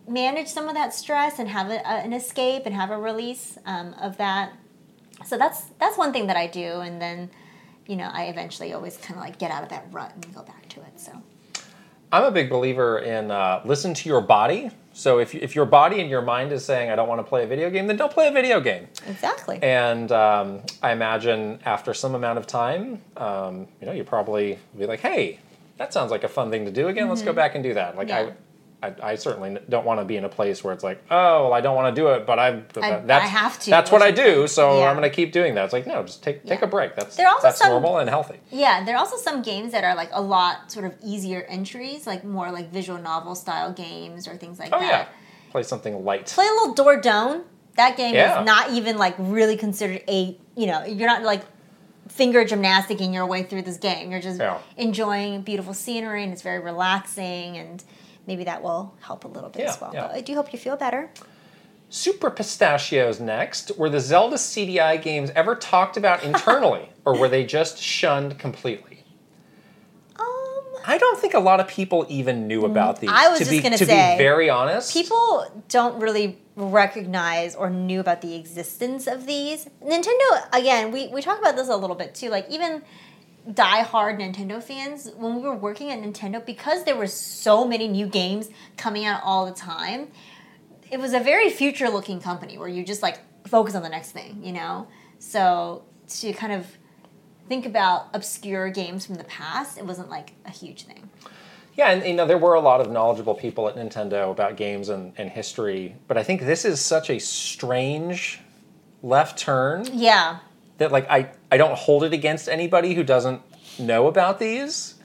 manage some of that stress and have a, a, an escape and have a release um, of that. So that's that's one thing that i do. And then you know i eventually always kind of like get out of that rut and go back to it. So I'm a big believer in uh, listen to your body So if, if your body and your mind is saying, I don't want to play a video game, then don't play a video game. Exactly. And um, I imagine after some amount of time, um, you know, you probably be like, hey, that sounds like a fun thing to do again. Mm-hmm. Let's go mm-hmm. back and do that. Like yeah. I, I, certainly don't want to be in a place where it's like, oh, well, I don't want to do it, but I, I that's, I have to. That's what I do, so yeah. I'm going to keep doing that. It's like, no, just take yeah. take a break. That's that's some, normal and healthy. Yeah, there are also some games that are like a lot sort of easier entries, like more like visual novel style games or things like oh, that. yeah, play something light. Play a little Dordogne. That game yeah. is not even like really considered a you know you're not like finger gymnasticing your way through this game. You're just enjoying beautiful scenery and it's very relaxing and maybe that will help a little bit yeah, as well. Yeah. But I do hope you feel better. Super Pistachios next. Were the Zelda CDI games ever talked about <laughs> internally, or were they just shunned completely? Um, I don't think a lot of people even knew about these. I was to just going to say, be very honest, people don't really recognize or knew about the existence of these. Nintendo, again, we we talk about this a little bit too. Like even die-hard Nintendo fans, when we were working at Nintendo, because there were so many new games coming out all the time, it was a very future-looking company where you just like focus on the next thing, you know. So to kind of think about obscure games from the past, it wasn't like a huge thing. Yeah, and you know there were a lot of knowledgeable people at Nintendo about games and, and history, but I think this is such a strange left turn. Yeah that like I, I don't hold it against anybody who doesn't know about these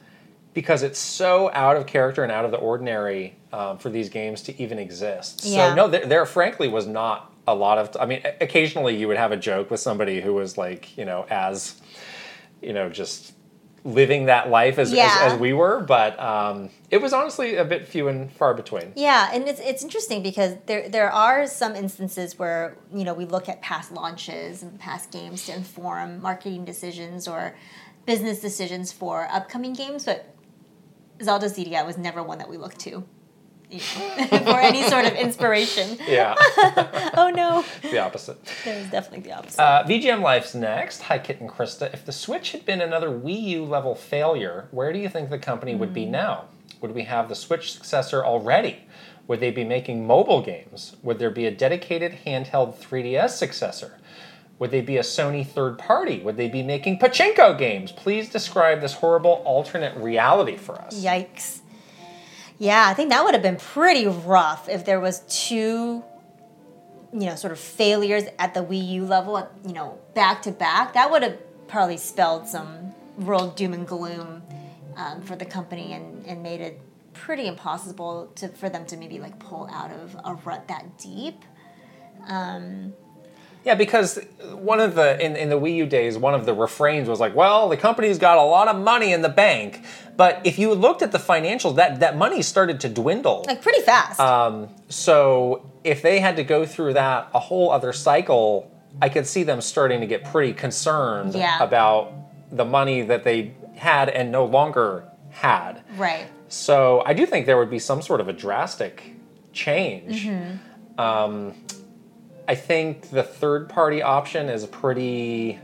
because it's so out of character and out of the ordinary um, for these games to even exist. Yeah. So no, there, there frankly was not a lot of. I mean, occasionally you would have a joke with somebody who was like, you know, as, you know, just living that life as, yeah. as, as, we were, but um, it was honestly a bit few and far between. Yeah, and it's, it's interesting because there there are some instances where you know we look at past launches and past games to inform marketing decisions or business decisions for upcoming games, but Zelda CDI was never one that we looked to <laughs> for any sort of inspiration. Yeah. <laughs> oh no. the opposite. That was definitely the opposite. Uh, VGM Life's next. Hi, Kit and Krysta. If the Switch had been another Wii U level failure, where do you think the company would be hmm. now? Would we have the Switch successor already? Would they be making mobile games? Would there be a dedicated handheld 3DS successor? Would they be a Sony third party? Would they be making pachinko games? Please describe this horrible alternate reality for us. Yikes. Yeah, I think that would have been pretty rough if there was two, you know, sort of failures at the Wii U level, you know, back to back. That would have probably spelled some real doom and gloom um, for the company and, and made it pretty impossible to for them to maybe like pull out of a rut that deep. Um, yeah, because one of the in, in the Wii U days, one of the refrains was like, "Well, the company's got a lot of money in the bank," but if you looked at the financials, that that money started to dwindle like pretty fast. Um, so if they had to go through that a whole other cycle, I could see them starting to get pretty concerned yeah. about the money that they had and no longer had. Right. So I do think there would be some sort of a drastic change. Mm-hmm. Um, I think the third party option is pretty.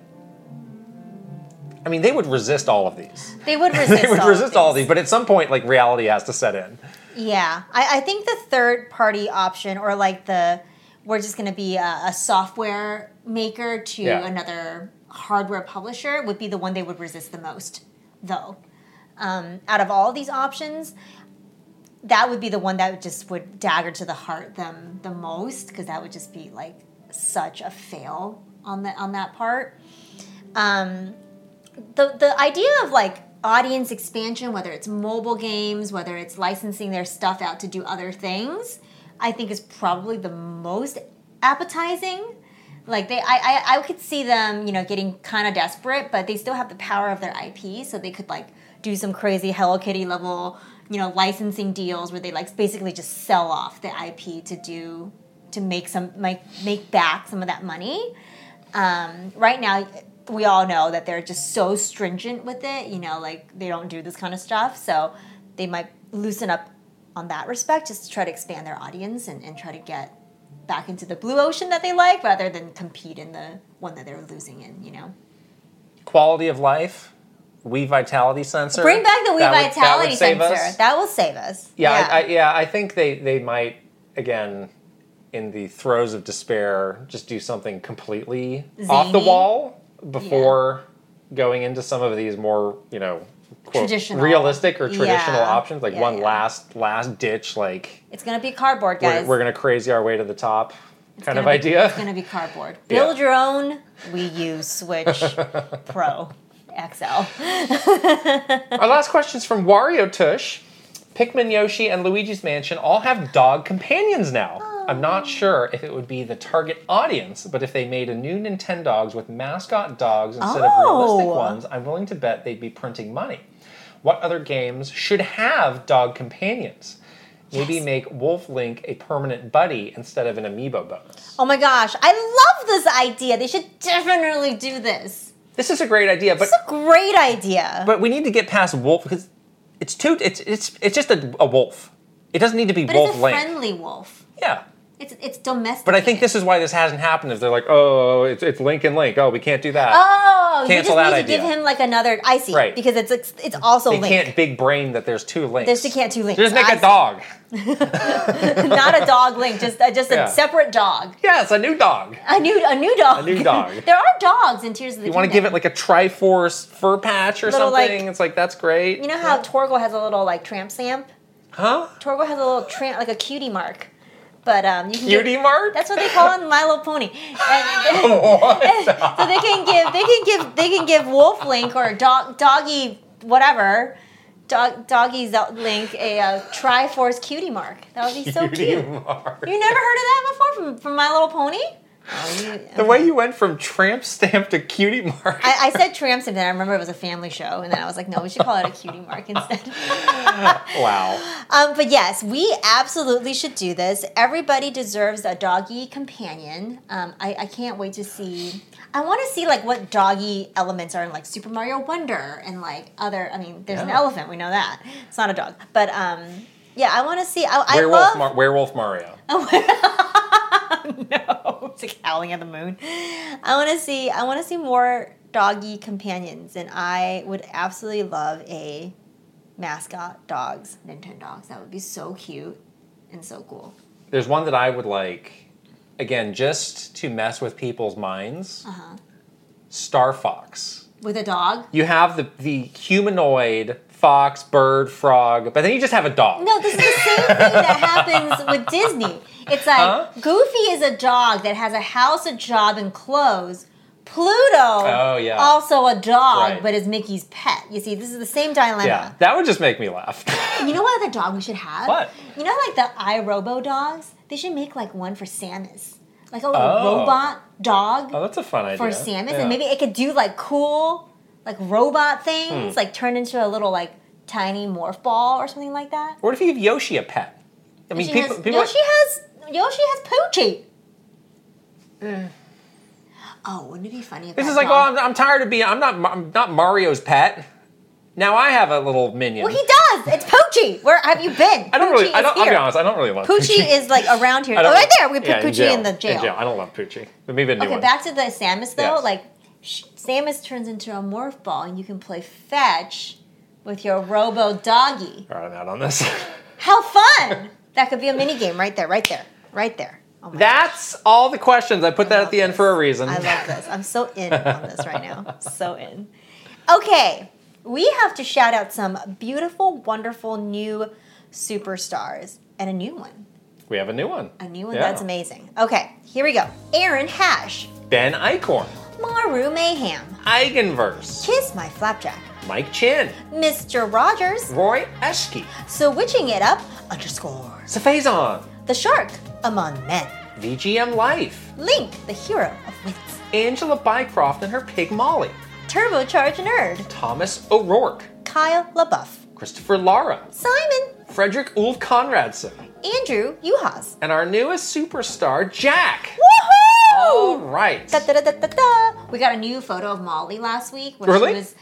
I mean, they would resist all of these. They would <laughs> resist. they would all resist of all of these, but at some point, like reality has to set in. Yeah, I, I think the third party option, or like the we're just going to be a, a, software maker to yeah. another hardware publisher, would be the one they would resist the most, though. Um, out of all these options, that would be the one that just would dagger to the heart them the most because that would just be like such a fail on the on that part. Um, the the idea of like audience expansion, whether it's mobile games, whether it's licensing their stuff out to do other things, I think is probably the most appetizing. Like they, I, I, I could see them, you know, getting kind of desperate, but they still have the power of their IP, so they could like do some crazy Hello Kitty level you know licensing deals where they like basically just sell off the IP to do to make some make make back some of that money. Um, right now, we all know that they're just so stringent with it. You know, like they don't do this kind of stuff, so they might loosen up on that respect just to try to expand their audience and, and try to get back into the blue ocean that they like rather than compete in the one that they're losing in. You know, quality of life Wii Vitality sensor. Bring back the Wii that Vitality would, that sensor. Us. That will save us. Yeah, yeah. I, I, yeah. I think they they might again, in the throes of despair, just do something completely off the wall before going into some of these more, you know, quote, Traditional. realistic or traditional Yeah. options, like Yeah, one yeah. last last ditch, like It's gonna be cardboard, we're, guys. we're gonna crazy our way to the top kind of be- idea. It's gonna be cardboard. <laughs> Yeah. Build your own. We use Switch <laughs> Pro XL. <laughs> Our last question is from Wario Tush. Pikmin Yoshi and Luigi's Mansion all have dog companions now. I'm not sure if it would be the target audience, but if they made a new Nintendogs with mascot dogs instead of realistic Oh. ones, I'm willing to bet they'd be printing money. What other games should have dog companions? Maybe make Wolf Link a permanent buddy instead of an amiibo bonus. Oh my gosh, I love this idea. They should definitely do this. This is a great idea, but It's a great idea. but we need to get past Wolf because it's too it's it's it's just a, a wolf. It doesn't need to be But Wolf it's a friendly wolf. Yeah. It's it's domestic. But I think this is why this hasn't happened. Is they're like, oh, it's, it's Link and Link. Oh, we can't do that. Oh, Cancel you just that need idea. to give him like another. I see, Right. Because it's it's, it's also they Link, can't big brain that there's two links. There's- they can't two links. Just make I a see. dog. <laughs> not a dog Link, just uh, just a Yeah. separate dog. Yes, a new dog. A new a new dog. A new dog. <laughs> there are dogs in Tears of the You want to give it like a Triforce fur patch or Little, like- something? it's like that's great. You know how Torgo has a little like tramp stamp? Huh? Torgo has a little tramp like a cutie mark. But um, you can Cutie give, mark? That's what they call it in My Little Pony. And, <laughs> What? <laughs> so they can give they can give they can give Wolf Link or dog doggy whatever dog doggy Link a uh, Triforce cutie mark. That would be so Cutie cute. mark. You never heard of that before from, from My Little Pony? Oh, you, The way you went from tramp stamp to cutie mark. I, I said tramp stamp, and I remember it was a family show, and then I was like, no, we should call it a cutie mark instead. <laughs> wow. Um, but yes, we absolutely should do this. Everybody deserves a doggy companion. Um, I, I can't wait to see. I want to see like what doggy elements are in like Super Mario Wonder and like other. I mean, there's an elephant. We know that it's not a dog, but um, yeah, I want to see. I, I Werewolf, love. Mar- Werewolf Mario. <laughs> no, it's like howling at the moon. I want to see. I want to see more doggy companions, and I would absolutely love a mascot dogs, Nintendo dogs. That would be so cute and so cool. There's one that I would like, again, just to mess with people's minds. Uh-huh. Star Fox. With a dog? You have the, the humanoid fox, bird, frog, but then you just have a dog. No, this is the same thing that <laughs> happens with Disney. It's like Huh? Goofy is a dog that has a house, a job, and clothes. Pluto, Oh, yeah. also a dog, Right. but is Mickey's pet. You see, this is the same dilemma. Yeah, that would just make me laugh. <laughs> You know what other dog we should have? What? You know, like the iRobo dogs? They should make like one for Samus. Like a little Oh. robot dog oh, that's a fun idea. for Samus. Yeah. And maybe it could do like cool, like robot things, Hmm. like turn into a little like tiny morph ball or something like that. What if you give Yoshi a pet? I mean, Yoshi people, has, people Yoshi has Yoshi has Poochy. Oh, wouldn't it be funny if This that is like, dog- oh, I'm, I'm tired of being. I'm not. I'm not Mario's pet. Now I have a little minion. Well, he does. It's Poochy. Where have you been? I don't really. Poochy I is don't. I'll be honest. I don't really love Poochy Poochy. is like around here. I Oh, don't- right there. We put yeah, Poochy in, the jail. I don't love Poochy. But maybe a new Okay, one. back to the Samus though. Yes. Like sh- Samus turns into a morph ball, and you can play fetch with your Robo Doggy. All right, I'm out on this. <laughs> How fun! that could be a mini game right there, right there, right there. Oh That's all the questions. I put that at the end for a reason. I love this. I'm so in <laughs> on this right now. So in. Okay, we have to shout out some beautiful, wonderful new superstars and a new one. We have a new one. A new one Yeah. that's amazing. Okay, here we go. Aaron Hash, Ben Eichhorn, Maru Mayhem, Eigenverse, Kiss My Flapjack, Mike Chin, Mr. Rogers, Roy Eschke, Switching It Up underscore. Safazon, The Shark Among Men. VGM Life, Link, the hero of wits. Angela Bycroft and her pig Molly, Turbocharged Nerd. Thomas O'Rourke, Kyle LaBeouf. Christopher Lara, Simon. Frederick Ulf Conradson, Andrew Uhas. and our newest superstar, Jack. Woohoo! All right. Da, da, da, da, da. We got a new photo of Molly last week where Really? she was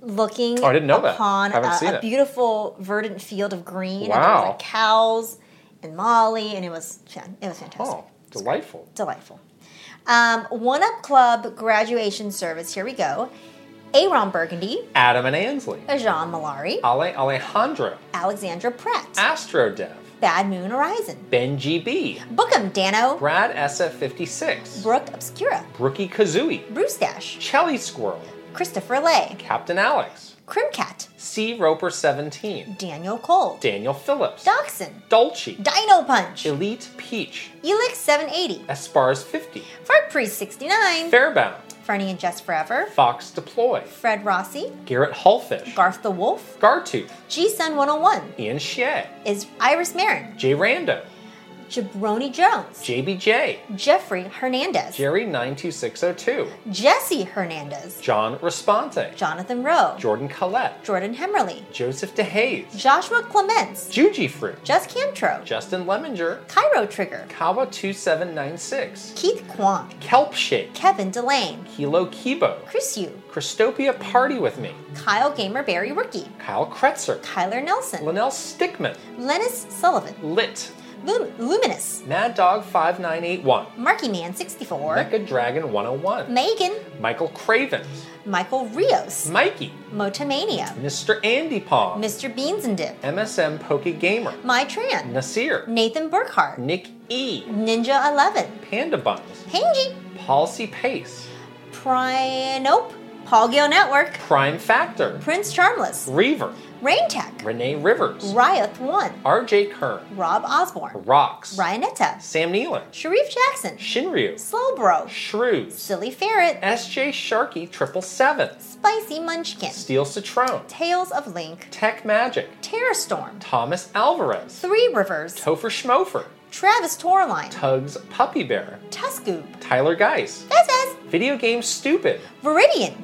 looking Oh, I didn't know that. upon Haven't a, seen a it. beautiful verdant field of green. And there Wow. was like cows and Molly, and it was it was fantastic. Oh, delightful. Delightful. Um, One Up Club graduation service. Here we go. Aaron Burgundy, Adam and Ansley, Jean Malari, Ale Alejandro, Alexandra Pratt, Astrodev, Bad Moon Horizon. Benji B. Bookem Dano. Brad SF56. Brooke Obscura. Brookie Kazooie. Bruce Dash. Chelly Squirrel. Christopher Lay. Captain Alex. Crimcat. C. Roper 17. Daniel Cole. Daniel Phillips. Dachshund. Dolce. Dino Punch. Elite Peach. Elix 780. Espars 50. Fart Priest 69. Fairbound. Fernie and Jess Forever. Fox Deploy. Fred Rossi. Garrett Hullfish. Garth the Wolf. Gartooth. G Sun 101. Ian Shea. Is Iris Marin. Jay Rando. Jabroni Jones. JBJ. Jeffrey Hernandez. Jerry 92602. Jesse Hernandez. John Responte. Jonathan Rowe. Jordan Collette. Jordan Hemmerly. Joseph DeHaze. Joshua Clements. Juji Fruit. Just Cantro. Justin Leminger, Cairo Trigger. Kawa 2796. Keith Kwan. Kelp Shake. Kevin Delane. Kilo Kibo. Chris Yu. Christopia Party with Me. Kyle Gamer Barry Rookie. Kyle Kretzer. Kyler Nelson. Linnell Stickman. Lennis Sullivan. Lit. Lum- Luminous. Mad Dog 5981. Marky Man 64. Mecha Dragon 101. Megan. Michael Craven. Michael Rios. Mikey. Motomania. Mr. Andy Pong. Mr. Beans and Dip. MSM Poke Gamer. My Tran. Nasir. Nathan Burkhart. Nick E. Ninja 11. Panda Buns. Hangy. Policy Pace. Pri- nope. Paul Gill Network. Prime Factor. Prince Charmless. Reaver. Rain Tech. Renee Rivers. Ryoth 1. RJ Kern. Rob Osborne. Rocks. Ryanetta. Sam Nealon. Sharif Jackson. Shinryu. Slowbro. Shrews. Silly Ferret. SJ Sharky Triple Seven. Spicy Munchkin. Steel Citrone. Tales of Link. Tech Magic. Terror Storm. Thomas Alvarez. Three Rivers. Topher Schmofer. Travis Torline. Tugs Puppy Bear. Tuscoob. Tyler Geis. This Video Game Stupid. Viridian.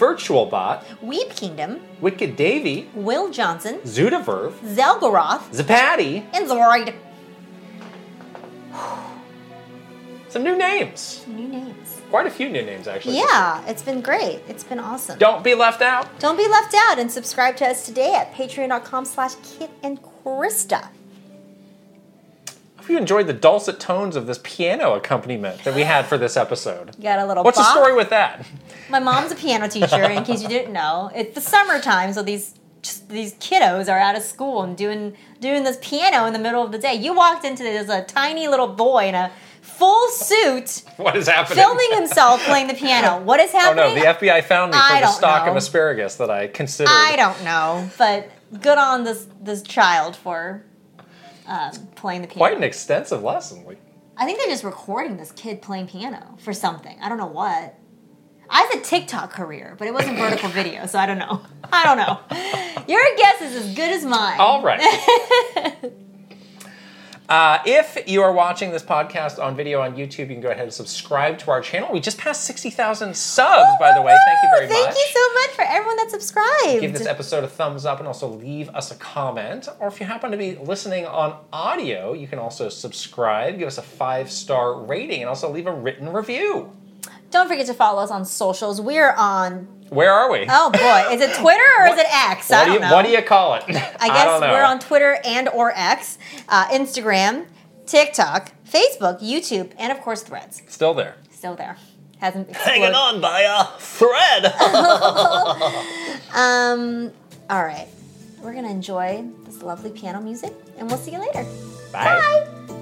Virtual Bot. Weep Kingdom. Wicked Davy. Will Johnson. Zudaverve. Zelgoroth. Zapatty. And Zoroid. <sighs> Some new names. New names. Quite a few new names, actually. Yeah, it's been great. It's been awesome. Don't be left out. Don't be left out and subscribe to us today at patreon.com slash Kit and Krysta. You enjoyed the dulcet tones of this piano accompaniment that we had for this episode. Got a little What's the story with that? My mom's a piano teacher, in case you didn't know. It's the summertime, so these just these kiddos are out of school and doing doing this piano in the middle of the day. You walked into this a tiny little boy in a full suit What is happening? filming himself playing the piano. What is happening? Oh no, the FBI found me for I the stock know. of asparagus that I considered. I don't know, but good on this this child for um, playing the piano. Quite an extensive lesson. Like, I think they're just recording this kid playing piano for something. I don't know what. I had a TikTok career, but it wasn't vertical <laughs> video, so I don't know. I don't know. Your guess is as good as mine. All right. <laughs> Uh, if you are watching this podcast on video on YouTube, you can go ahead and subscribe to our channel. We just passed 60,000 subs, by the way. Thank you very Thank much. Thank you so much for everyone that subscribed. Give this episode a thumbs up and also leave us a comment. Or if you happen to be listening on audio, you can also subscribe, give us a five star rating, and also leave a written review. Don't forget to follow us on socials. We're on. Where are we? Oh boy, is it Twitter or is it X? I what, do don't you, know. what do you call it? I <laughs> I guess know. we're on Twitter and or X, uh, Instagram, TikTok, Facebook, YouTube, and of course Threads. Still there. Still there. Hasn't <laughs> Hanging on by a thread. <laughs> Um. All right. We're gonna enjoy this lovely piano music, and we'll see you later. Bye. Bye.